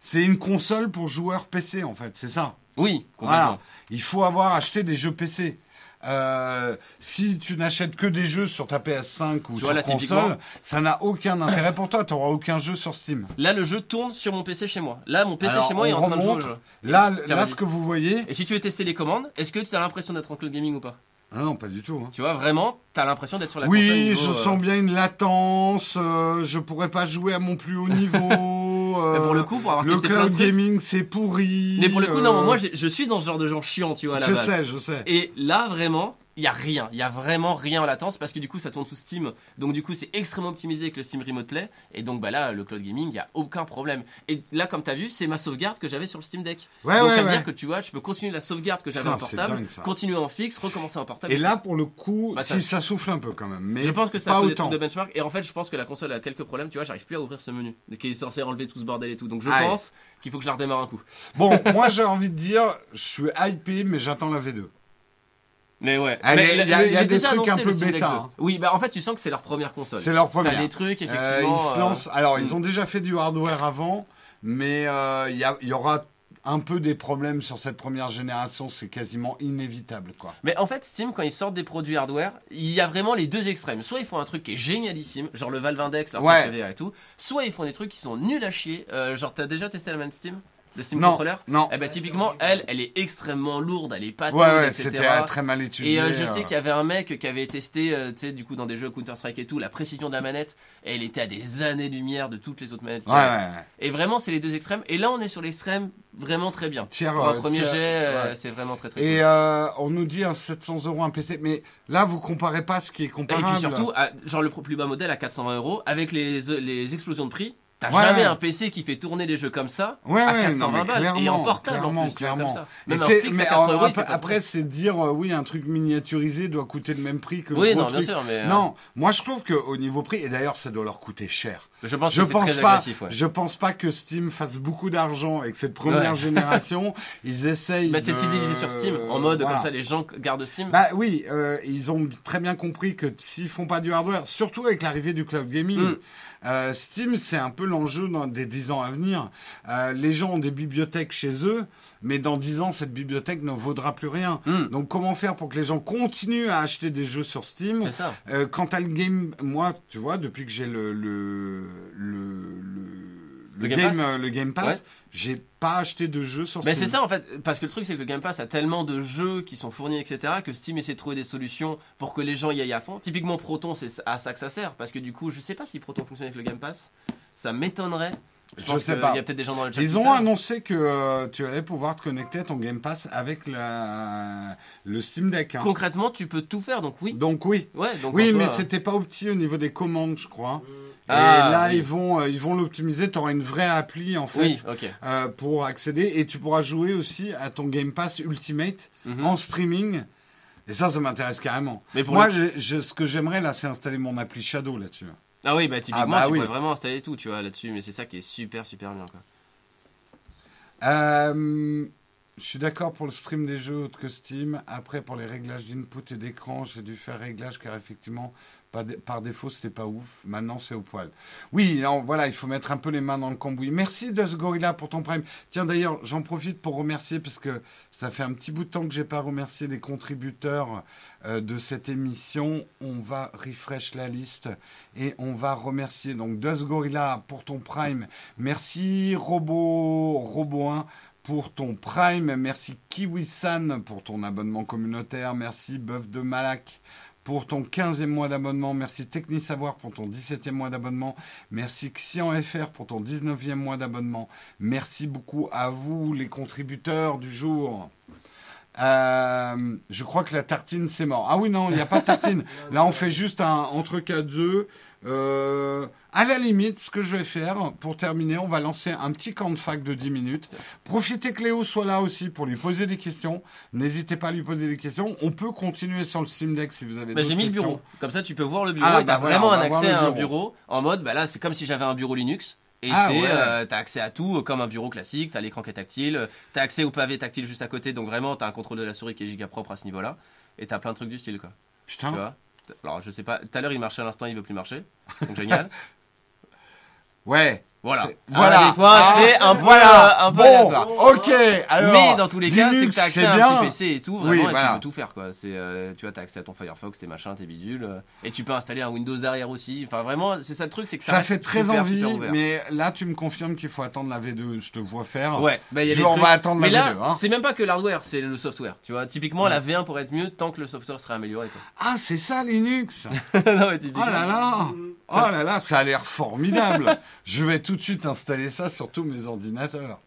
C'est une console pour joueurs PC, en fait, c'est ça? Oui, complètement. Voilà. Il faut avoir acheté des jeux PC. Euh, si tu n'achètes que des jeux sur ta PS5 ou Tu sur là, console, ça n'a aucun intérêt pour toi. Tu n'auras aucun jeu sur Steam. Là, le jeu tourne sur mon PC chez moi. Là, mon PC Alors, chez moi est en train de jouer au remonte. jeu. Là, Tiens, là ce que vous voyez. Et si tu veux tester les commandes, est-ce que tu as l'impression d'être en cloud gaming ou pas? Ah non, pas du tout. hein. Tu vois, vraiment, tu as l'impression d'être sur la. Oui, niveau, je euh, sens bien une latence. euh, je pourrais pas jouer à mon plus haut niveau. euh, mais pour le coup, pour avoir le testé plein de cloud trucs. gaming, c'est pourri. Mais pour le coup, non, euh, moi, je suis dans ce genre de gens chiants, tu vois, à la je base. sais, je sais. Et là, vraiment, il y a rien. Il y a vraiment rien en latence parce que du coup, ça tourne sous Steam. Donc, du coup, c'est extrêmement optimisé avec le Steam Remote Play. Et donc, bah là, le cloud gaming, il y a aucun problème. Et là, comme tu as vu, c'est ma sauvegarde que j'avais sur le Steam Deck. Ouais, donc, ouais, ça veut ouais. dire que tu vois, je peux continuer la sauvegarde que j'avais en portable, dingue, ça. continuer en fixe, recommencer en portable. Et là, pour le coup, Bah, si ça- ça souffle un peu quand même, mais je pense que ça pas autant. de benchmark. Et en fait, je pense que la console a quelques problèmes. Tu vois, j'arrive plus à ouvrir ce menu qui est censé enlever tout ce bordel et tout. Donc, je pense qu'il faut que je la redémarre un coup. Bon, moi j'ai envie de dire, je suis hypé, mais j'attends la V2. Mais ouais. Le- il y a- y des trucs un peu bêta, 2. hein. Oui, bah en fait, tu sens que c'est leur première console. C'est leur T'as première. des trucs, Euh, effectivement. ils se euh, lancent. Alors, ils mm. ont déjà fait du hardware avant, mais euh, il y, y aura un peu des problèmes sur cette première génération. C'est quasiment inévitable, quoi. Mais en fait, Steam, quand ils sortent des produits hardware, il y a vraiment les deux extrêmes. Soit ils font un truc qui est génialissime, genre le Valve Index, leur Ouais. Et tout. Soit ils font des trucs qui sont nuls à chier. Genre, t'as déjà testé la main Steam? Le Steam Non, Controller. non. Eh ben typiquement, elle, elle est extrêmement lourde, elle est pas Ouais, ouais, etc. c'était très mal étudié. Et euh, je euh. sais qu'il y avait un mec qui avait testé, euh, tu sais, du coup, dans des jeux Counter Strike et tout, la précision de la manette, et elle était à des années-lumière de toutes les autres manettes. Ouais, ouais. Et vraiment, c'est les deux extrêmes. Et là, on est sur l'extrême vraiment très bien. Tiers, Pour un premier tiers, jet, c'est vraiment très très Et cool. euh, on nous dit un 700 euros un PC, mais là vous comparez pas ce qui est Et comparable. puis surtout, à- genre le plus bas modèle à 420 euros, avec les, les explosions de prix, t'as Ouais, jamais ouais. un PC qui fait tourner des jeux comme ça Ouais, à ouais, 420 non, mais balles et en portable clairement, en plus, comme clairement. ça. Même fixe mais à 400 euros, il après, après, c'est dire euh, oui un truc miniaturisé doit coûter le même prix que le Oui, gros non, bien truc. sûr, mais euh, Non, moi je trouve que au niveau prix et d'ailleurs ça doit leur coûter cher. je pense Je que pense très pas, agressif. Ouais. je pense pas que Steam fasse beaucoup d'argent et que cette première génération ils essayent. Bah, c'est de fidéliser sur Steam, en mode voilà. comme ça les gens gardent Steam. Bah oui, euh, ils ont très bien compris que s'ils font pas du hardware, surtout avec l'arrivée du cloud gaming, Mm. Euh, Steam c'est un peu l'enjeu dans des 10 ans à venir. Euh, les gens ont des bibliothèques chez eux, mais dans 10 ans cette bibliothèque ne vaudra plus rien. Mm. Donc comment faire pour que les gens continuent à acheter des jeux sur Steam ça. euh, quant à le game, moi, tu vois, depuis que j'ai le le le le, Le Game Pass euh, le Game Pass, Ouais. j'ai pas acheté de jeux sur Mais Steam. c'est ça en fait, parce que le truc c'est que le Game Pass a tellement de jeux qui sont fournis, etc., que Steam essaie de trouver des solutions pour que les gens y aillent à fond. Typiquement Proton, c'est à ça que ça sert, parce que du coup, je sais pas si Proton fonctionne avec le Game Pass, ça m'étonnerait. Je sais pas. y a peut-être des gens dans le chat. Ils ont annoncé que euh, tu allais pouvoir te connecter à ton Game Pass avec la, le Steam Deck. hein. Concrètement, tu peux tout faire, donc oui. Donc oui. Ouais, donc Oui, mais soi, c'était pas opti au niveau des commandes, je crois. Ah, et là, oui. ils vont, euh, ils vont l'optimiser. Tu auras une vraie appli en fait Oui, euh, pour accéder et tu pourras jouer aussi à ton Game Pass Ultimate Mhm. en streaming. Et ça, ça m'intéresse carrément. Mais pour Moi, le- ce que j'aimerais là, c'est installer mon appli Shadow là-dessus. Ah oui, bah typiquement, bah tu oui. pourrais vraiment installer tout, tu vois, là-dessus, mais c'est ça qui est super, super bien, quoi. Euh, je suis d'accord pour le stream des jeux autres que Steam. Après, pour les réglages d'input et d'écran, j'ai dû faire réglage car effectivement, par défaut, c'était pas ouf. Maintenant, c'est au poil. Oui, voilà, il faut mettre un peu les mains dans le cambouis. Merci Dust Gorilla pour ton prime. Tiens, d'ailleurs, j'en profite pour remercier parce que ça fait un petit bout de temps que j'ai pas remercié les contributeurs euh, de cette émission. On va refresh la liste et on va remercier donc Gorilla pour ton prime. Merci Robo Robo 1 pour ton Prime. Merci Kiwi-san pour ton abonnement communautaire. Merci Bœuf de Malak pour ton 15e mois d'abonnement. Merci Technisavoir pour ton 17e mois d'abonnement. Merci XianFR pour ton 19e mois d'abonnement. Merci beaucoup à vous, les contributeurs du jour. Euh, je crois que la tartine, c'est mort. Ah oui, non, il n'y a pas de tartine. Là, on fait juste un entre quatre œufs. Euh, à la limite, ce que je vais faire, pour terminer, on va lancer un petit camp de fac de 10 minutes. Profitez que Léo soit là aussi pour lui poser des questions. N'hésitez pas à lui poser des questions. On peut continuer sur le Steam Deck si vous avez Bah, j'ai mis le bureau. Comme ça, tu peux voir le bureau Ah, et t'as bah voilà, vraiment un accès à un bureau. En mode, bah là, c'est comme si j'avais un bureau Linux. Et Ah, c'est, ouais. euh, t'as accès à tout comme un bureau classique. T'as l'écran qui est tactile. T'as accès au pavé tactile juste à côté. Donc vraiment, t'as un contrôle de la souris qui est giga propre à ce niveau-là. Et t'as plein de trucs du style, quoi. Tu Putain. vois? Alors, je sais pas. Tout à l'heure, il marchait à l'instant, il veut plus marcher. Génial. Ouais. Voilà. Alors, Voilà. des fois, Ah, c'est un peu, voilà. euh, un peu Bon, aléatoire. ok. Alors, Mais dans tous les cas, c'est que t'as accès à un bien. petit PC et tout, vraiment, Oui, et voilà. tu peux tout faire, quoi. C'est, euh, tu vois, t'as accès à ton Firefox, tes machins, tes bidules, euh, et tu peux installer un Windows derrière aussi. Enfin, vraiment, c'est ça le truc, c'est que ça, Ça fait très super, envie, super mais là, tu me confirmes qu'il faut attendre la V2. Je te vois faire. Ouais, bah, il y a Je- des on trucs. va attendre mais la là, V2, hein. c'est même pas que l'hardware, c'est le software. Tu vois, typiquement, la V1 pourrait être mieux tant que le software serait amélioré, quoi. Ah, c'est ça Linux. non, mais Oh typiquement. là là Oh là là, ça a l'air formidable Je vais tout de suite installer ça sur tous mes ordinateurs.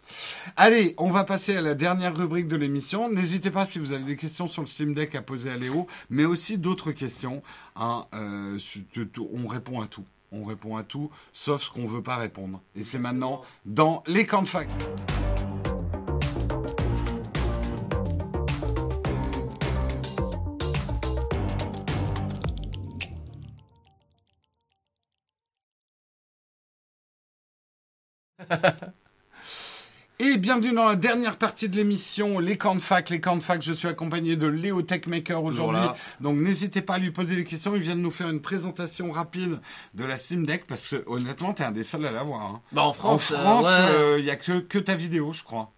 Allez, on va passer à la dernière rubrique de l'émission. N'hésitez pas si vous avez des questions sur le Steam Deck à poser à Léo, mais aussi d'autres questions. hein, euh, on répond à tout. On répond à tout, sauf ce qu'on veut pas répondre. Et c'est maintenant dans les camps de fac. Et bienvenue dans la dernière partie de l'émission, les camps de fac. Les camps de fac, je suis accompagné de Léo Techmaker aujourd'hui. Donc n'hésitez pas à lui poser des questions. Il vient de nous faire une présentation rapide de la Steam Deck parce que honnêtement, t'es un des seuls à l'avoir. hein. Bah, en En France, France, euh, ouais. il y a que, que ta vidéo, je crois.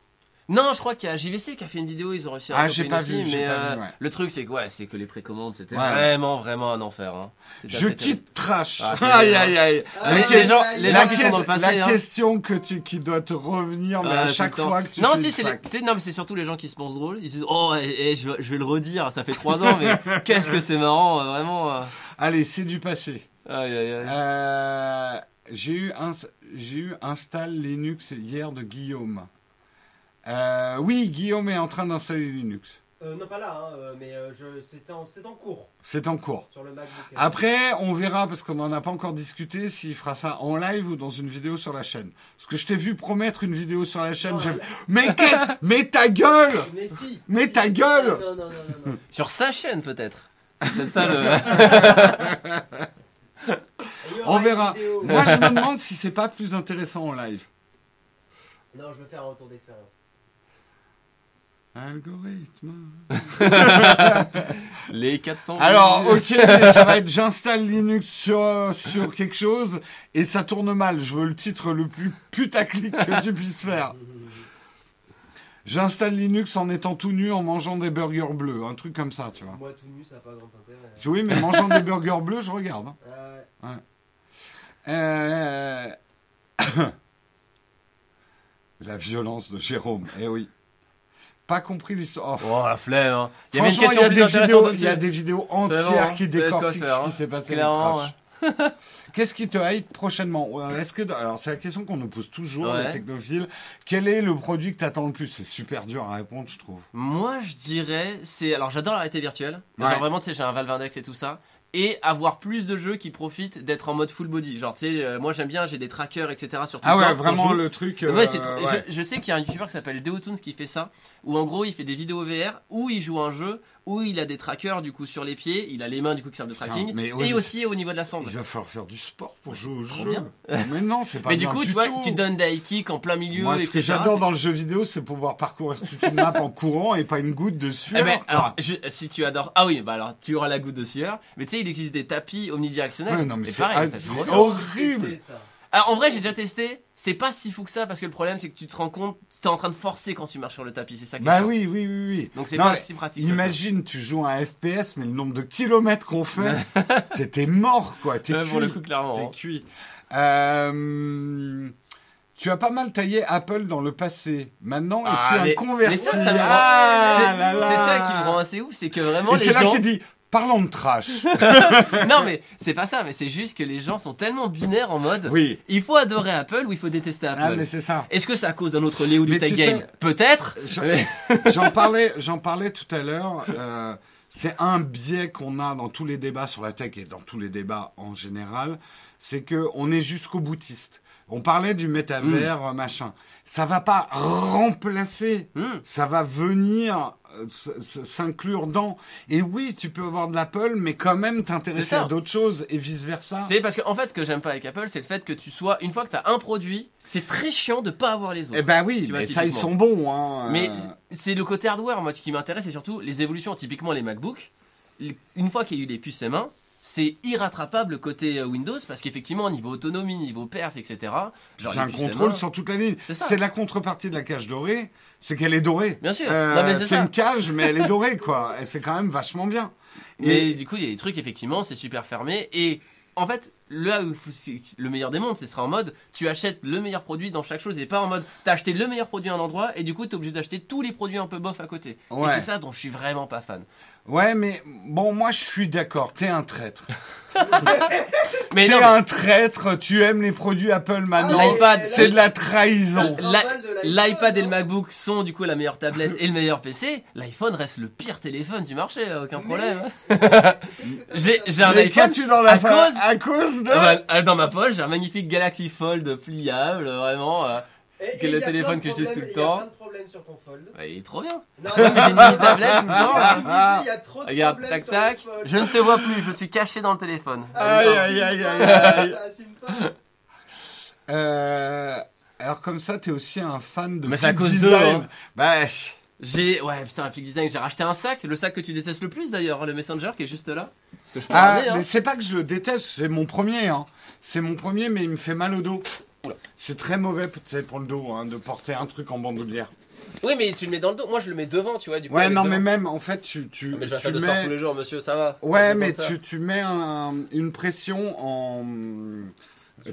Non, je crois qu'il y a JVC qui a fait une vidéo, ils ont réussi à Ah, j'ai pas aussi, vu, mais pas euh, vu, ouais. le truc c'est que ouais, c'est que les précommandes c'était Ouais. vraiment vraiment un enfer. Hein. Je quitte Trash. Ah, aïe, aïe, aïe. Ah, Les- gens- les la gens qui sont dans le passé, La hein. question que tu, qui doit te revenir, mais Ah, à chaque fois que tu non, fais si c'est non mais c'est surtout les gens qui se pensent drôles. Ils se disent oh eh, eh, je, vais- je vais le redire, ça fait trois ans mais qu'est-ce que c'est marrant, euh, vraiment. euh. Allez, c'est du passé. Aïe aïe aïe. Euh, j'ai eu un, j'ai eu install Linux hier de Guillaume. Euh, oui, Guillaume est en train d'installer Linux. Euh, non, pas là, hein, euh, mais euh, je- c'est en, c'est en cours C'est en cours. sur le MacBook. Air. Après, on verra, parce qu'on n'en a pas encore discuté, s'il fera ça en live ou dans une vidéo sur la chaîne. Parce que je t'ai vu promettre une vidéo sur la chaîne. Non, Mais, que- mais ta gueule Mais si Mais si. ta gueule Non, non, non, non, non. Sur sa chaîne peut-être. C'est peut-être ça le. On verra. Moi, je me demande si c'est pas plus intéressant en live. Non, je veux faire un retour d'expérience. Algorithme. Les 400. Alors, ok, mais ça va être j'installe Linux sur, sur quelque chose et ça tourne mal. Je veux le titre le plus putaclic que tu puisses faire. J'installe Linux en étant tout nu, en mangeant des burgers bleus. Un truc comme ça, tu vois. Moi, tout nu, ça n'a pas grand intérêt. Oui, mais mangeant des burgers bleus, je regarde. hein. Ouais. Euh, La violence de Jérôme, eh oui. Pas compris l'histoire. Oh, Oh la flemme. Hein. Il Franchement, il y, a des vidéos, aussi. il y a des vidéos C'est bon, entières qui décortiquent faire, ce qui hein. s'est passé. Qu'est-ce qui te hype prochainement Euh, Est-ce que alors c'est la question qu'on nous pose toujours Ouais. les technophiles. Quel est le produit que t'attends le plus? C'est super dur à répondre, je trouve. Moi, je dirais, c'est alors j'adore la réalité virtuelle. Ouais. Genre vraiment, tu sais, j'ai un Valve Index et tout ça. Et avoir plus de jeux qui profitent d'être en mode full body. Genre, tu sais, euh, moi j'aime bien, j'ai des trackers, etc. sur Ah ouais, vraiment le truc. Ouais, euh, c'est tr- ouais. Je, je sais qu'il y a un youtubeur qui s'appelle Deotoons qui fait ça, où en gros il fait des vidéos VR, où il joue un jeu, où il a des trackers du coup sur les pieds, il a les mains du coup qui servent de Putain, tracking, mais ouais, et mais aussi au niveau de la sangle. Il va falloir faire du sport pour jouer au jeu. bien. Mais non, c'est pas Mais du coup, tu vois, tout. tu donnes des high kicks en plein milieu, Moi, ce etc. que j'adore dans le jeu vidéo, c'est pouvoir parcourir toute une map en courant et pas une goutte de sueur. Eh ben, quoi. alors, je- si tu adores, ah oui, bah alors tu auras la goutte de sueur, mais tu sais, il existe des tapis omnidirectionnels. Ouais, non, mais c'est pareil, ça horrible. Alors en vrai, j'ai déjà testé, c'est pas si fou que ça parce que le problème c'est que tu te rends compte, t'es en train de forcer quand tu marches sur le tapis, c'est ça qui est Bah chiant. oui, oui, oui, oui. Donc c'est Non, pas mais si pratique. que ça. Imagine, tu joues à un FPS, mais le nombre de kilomètres qu'on fait, t'es- t'es mort, quoi. T'es Ouais, cuit. pour le coup, clairement. T'es hein. cuit. Euh, tu as pas mal taillé Apple dans le passé. Maintenant, Ah, es-tu un mais- converti mais ça, ça me rend- Ah C'est là là. c'est ça qui me rend assez ouf, c'est que vraiment Et les c'est là gens. que tu dis, parlons de trash. non mais c'est pas ça, mais c'est juste que les gens sont tellement binaires en mode. oui. Il faut adorer Apple ou il faut détester Apple. Ah, mais c'est ça. Est-ce que c'est à cause d'un autre Léo du Tech Game Peut-être. Mais- J'en parlais, j'en parlais tout à l'heure. euh, c'est un biais qu'on a dans tous les débats sur la tech et dans tous les débats en général, c'est que on est jusqu'au boutiste. On parlait du métavers, Hmm. euh, machin. Ça va pas remplacer. Hmm. Ça va venir s'inclure dans. Et oui, tu peux avoir de l'Apple, mais quand même C'est t'intéresser à d'autres choses et vice versa. Tu sais, parce qu'en fait, ce que j'aime pas avec Apple, c'est le fait que tu sois, une fois que tu as un produit, c'est très chiant de pas avoir les autres. Eh ben oui, vois, mais ça ils sont bons. Hein. Mais euh. c'est le côté hardware, moi, qui m'intéresse, et surtout les évolutions, typiquement les MacBooks. Une fois qu'il y a eu les puces M1, c'est irrattrapable côté euh, Windows, parce qu'effectivement, niveau autonomie, niveau perf, etc. C'est un contrôle M1, sur toute la ligne. C'est la contrepartie de la cage dorée, c'est qu'elle est dorée. Bien sûr. Euh, c'est une cage, mais elle est dorée, quoi. Et c'est quand même vachement bien. Mais Et du coup, il y a des trucs, effectivement, c'est super fermé. Et en fait, là où le meilleur des mondes, ce sera en mode tu achètes le meilleur produit dans chaque chose et pas en mode t'as acheté le meilleur produit à un endroit et du coup t'es obligé d'acheter tous les produits un peu bof à côté. Ouais. Et c'est ça dont je suis vraiment pas fan. ouais, mais bon, moi je suis d'accord. T'es un traître. Mais T'es un traître. Tu aimes les produits Apple maintenant. Ah, L'iPad, c'est de la trahison. L'iPad et le hein. MacBook sont du coup la meilleure tablette et le meilleur PC. L'iPhone reste le pire téléphone du marché, aucun problème. j'ai j'ai un Mais iPhone. qu'as-tu dans la à cause- à cause de Ah bah, dans ma poche, j'ai un magnifique Galaxy Fold pliable, vraiment. euh, Et- le téléphone que j'utilise tout le problèmes- Il y a temps. plein de problèmes sur ton fold. ouais, il est trop bien. Non, Non, mais j'ai une mini tablette tout le temps. Tu il y a trop de Regarde, problèmes tac sur tac. le fold. Je ne te vois plus, je suis caché dans le téléphone. Ah, Aïe, aïe, aïe, aïe, aïe. Ça assume pas. Euh, alors comme ça, t'es aussi un fan de Mais c'est à cause d'eux, Design. hein. Bah, J'ai, ouais, putain, un Peak Design, j'ai racheté un sac, le sac que tu détestes le plus d'ailleurs, le Messenger qui est juste là. Que je peux ah, hein. mais c'est pas que je le déteste, c'est mon premier. Hein. C'est mon premier, mais il me fait mal au dos. C'est très mauvais pour le dos hein, de porter un truc en bandoulière. Oui, mais tu le mets dans le dos. Moi, je le mets devant, tu vois. Du coup, Ouais, non, devant. mais même, en fait, tu, tu, Ah, Mais je tu mets... tous les jours, monsieur, ça va. Ouais, mais tu, tu mets un- une pression en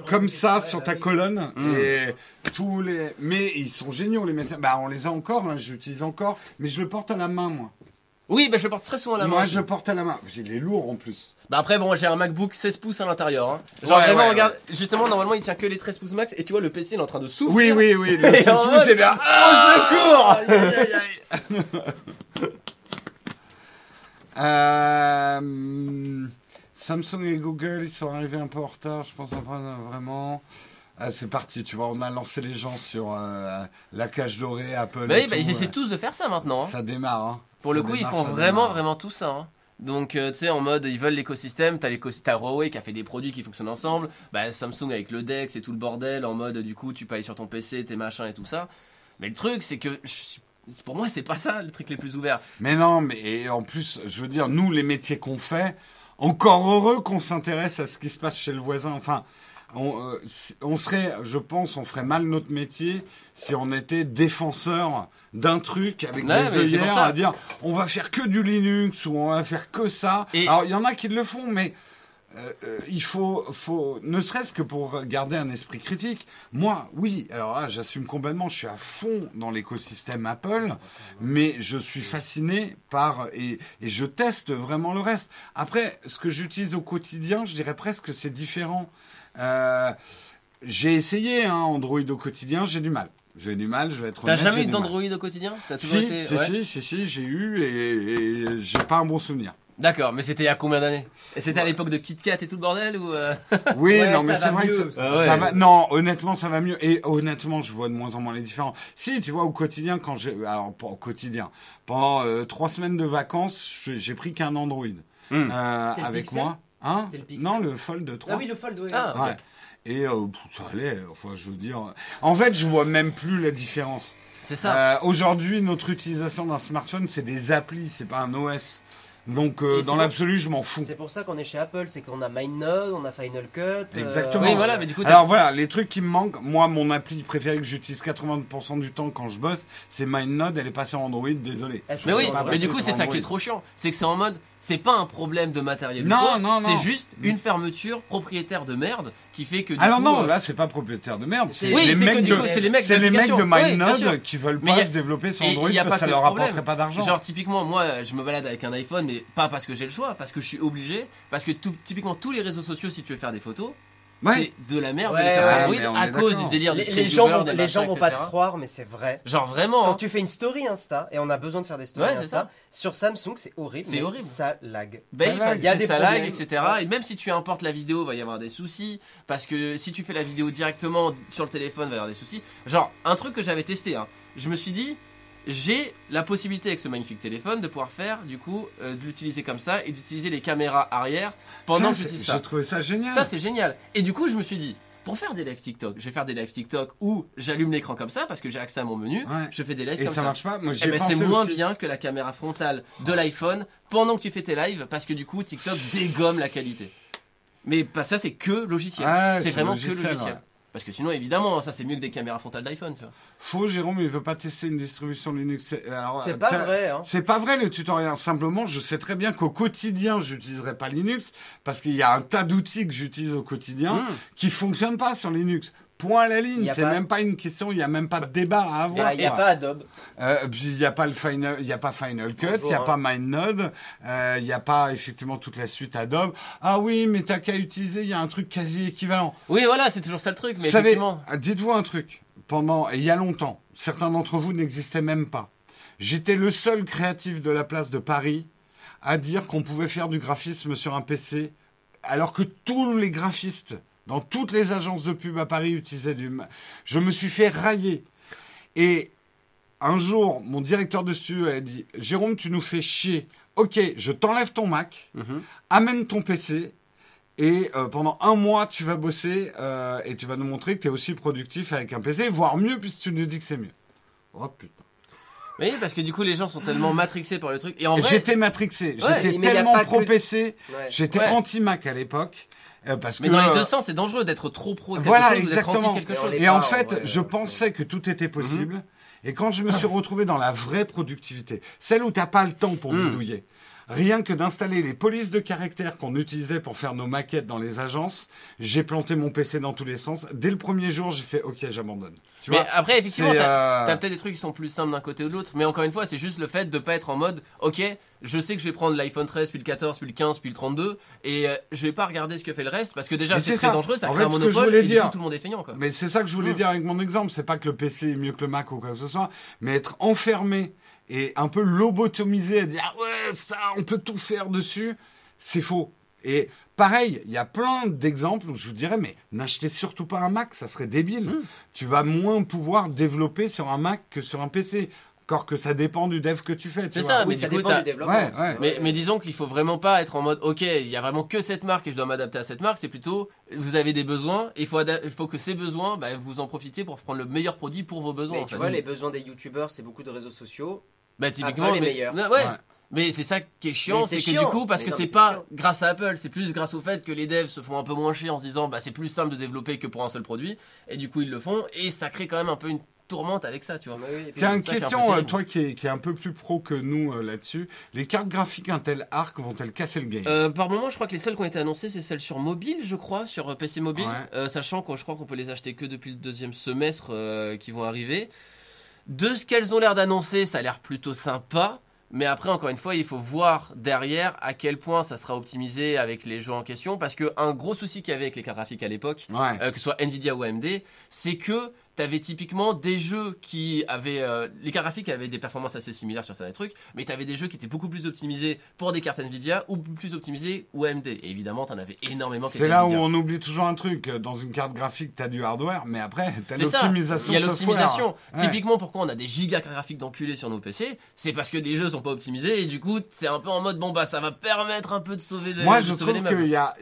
comme ça sur ta colonne et tous les mais ils sont géniaux les médecins. Bah on les a encore, hein, j'utilise encore, mais je le porte à la main moi. Oui, bah, je le porte très souvent à la main. moi aussi. je porte à la main. Il est lourd en plus. Bah après bon j'ai un MacBook 16 pouces à l'intérieur hein. Genre Ouais, vraiment ouais, regarde justement normalement il tient que les 13 pouces max et tu vois le PC il est en train de souffrir. Oui oui oui. Le Et en sous, mode, c'est bien. Au secours Aïe, aïe, aïe, aïe. Euh, Samsung et Google, ils sont arrivés un peu en retard, je pense, après, vraiment. Ah, c'est parti, tu vois, on a lancé les gens sur euh, la cage dorée, Apple. Bah et oui bah tout, ils essaient ouais. tous de faire ça maintenant hein. Ça démarre. hein. Pour Ça le coup ils font vraiment démarre. vraiment tout ça hein. Donc euh, tu sais en mode ils veulent l'écosystème, t'as l'écosystème t'as Huawei qui a fait des produits qui fonctionnent ensemble, bah Samsung avec le Dex et tout le bordel en mode du coup tu peux aller sur ton PC, tes machins et tout ça. Mais le truc c'est que je pour moi c'est pas ça le truc les plus ouverts. Mais non, mais et en plus, je veux dire, nous, les métiers qu'on fait, encore heureux qu'on s'intéresse à ce qui se passe chez le voisin. Enfin, on, euh, on serait, je pense, on ferait mal notre métier si on était défenseur d'un truc avec Ouais, des œillères à dire on va faire que du Linux ou on va faire que ça. Et- Alors, il y en a qui le font, mais euh, euh, il faut, faut, ne serait-ce que pour garder un esprit critique. Moi, oui, alors là, j'assume complètement, je suis à fond dans l'écosystème Apple, mais je suis fasciné par et, et je teste vraiment le reste. Après, ce que j'utilise au quotidien, je dirais presque que c'est différent. Euh, j'ai essayé hein, Android au quotidien, j'ai du mal. J'ai du mal, je vais être T'as honnête. jamais j'ai eu d'Android au quotidien? T'as Si, été si, ouais. si, si, si, j'ai eu et, et j'ai pas un bon souvenir. D'accord, mais c'était il y a combien d'années Et c'était à l'époque de KitKat et tout le bordel ou euh? Oui, Ouais, non, mais c'est vrai mieux, que ça. Ah ouais. ça va. Non, honnêtement, ça va mieux. Et honnêtement, je vois de moins en moins les différences. Si, tu vois, au quotidien, quand j'ai, alors pas au quotidien, pendant euh, trois semaines de vacances, j'ai pris qu'un Android Hmm. euh, avec Pixel moi. Hein? C'était le Pixel Non, le Fold 3. Ah oui, le fold, ouais. Ah. Ouais. Et euh, ça allait. Enfin, je veux dire. En fait, je vois même plus la différence. C'est ça. Euh, Aujourd'hui, notre utilisation d'un smartphone, c'est des applis, c'est pas un OS. Donc, euh, dans l'absolu, je m'en fous. C'est pour ça qu'on est chez Apple, c'est qu'on a MindNode, on a Final Cut. euh, Exactement. oui, voilà, mais du coup, t'as- Alors voilà, les trucs qui me manquent, moi mon appli préférée que j'utilise 80% du temps quand je bosse, c'est MindNode, elle est passée en Android, désolé. Mais oui, pas pas mais du coup, sur c'est ça qui est trop chiant. C'est que c'est en mode, c'est pas un problème de matériel. Non, quoi, non, non. C'est juste une fermeture propriétaire de merde qui fait que. Du Alors coup, non, euh, là c'est pas propriétaire de merde, c'est Oui, les, mecs de- coup, les mecs c'est les mecs de. Oui, qui veulent pas a- se développer sur Android parce que ça leur rapporterait pas d'argent. Genre typiquement moi je me balade avec un iPhone mais pas parce que j'ai le choix, parce que je suis obligé, parce que tout, typiquement tous les réseaux sociaux si tu veux faire des photos, Ouais. c'est de la merde Ouais, de les faire ouais, sur mais on Android à est cause d'accord. du délire les, du les gens, vont, les gens vont pas te croire, mais c'est vrai. Genre vraiment. Quand hein. tu fais une story Insta, et on a besoin de faire des stories Ouais, c'est Insta, ça. sur Samsung, c'est horrible. C'est mais horrible. Ça lag. Bah, Ça il lag. Il y a c'est des ça lag, problèmes. etc. Ouais. Et même si tu importes la vidéo, va y avoir des soucis. Parce que si tu fais la vidéo directement sur le téléphone, va y avoir des soucis. Genre, un truc que j'avais testé, hein. je me suis dit, j'ai la possibilité avec ce magnifique téléphone de pouvoir faire, du coup, euh, de l'utiliser comme ça et d'utiliser les caméras arrière pendant que j'utilise ça. J'ai trouvé ça génial. Ça, c'est génial. Et du coup, je me suis dit, pour faire des lives TikTok, je vais faire des lives TikTok où j'allume l'écran comme ça parce que j'ai accès à mon menu. Ouais. Je fais des lives Et comme ça ça. marche pas Moi Eh j'ai ben, c'est moins aussi. bien que la caméra frontale de l'iPhone pendant que tu fais tes lives parce que du coup TikTok dégomme la qualité. Mais pas ça, c'est que logiciel. Ouais, c'est c'est vraiment logiciel, que logiciel. ouais. Parce que sinon, évidemment, ça c'est mieux que des caméras frontales d'iPhone. tu vois. Faux, Jérôme, il veut pas tester une distribution Linux. C'est- alors, C'est euh, pas vrai, hein. C'est pas vrai le tutoriel. Simplement, je sais très bien qu'au quotidien, j'utiliserai pas Linux parce qu'il y a un tas d'outils que j'utilise au quotidien Mm. qui fonctionnent pas sur Linux. Point à la ligne. C'est pas- même pas une question. Il y a même pas de débat à Il n'y avoir. a, il y a pas Adobe. Euh, puis il y a pas le final, il y a pas Final Cut, il Bonjour, y a hein. pas MindNode, euh, il y a pas effectivement toute la suite Adobe. Ah oui, mais t'as qu'à utiliser. Il y a un truc quasi équivalent. Oui, voilà, c'est toujours ça le truc. Mais Vous savez, effectivement, euh, dites-vous un truc. Pendant, et il y a longtemps, certains d'entre vous n'existaient même pas. J'étais le seul créatif de la place de Paris à dire qu'on pouvait faire du graphisme sur un PC, alors que tous les graphistes dans toutes les agences de pub à Paris utilisaient du. Je me suis fait railler. Et un jour, mon directeur de studio a dit Jérôme, tu nous fais chier. Ok, je t'enlève ton Mac, Mhm. amène ton PC. Et euh, pendant un mois, tu vas bosser euh, et tu vas nous montrer que tu es aussi productif avec un PC, voire mieux, puisque tu nous dis que c'est mieux. Oh putain. oui, parce que du coup, les gens sont tellement matrixés par le truc. Et en vrai, J'étais matrixé. J'étais tellement pro que- PC. Ouais. J'étais Ouais. anti-Mac à l'époque. Euh, parce mais que, dans les euh, deux sens, c'est dangereux d'être trop pro de quelque Voilà, chose exactement. quelque chose. Et en fait, ouais, je ouais. pensais que tout était possible. Et quand je me suis retrouvé dans la vraie productivité, celle où t'as pas le temps pour Mm. bidouiller, rien que d'installer les polices de caractère qu'on utilisait pour faire nos maquettes dans les agences, j'ai planté mon PC dans tous les sens. Dès le premier jour, j'ai fait OK, j'abandonne. Tu mais vois après, effectivement, t'as euh, t'as peut-être des trucs qui sont plus simples d'un côté ou de l'autre. Mais encore une fois, c'est juste le fait de pas être en mode, ok, je sais que je vais prendre l'iPhone 13, puis le 14, puis le 15, puis le 32, et euh, je vais pas regarder ce que fait le reste, parce que déjà, c'est très ça. dangereux, ça En crée fait, un ce que je monopole, voulais et du dire- coup, tout le monde est feignant, quoi. Mais c'est ça que je voulais Mm. dire avec mon exemple. C'est pas que le PC est mieux que le Mac ou quoi que ce soit, mais être enfermé et un peu lobotomisé à dire Ah ouais, ça, on peut tout faire dessus, c'est faux. Et pareil, il y a plein d'exemples où je vous dirais, mais n'achetez surtout pas un Mac, ça serait débile. Mm. Tu vas moins pouvoir développer sur un Mac que sur un PC. Encore que ça dépend du dev que tu fais. C'est vois. ça, oui, mais ça du coup, dépend t'as- du développement. Ouais, c'est ouais. vrai. Mais, mais disons qu'il faut vraiment pas être en mode ok il y a vraiment que cette marque et je dois m'adapter à cette marque c'est plutôt vous avez des besoins et il faut, il faut que ces besoins bah, vous en profitez pour prendre le meilleur produit pour vos besoins Mais en tu fait. vois, les besoins des youtubeurs, c'est beaucoup de réseaux sociaux. bah typiquement Apple est mais, meilleur. Ouais, Ouais. mais c'est ça qui est chiant c'est que du coup parce Mais que c'est pas chiant. grâce à Apple c'est plus grâce au fait que les devs se font un peu moins chier en se disant bah c'est plus simple de développer que pour un seul produit et du coup ils le font et ça crée quand même un peu une tourmente avec ça tu vois Oui, oui, Tiens, une est question, euh, toi qui es, qui est un peu plus pro que nous euh, là-dessus. Les cartes graphiques Intel Arc vont-elles casser le game? Euh, par moment, je crois que les seules qui ont été annoncées, c'est celles sur mobile, je crois, sur PC mobile. Ouais. Euh, sachant que je crois qu'on peut les acheter que depuis le deuxième semestre euh, qui vont arriver. De ce qu'elles ont l'air d'annoncer, ça a l'air plutôt sympa. Mais après, encore une fois, il faut voir derrière à quel point ça sera optimisé avec les jeux en question. Parce que un gros souci qu'il y avait avec les cartes graphiques à l'époque, Ouais. euh, que ce soit Nvidia ou AMD, c'est que tu avais typiquement des jeux qui avaient. euh, les cartes graphiques avaient des performances assez similaires sur certains trucs, mais tu avais des jeux qui étaient beaucoup plus optimisés pour des cartes Nvidia ou plus optimisés ou AMD. Et évidemment, tu en avais énormément C'est là où on oublie toujours un truc. Dans une carte graphique, tu as du hardware, mais après, tu as C'est ça, l'optimisation il y a l'optimisation. Ouais. Typiquement, pourquoi on a des giga cartes graphiques d'enculés sur nos PC C'est parce que les jeux sont pas optimisés et du coup, c'est un peu en mode bon bah ça va permettre un peu de sauver le. Moi, je trouve qu'il y a,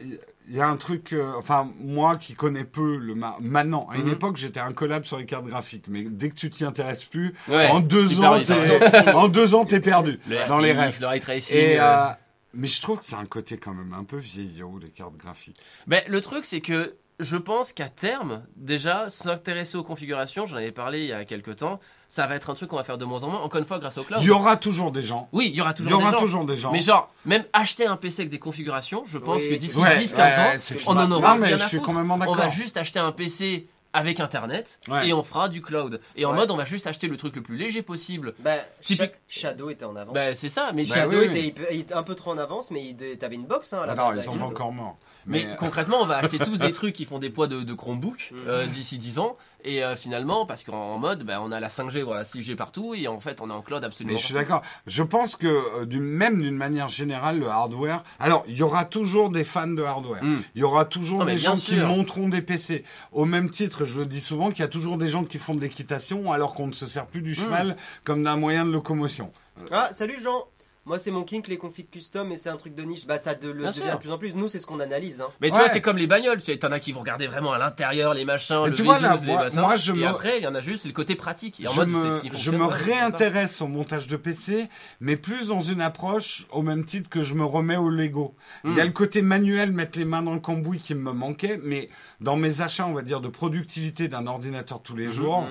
il y a un truc. euh, enfin, moi qui connais peu le ma- maintenant, à une Mhm. époque, j'étais un collab sur les cartes graphiques, mais dès que tu t'y intéresses plus, Ouais, en deux ans, en deux ans, t'es perdu Le dans les rêves. le ray tracing. Et euh, euh, mais je trouve que c'est un côté quand même un peu vieillot les cartes graphiques. Ben, le truc, c'est que je pense qu'à terme, déjà, s'intéresser aux configurations, j'en avais parlé il y a quelques temps, ça va être un truc qu'on va faire de moins en moins, encore une fois, grâce au cloud. Il y aura toujours des gens. Oui, il y aura Il toujours y aura des gens. toujours des gens. Mais genre, même acheter un PC avec des configurations, je pense Oui, que d'ici Ouais, 10-15 ouais, ans, c'est on en aura Non, mais rien je à foutre. complètement On d'accord. va juste acheter un PC avec internet Ouais. et on fera du cloud. Et en Ouais. mode, on va juste acheter le truc le plus léger possible. Bah, Typique- Shadow était en avance. Ben, c'est ça, mais, Bah, Shadow oui, était, oui. un peu trop en avance, mais il- t'avais une box hein, à la Alors, base. ils sont pas encore morts. Mais Mais, euh, concrètement, on va acheter tous des trucs qui font des poids de, de Chromebook Mm. euh, d'ici 10 ans. Et euh, finalement, parce qu'en en mode, ben, on a la 5G, voilà, 6G partout. Et en fait, on est en cloud absolument Mais je suis d'accord. Je pense que euh, du, même d'une manière générale, le hardware. Alors, il y aura toujours des fans de hardware. Mm. Il y aura toujours Non, des gens qui monteront des PC. Au même titre, je le dis souvent, qu'il y a toujours des gens qui font de l'équitation alors qu'on ne se sert Mm. plus du cheval comme d'un moyen de locomotion. Ah, salut Jean Moi, c'est mon kink, les configs custom, et c'est un truc de niche. Bah, ça de, le Bien devient sûr. de plus en plus. Nous, c'est ce qu'on analyse. Hein. Mais tu Ouais. vois, c'est comme les bagnoles. Tu sais, T'en as qui vont regarder vraiment à l'intérieur, les machins, Mais le tu V12, vois, là, les moi- machins. moi, je et me- après, il y en a juste le côté pratique. Et en je mode, me, c'est ce qui je fonctionne me vraiment, je pas. réintéresse au montage de PC, mais plus dans une approche au même titre que je me remets au Lego. Il y a Mm. le côté manuel, mettre les mains dans le cambouis qui me manquait, mais dans mes achats, on va dire, de productivité d'un ordinateur tous les Mhm. jours, Mm.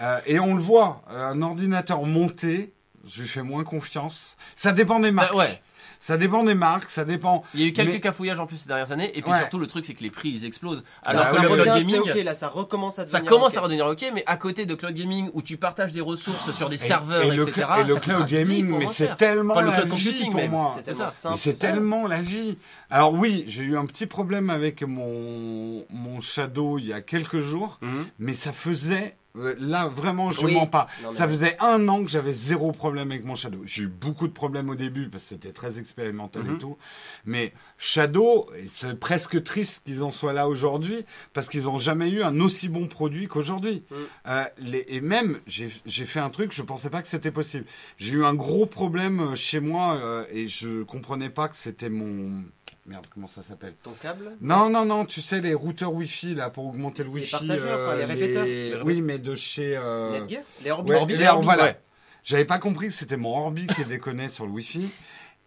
euh, et on le voit, un ordinateur monté, je lui fais moins confiance. Ça dépend des marques. Ça, ouais. Ça dépend des marques, ça dépend. Il y a eu quelques Mais- cafouillages en plus ces dernières années. Et puis Ouais. surtout, le truc, c'est que les prix, ils explosent. Ça, Alors ça le revient, c'est gaming, là, ça recommence à Ça devenir. commence ok. à redevenir ok, mais à côté de cloud gaming où tu partages des ressources sur des Et- serveurs, et, le, etc. cl- et le ça cloud gaming, mais c'est tellement Enfin, le la vie pour même. moi. C'est ça. ça. tellement la vie. Alors oui, j'ai eu un petit problème avec mon, mon Shadow il y a quelques jours, Mhm. mais ça faisait... Là, vraiment, je Oui. mens pas. Non, ça faisait un an que j'avais zéro problème avec mon Shadow. J'ai eu beaucoup de problèmes au début parce que c'était très expérimental et Mhm. tout. Mais Shadow, c'est presque triste qu'ils en soient là aujourd'hui parce qu'ils n'ont jamais eu un aussi bon produit qu'aujourd'hui. Mhm. Euh, et même, j'ai fait un truc, je pensais pas que c'était possible. J'ai eu un gros problème euh, chez moi euh, et je comprenais pas que c'était mon merde, comment ça s'appelle Ton câble Non, non, non, tu sais les routeurs Wi-Fi là pour augmenter le Les Wi-Fi. partageurs, enfin, les répéteurs. Les Oui, mais de chez. euh, Netgear Les Orbi ouais, Orbi, les- les Orbi, voilà. ouais. J'avais pas compris que c'était mon Orbi qui déconnait sur le Wi-Fi.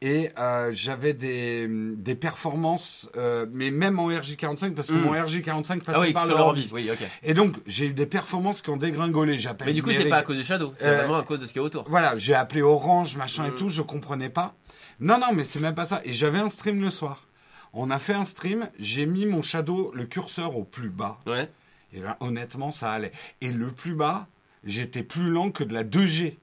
et euh, j'avais des, des performances, euh, mais même en RJ45, parce que Mm. mon RJ45 passait Ah oui, par le. Orbis, oui, ok. Et donc, j'ai eu des performances qui ont dégringolé. J'appelle Mais du coup, c'est pas à cause du Shadow, c'est Euh, vraiment à cause de ce qu'il y a autour. Voilà, j'ai appelé Orange, machin et Mm. tout, je comprenais pas. Non, non, mais c'est même pas ça. Et j'avais un stream le soir. On a fait un stream, j'ai mis mon shadow, le curseur au plus bas. Ouais. Et ben, honnêtement, ça allait. Et le plus bas, j'étais plus lent que de la 2G.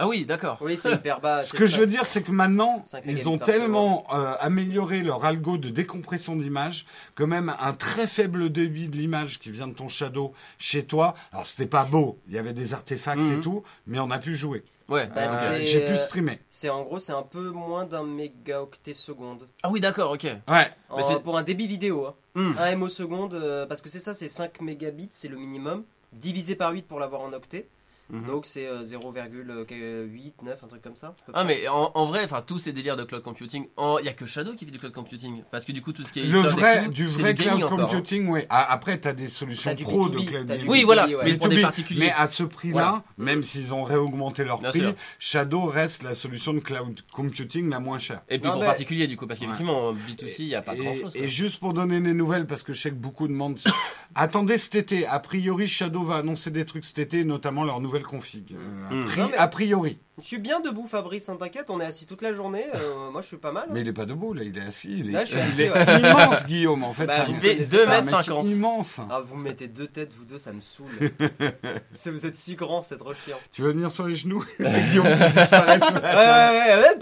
Ah oui, d'accord. Oui, c'est hyper bas. Ce que ça. je veux dire, c'est que maintenant, ils ont tellement euh, amélioré leur algo de décompression d'image que même un très faible débit de l'image qui vient de ton shadow chez toi, alors c'était pas beau, il y avait des artefacts Mhm. et tout, mais on a pu jouer. Ouais. Bah, Euh, J'ai pu euh, streamer. C'est en gros, c'est un peu moins d'un mégaoctet seconde. Ah oui, d'accord, ok. Ouais. En- Mais c'est- pour un débit vidéo. Hein. Hmm. 1 MO seconde, euh, parce que c'est ça, c'est 5 mégabits, c'est le minimum. Divisé par 8 pour l'avoir en octet. Mhm. Donc c'est euh, 0,8, 9, un truc comme ça. Ah mais en, en vrai, enfin tous ces délires de cloud computing, il y a que Shadow qui fait du cloud computing parce que du coup tout ce qui est Le cloud et vrai, tout, du vrai cloud encore, hein. computing, oui. Ah, après, tu as des solutions pro de B2B, cloud gaming. Oui, B2B, voilà, ouais. mais pour des B2B. particuliers. Mais à ce prix-là, Voilà. même s'ils ont réaugmenté leur Bien prix, sûr. Shadow reste la solution de cloud computing la moins chère. Et puis Non, pour mais- particulier du coup parce qu'effectivement en B2C il y a pas et, grand chose. et juste pour donner des nouvelles, parce que je sais que beaucoup demandent. Attendez cet été. A priori, Shadow va annoncer des trucs cet été, notamment leur nouvelle config. Euh, a, Mm. pri- Non, mais- a priori. Je suis bien debout, Fabrice, hein, t'inquiète, on est assis toute la journée. euh, moi, je suis pas mal. hein. Mais il est pas debout, là, il est assis. Il est, Là, je suis il assis, est ouais. immense, Guillaume, en fait. Bah, Il fait connaissez 2 ça, c'est un mètres mec 50. immense. Ah, vous me mettez deux têtes, vous deux, ça me saoule. Vous êtes si grands, c'est trop chiant. Tu veux venir sur les genoux Guillaume disparaît Ouais, ouais, ouais.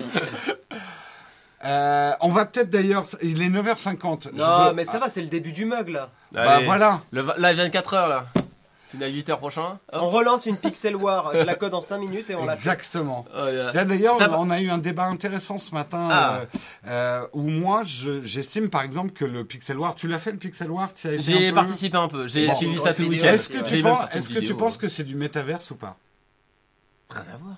Euh, on va peut-être d'ailleurs. Il est 9h50. Je Non, veux- mais ça va, c'est le début du mug là. Bah voilà. Le, là 24 heures là. Fini à 8 heures prochain. Hop. On relance une Pixel War, je la code en 5 minutes et on la fait. Exactement. Oh, yeah. Tiens, D'ailleurs, on a eu un débat intéressant ce matin Ah. euh, euh, où moi, je- j'estime par exemple que le Pixel War, tu l'as fait le Pixel War? J'ai participé un peu, j'ai Bon, suivi ça tout le week-end. Est-ce que, tu penses, une est-ce que tu penses que c'est du métaverse ou pas? Rien à voir.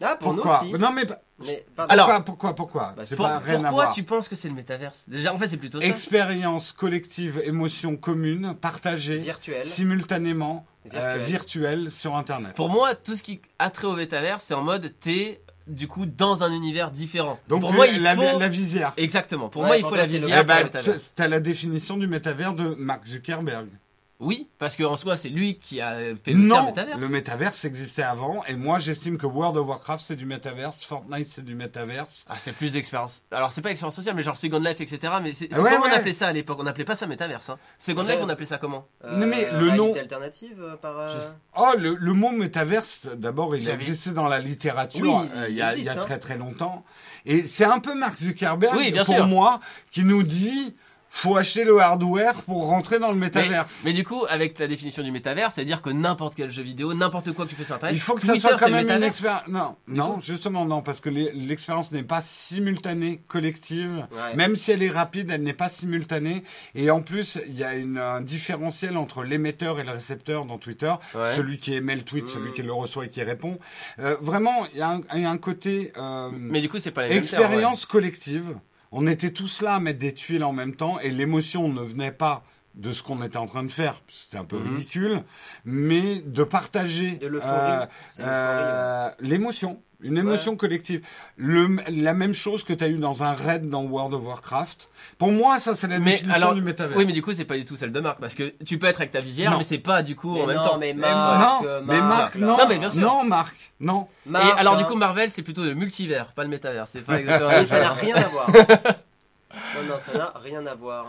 Ah, pour Pourquoi nous aussi. Non mais pas- Mais, pardon. Alors- pourquoi pourquoi pourquoi Bah, Pour- pas rien à pourquoi voir. tu penses que c'est le métaverse? Déjà en fait c'est plutôt ça. Expérience collective, émotion commune, partagée simultanément, euh, Virtuel. virtuelle sur Internet. Pour moi tout ce qui a trait au métaverse c'est en mode t'es du coup dans un univers différent. Donc pour moi il la, faut... la visière. Exactement, pour Ouais, moi il faut la visière Eh ben, le métaverse. tu as la définition du métavers de Mark Zuckerberg. Oui, parce qu'en soi c'est lui qui a fait le Non, métaverse. le métaverse existait avant, et moi j'estime que World of Warcraft c'est du métaverse, Fortnite c'est du métaverse. Ah, c'est plus d'expérience. Alors, c'est pas expérience sociale, mais genre Second Life, etc. Mais c'est ouais, comment on appelait ça à l'époque? On appelait pas ça métaverse. Hein. Second Ouais. Life, on appelait ça comment? Euh, Non, mais le nom- alternative euh, par. euh, Oh, le, le mot métaverse, d'abord, il a existé dans la littérature Oui, euh, il il y, a, existe, il y a hein. très très longtemps. Et c'est un peu Mark Zuckerberg, Oui, bien pour sûr. moi, qui nous dit faut acheter le hardware pour rentrer dans le métaverse. mais du coup, avec la définition du métaverse, c'est-à-dire que n'importe quel jeu vidéo, n'importe quoi que tu fais sur Internet, Il faut que ça soit quand même une expérience. Non, non, coup justement non, parce que l'expérience n'est pas simultanée, collective. Ouais. Même si elle est rapide, elle n'est pas simultanée. Et en plus, il y a une- un différentiel entre l'émetteur et le récepteur dans Twitter. Ouais. Celui qui émet le tweet, Mm. celui qui le reçoit et qui répond. Euh, vraiment, il y, a un- il y a un côté euh, Mais du coup, c'est pas les expérience collective. On était tous là à mettre des tuiles en même temps et l'émotion ne venait pas de ce qu'on était en train de faire, c'était un peu Mhm. ridicule, mais de partager euh, euh, l'émotion, une émotion collective. Le, la même chose que tu as eu dans un raid dans World of Warcraft. Pour moi, ça, c'est la Mais définition alors, du métavers. Oui, mais du coup, c'est pas du tout celle de Marc, parce que tu peux être avec ta visière, Non. mais c'est pas du coup Mais en même temps. mais Mais Marc, non, mais Marc, non, Non, mais bien sûr. non, Marc, non. Marc, Et alors, du hein. coup, Marvel, c'est plutôt le multivers, pas le métavers. C'est pas exactement. Et ça n'a rien à voir. non, non, ça n'a rien à voir.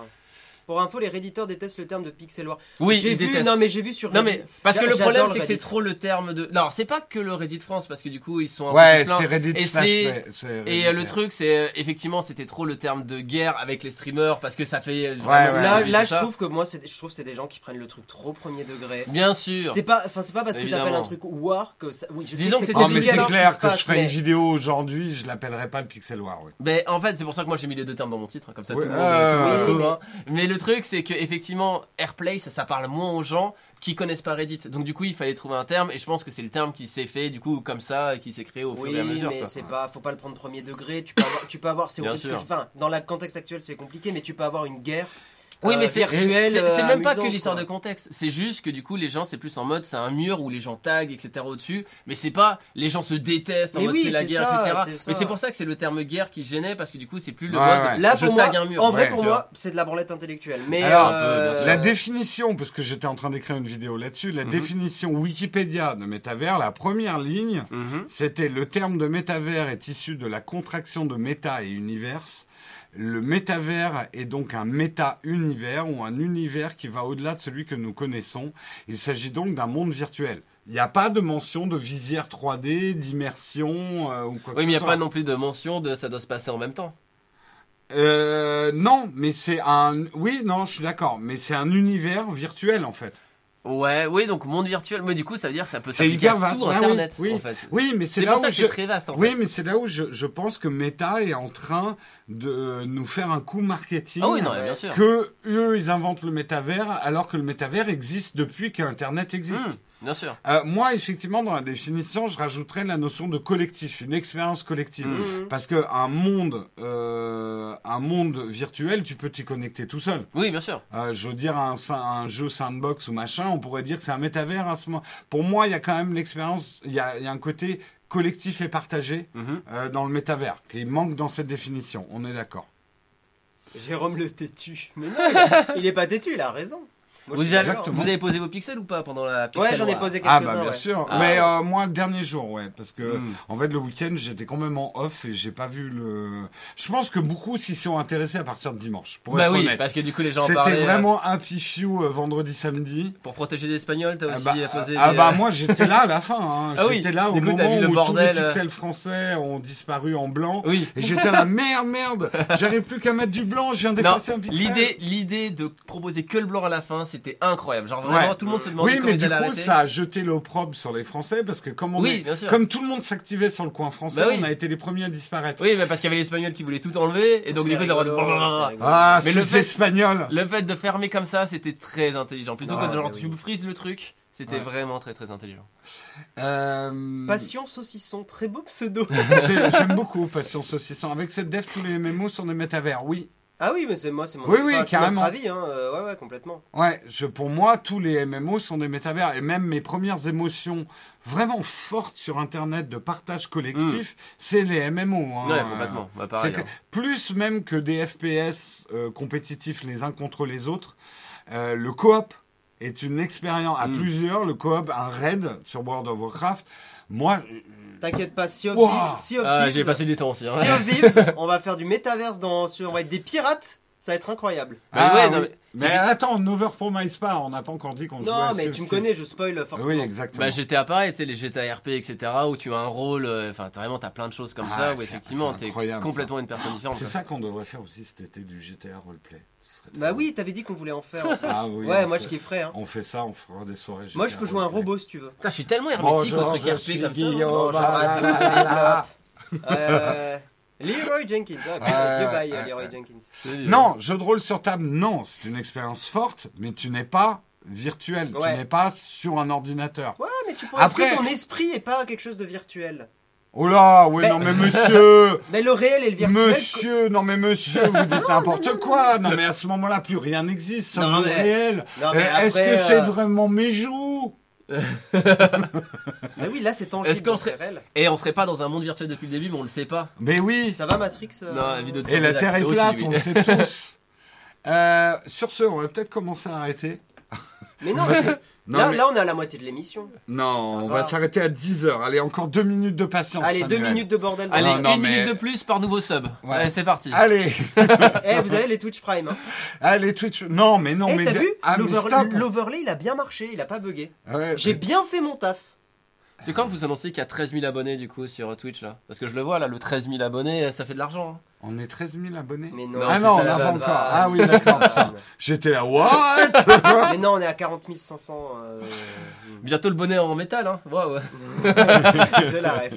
Pour info, les réditeurs détestent le terme de pixel war. Oui, j'ai vu, détestent. non mais j'ai vu sur Non Reddit. mais parce que le problème c'est que c'est trop le terme de. Non, c'est pas que le Reddit France parce que du coup ils sont un Ouais, c'est. Reddit Et slash, c'est- Et euh, le truc c'est euh, effectivement c'était trop le terme de guerre avec les streamers parce que ça fait. euh, Ouais, ouais. Là, là je trouve que moi, c'est- je trouve que c'est des gens qui prennent le truc trop premier degré. Bien sûr. C'est pas, enfin c'est pas parce que t'appelles un truc war que ça. Oui, je Disons sais que que c'est mais clair que je ferais une mais- vidéo aujourd'hui, je l'appellerais pas le Pixel War. ouais. Ben, en fait, c'est pour ça que moi j'ai mis les deux termes dans mon titre, hein, comme ça Ouais, tout le monde, euh, tout le monde oui, trouve, mais- hein. Mais le truc, c'est que effectivement, Airplace, ça parle moins aux gens qui connaissent pas Reddit. Donc du coup, il fallait trouver un terme, et je pense que c'est le terme qui s'est fait du coup comme ça, et qui s'est créé au Oui, fur et à mesure. mais c'est pas, faut pas le prendre premier degré. Tu peux avoir, tu peux avoir, c'est enfin, dans le contexte actuel, c'est compliqué, mais tu peux avoir une guerre Oui, euh, mais c'est virtuel. c'est- c'est euh, même pas que l'histoire de contexte. C'est juste que du coup, les gens, c'est plus en mode, c'est un mur où les gens taguent, etc. au-dessus. Mais c'est pas, les gens se détestent en Mais mode oui, c'est la guerre, ça, etc. Mais c'est pour ça que c'est le terme guerre qui gênait parce que du coup, c'est plus le Ouais, mode, ouais. Là, je pour moi, tague un mur. en vrai, Ouais, pour moi, c'est de la branlette intellectuelle. Mais Alors, euh. La définition, parce que j'étais en train d'écrire une vidéo là-dessus, la Mhm. définition Wikipédia de métavers, la première ligne, Mhm. c'était le terme de métavers est issu de la contraction de méta et univers. Le métavers est donc un méta-univers ou un univers qui va au-delà de celui que nous connaissons. Il s'agit donc d'un monde virtuel. Il n'y a pas de mention de visière 3D, d'immersion euh, ou quoi que Oui, mais il n'y a pas non plus de mention de ça doit se passer en même temps. Euh, non, mais c'est un. Oui, non, je suis d'accord, mais c'est un univers virtuel en fait. Ouais, oui, donc monde virtuel. Mais du coup, ça veut dire que ça peut s'appliquer à vaste. tout Ah oui, Internet, oui. en fait. Oui, mais c'est là pour où que je. c'est très vaste, en Oui, fait. mais c'est là où je, je pense que Meta est en train de nous faire un coup marketing. Ah oui, non, bien sûr. Que eux, ils inventent le métavers, alors que le métavers existe depuis qu'Internet existe. Hum, bien sûr. Euh, moi, effectivement, dans la définition, je rajouterais la notion de collectif, une expérience collective. Mmh. Parce que un monde, euh, un monde virtuel, tu peux t'y connecter tout seul. Oui, bien sûr. Euh, je veux dire un, jeu sandbox ou machin, on pourrait dire que c'est un métavers à ce moment. Pour moi, il y a quand même l'expérience, il y a, il y a un côté collectif et partagé euh, dans le métavers qui manque dans cette définition. On est d'accord. Jérôme le têtu. Mais non, il, a- il est pas têtu, il a raison. Vous avez, d'accord. vous avez posé vos pixels ou pas pendant la pixel Ouais, j'en ai posé Ah quelques-uns. bah bien ouais. sûr. Ah, Mais euh, moi, le dernier jour, ouais, parce que Mm. en fait le week-end j'étais quand même en off et j'ai pas vu le. Je pense que beaucoup s'y sont intéressés à partir de dimanche. Pour Bah être oui, honnête. parce que du coup, les gens en C'était euh, vraiment un few euh, vendredi samedi. Pour protéger les Espagnols, t'as Ah aussi bah, posé. ah des, bah moi j'étais là à la fin. Hein. Ah oui, j'étais là au moment le où bordel, tous les euh. pixels français ont disparu en blanc. Oui. Et j'étais là merde merde. J'arrive plus qu'à mettre du blanc. Je viens d'effacer un pixel. l'idée, l'idée de proposer que le blanc à la fin, c'était incroyable. Genre vraiment, Ouais. tout le monde se demandait Oui, comment mais du coup, ça a jeté l'opprobre sur les Français parce que comme on Oui, est- bien sûr. comme tout le monde s'activait sur le coin français, Bah oui. on a été les premiers à disparaître. Oui, mais parce qu'il y avait l'Espagnol qui voulait tout enlever, et donc du coup. Ah, Mais le fait- espagnol. Le fait de fermer comme ça, c'était très intelligent. Plutôt Ah, que de genre tu frises le truc, c'était Ouais. vraiment très très intelligent. Euh, Passion saucisson, très beau pseudo. J'aime beaucoup Passion Saucisson. Avec cette dev, tous les MMO sont des métavers. Oui. Ah oui, mais c'est moi, c'est mon Oui, oui, enfin, c'est notre carrément. avis, hein. euh, ouais, ouais, complètement. Ouais, je, pour moi, tous les MMO sont des métavers. Et même mes premières émotions vraiment fortes sur Internet de partage collectif, c'est les MMO. hein. Ouais, complètement. Bah, pareil. hein. plus même que des FPS euh, compétitifs les uns contre les autres, euh, le coop est une expérience à Mm. plusieurs. Le coop, un raid sur World of Warcraft. Moi, T'inquiète pas, Sea of Wow. Thieves, Sea of Ah, Thieves, j'ai passé du temps aussi. hein. Sea of Thieves, on va faire du métaverse dans, sur, on va être des pirates. Ça va être incroyable. Ouais, non, oui. mais- mais attends, n'overpromise pas. On n'a pas encore dit qu'on jouait. Non, mais Sea tu me connais, je spoil forcément. Oui, exactement. Bah GTA pareil, tu sais, les GTA RP, etc., où tu as un rôle, euh, enfin, t'as vraiment, t'as plein de choses comme Ah, ça, où c'est- effectivement, c'est t'es incroyable, complètement une personne différente. C'est quoi. ça qu'on devrait faire aussi cet été du GTA roleplay. Bah oui, t'avais dit qu'on voulait en faire. Ah oui, ouais, moi fait- je kifferais. Hein. On fait ça, on fera des soirées. Moi je peux jouer un robot si tu veux. Putain, je suis tellement hermétique Bonjour, RP suis comme ça. Euh, Leroy Jenkins. Ah, Leroy Non, jeu de rôle sur table, non. C'est une expérience forte, mais tu n'es pas virtuel. Ouais. Tu n'es pas sur un ordinateur. Ouais, mais tu pourrais. Après- Est-ce que ton esprit est pas quelque chose de virtuel Oh là, oui, Mais- non mais monsieur, Mais le réel et le virtuel. monsieur, non mais monsieur, vous dites n'importe quoi. Non mais à ce moment-là, plus rien n'existe, c'est le mais- réel. Non, mais Eh, Est-ce que après, c'est euh, vraiment mes joues Mais oui, là c'est tangible. Est-ce qu'on serait- réel. Et on serait pas dans un monde virtuel depuis le début, mais on le sait pas. Mais oui. Ça va Matrix euh, Non, la vidéo de Et la. Terre est Aussi, plate, oui. on le sait tous. Euh, sur ce, on va peut-être commencer à arrêter. Mais non, c'est- Non, là, mais- là on est à la moitié de l'émission. non, on va. va s'arrêter à 10 heures. Allez, encore deux minutes de patience. Allez, deux Samuel. minutes de bordel. Allez, non, une mais- minute de plus par nouveau sub. Ouais. Allez, c'est parti. Allez, Eh, vous avez les Twitch Prime. Hein. allez Twitch. Non, mais non, Eh, mais t'as vu ah. L'overlay il a bien marché, il a pas bugué. Ouais, J'ai bien fait mon taf. C'est quand que vous annoncez qu'il y a 13 000 abonnés du coup sur Twitch là? Parce que je le vois là, le 13 000 abonnés, ça fait de l'argent. hein. On est 13 000 abonnés. Mais non, Non, ah non, ça, on n'a pas encore. Ah oui, d'accord. putain. J'étais là, what? Mais non, on est à 40 500. euh, Bientôt le bonnet en métal, hein. Ouais, ouais. J'ai la ref.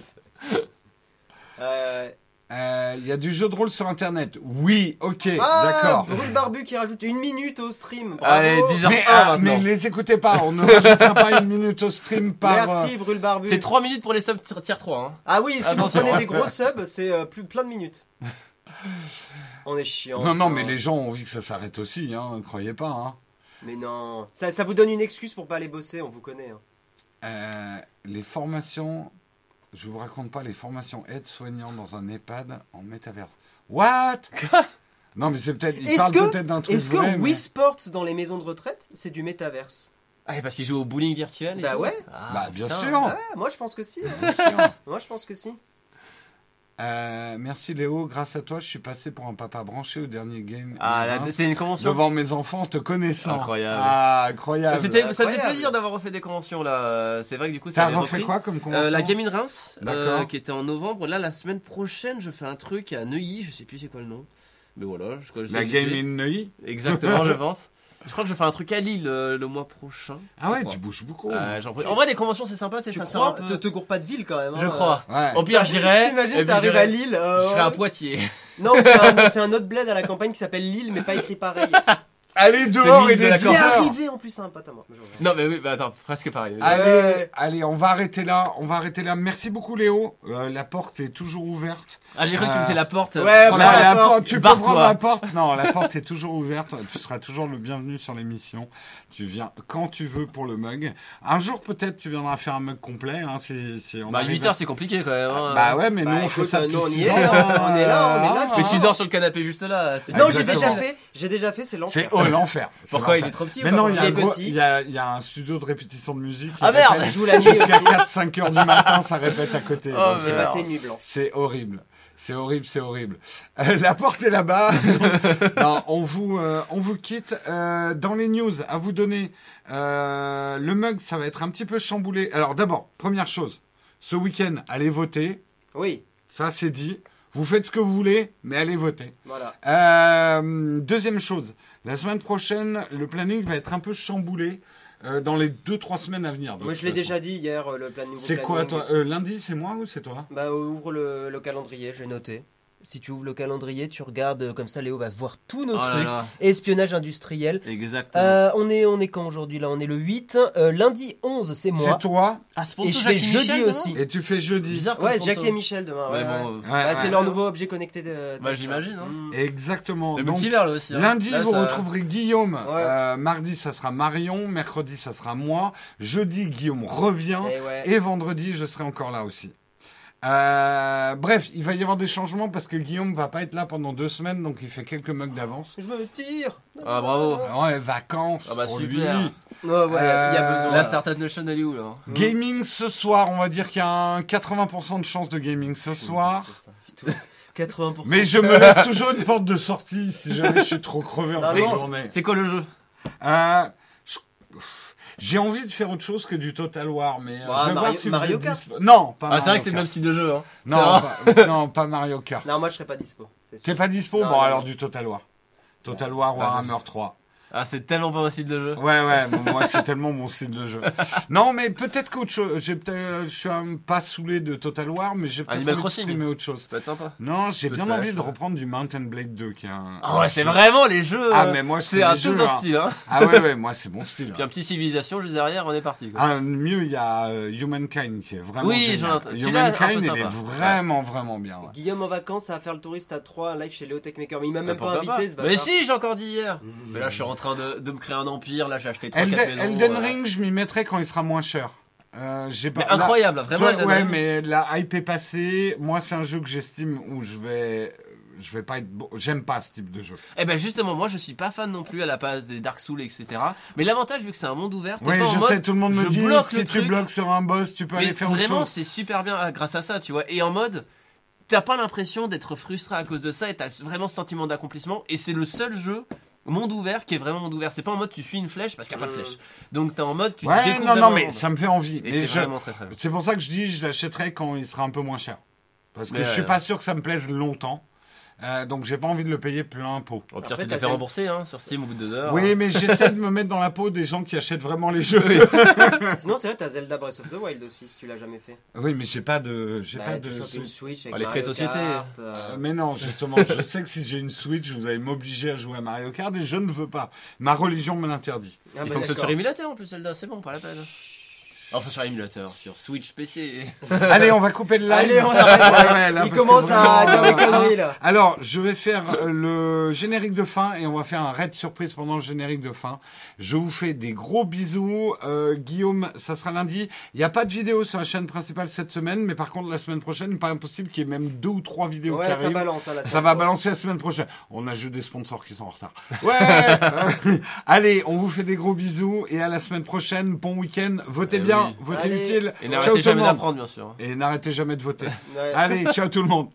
Euh, Euh, Il y a du jeu de rôle sur Internet. Oui, ok, Ah, d'accord. Brûle Barbu qui rajoute une minute au stream. Bravo. Allez, 10h01 Mais, ah, mais maintenant. les écoutez pas, on ne rajoutera pas une minute au stream par. Merci Brûle Barbu. C'est 3 minutes pour les subs tier 3. Hein. Ah oui, si Attention, vous prenez des gros subs, c'est euh, plus plein de minutes. On est chiant. Non, non, mais les gens ont envie que ça s'arrête aussi, hein, croyez pas. Hein. Mais non. Ça, ça vous donne une excuse pour pas aller bosser, on vous connaît. hein. Euh, les formations, je vous raconte pas les formations aide-soignant dans un EHPAD en métavers. What? Non, mais c'est peut-être. Il Est-ce parle que- peut-être d'un truc Est-ce que vrai, mais- Wii Sports dans les maisons de retraite, c'est du métaverse? Ah, parce qu'il joue au bowling virtuel et Bah ouais. Ah, Bah, bien putain. sûr. Ah, Moi je pense que si. hein. Bien sûr. Moi je pense que si. Euh, merci Léo, grâce à toi, je suis passé pour un papa branché au dernier game. Ah, là, c'est une convention. devant mes enfants, te connaissant. Incroyable. Ah, incroyable. C'était, ça me fait Incroyable. plaisir d'avoir refait des conventions là. C'est vrai que du coup, ça T'as avait refait quoi comme convention Euh, la Gaming Reims, euh, qui était en novembre. Là, la semaine prochaine, je fais un truc à Neuilly. Je sais plus c'est quoi le nom. Mais voilà, je je La Game in Neuilly Exactement, je pense. Je crois que je fais un truc à Lille euh, le mois prochain. Ah ouais, Je tu bouges beaucoup. Euh, j'en prie. en vrai, les conventions, c'est sympa, c'est Tu ça. crois c'est un te, peu... te cours pas de ville quand même. Je hein. crois. Ouais. Au pire, j'irai. et T'imagines, puis t'arrives j'irai- à Lille. euh, Je serai à. Poitiers. Non, c'est un, c'est un autre bled à la campagne qui s'appelle Lille, mais pas écrit pareil. Allez dehors, l'île il de est la 10 C'est arrivé en plus à un pote à moi. Non, mais oui, bah attends, presque pareil. Allez, allez, on va arrêter là. On va arrêter là. Merci beaucoup Léo. Euh, la porte est toujours ouverte. Ah, j'ai cru que tu me disais la porte. Ouais, bah, la- porte, porte, tu peux prendre la porte. Non, la porte est toujours ouverte. Tu seras toujours le bienvenu sur l'émission. Tu viens quand tu veux pour le mug. Un jour peut-être tu viendras faire un mug complet. Hein, si, si on Bah, arrive 8 à- heures, c'est compliqué quand même. hein. Bah ouais, mais Bah, nous on fait ça nous, depuis on y est, ans, hein, on est là, on est là, hein. Mais tu dors sur le canapé juste là. Non, j'ai déjà fait. J'ai déjà fait, c'est l'enfer. C'est oh, l'enfer. Pourquoi il est trop petit Mais non, il y, a Il un est gros- petit. il y a, il y a un studio de répétition de musique. Ah, merde Je joue la nuit Jusqu'à aussi. 4-5 heures du matin, ça répète à côté. Oh, J'ai euh, passé une nuit blanche. C'est horrible. C'est horrible, c'est horrible. Euh, la porte est là-bas. non, on vous, euh, on vous quitte. Euh, dans les news, à vous donner, le mug, ça va être un petit peu chamboulé. Alors d'abord, première chose, ce week-end, allez voter. Oui, Ça, c'est dit. Vous faites ce que vous voulez, mais allez voter. voilà. Deuxième chose, la semaine prochaine, le planning va être un peu chamboulé euh, dans les deux trois semaines à venir. Moi, je l'ai déjà dit hier, euh, le planning. C'est quoi toi Euh, Lundi, c'est moi ou c'est toi? Bah, ouvre le, le calendrier, j'ai noté. Si tu ouvres le calendrier, tu regardes euh, comme ça, Léo va voir tous nos Oh trucs. là. Espionnage industriel. Exactement. Euh, on, est, on est quand aujourd'hui là? On est le 8. Euh, lundi 11, c'est moi. C'est toi Ah, c'est et je fais jeudi aussi. et tu fais jeudi. Bizarre Ouais. Jackie et Michel demain. Ouais, Ouais, bon. ouais. euh, Ouais, ouais. c'est leur nouveau objet connecté de. Bah, j'imagine, hein. Mm. Exactement. Le Donc, multivers là aussi. hein. lundi, Là, vous ça- retrouverez Guillaume. Ouais. Euh, mardi, ça sera Marion. Mercredi, ça sera moi. Jeudi, Guillaume revient. Eh ouais. Et vendredi, je serai encore là aussi. Euh, bref, il va y avoir des changements parce que Guillaume va pas être là pendant deux semaines, donc il fait quelques mugs d'avance. Je me tire. Ah, bravo. Ouais, vacances Ah bah, pour super. lui. Ouais, il y a Euh, besoin. La Startup Nation, elle est où là Gaming ce soir, on va dire qu'il y a un 80% de chance de gaming ce soir. 80%. Mais je me laisse toujours une porte de sortie si jamais je suis trop crevé en Non, fin de journée. C'est quoi le jeu? Euh, je- J'ai envie de faire autre chose que du Total War, mais euh, Bah, je vais Mario- voir si vous Mario êtes Kart. dispo- Non, pas Ah, c'est vrai Mario que c'est le Kart. même style de jeu. Hein. Non, C'est pas, non, pas Mario Kart. Non, moi je serai pas dispo. c'est sûr. T'es pas dispo Non, Bon, non, alors du Total War. Total War Warhammer 3. Ah, c'est tellement pas mon style de jeu. Ouais, ouais, bon, moi c'est tellement mon style de jeu. Non, mais peut-être qu'autre chose. J'ai peut-être, je suis un pas saoulé de Total War, mais j'ai peut-être streamer autre chose. Ça peut être sympa. Non, j'ai bien envie de reprendre du Mountain Blade 2, qui est un. Ah ouais, c'est vraiment les jeux. Ah, euh, mais moi, c'est un tout dans hein. style. Hein. Ah ouais, ouais, moi c'est mon style. Puis un petit civilisation juste derrière, on est parti. Quoi. Ah, mieux, il y a euh, Humankind qui est vraiment Oui, Humankind, il est vraiment, vraiment bien. ouais. Guillaume en vacances, ça va faire le touriste à 3 live chez Léo Techmaker. Mais il m'a Mais même pas invité ce Mais si, j'ai encore dit hier. Mais là, je suis en train de, de me créer un empire. Là, j'ai acheté 3 Elden, 4 maisons. Elden Ring, je m'y mettrai quand il sera moins cher. Euh, j'ai pas, là- incroyable, vraiment. Toi, ouais, mais la hype est passée. Moi, c'est un jeu que j'estime où je vais, je vais pas être. bon- J'aime pas ce type de jeu. Eh ben justement, moi je suis pas fan non plus à la base des Dark Souls, etc. Mais l'avantage vu que c'est un monde ouvert, Oui, pas en je mode, sais, tout le monde me dit si tu truc. bloques sur un boss, tu peux Mais aller faire autre vraiment, chose. c'est super bien euh, grâce à ça, tu vois. Et en mode, t'as pas l'impression d'être frustré à cause de ça et t'as vraiment ce sentiment d'accomplissement. Et c'est le seul jeu monde ouvert qui est vraiment monde ouvert. C'est pas en mode tu suis une flèche parce qu'il n'y a pas de Mm. flèche. Donc t'es en mode tu Ouais, découvres non, non, vraiment mais le monde. ça me fait envie. Et c'est je- vraiment très très bien. C'est pour ça que je dis, je l'achèterai quand il sera un peu moins cher. Parce que Mais, je suis euh, pas sûr que ça me plaise longtemps. Euh, donc j'ai pas envie de le payer plein pot. Au pire, tu te fais rembourser hein, sur Steam au bout de deux heures. Oui, mais j'essaie de me mettre dans la peau des gens qui achètent vraiment les jeux. Sinon, c'est vrai, t'as Zelda Breath of the Wild aussi, si tu l'as jamais fait. Oui, mais j'ai pas de, j'ai Bah, pas tu de. une Switch avec Ah, les frais de société. Kart, euh, Euh, mais non, justement, je sais que si j'ai une Switch, vous allez m'obliger à jouer à Mario Kart et je ne veux pas. Ma religion me l'interdit. ah Il bah, fonctionne d'accord. sur émulateur en plus, Zelda, c'est bon, pas la peine. Enfin, sur l'émulateur, sur Switch PC. Allez, on va couper le live. Allez, on arrête. Ouais, ouais, là, Il que commence à vraiment, dire des conneries là. Alors, je vais faire euh, le générique de fin et on va faire un raid surprise pendant le générique de fin. Je vous fais des gros bisous. Euh, Guillaume, ça sera lundi. Il n'y a pas de vidéo sur la chaîne principale cette semaine, mais par contre, la semaine prochaine, il paraît impossible qu'il y ait même deux ou trois vidéos Ouais, qui ça balance. hein, la Ça va balancer la semaine prochaine. On a juste des sponsors qui sont en retard. Ouais. Allez, on vous fait des gros bisous et à la semaine prochaine. Bon week-end. Votez Eh bien, oui. Votez Allez. utile. Et n'arrêtez jamais d'apprendre, bien sûr. Et n'arrêtez jamais de voter. Ouais. Allez, ciao tout le monde.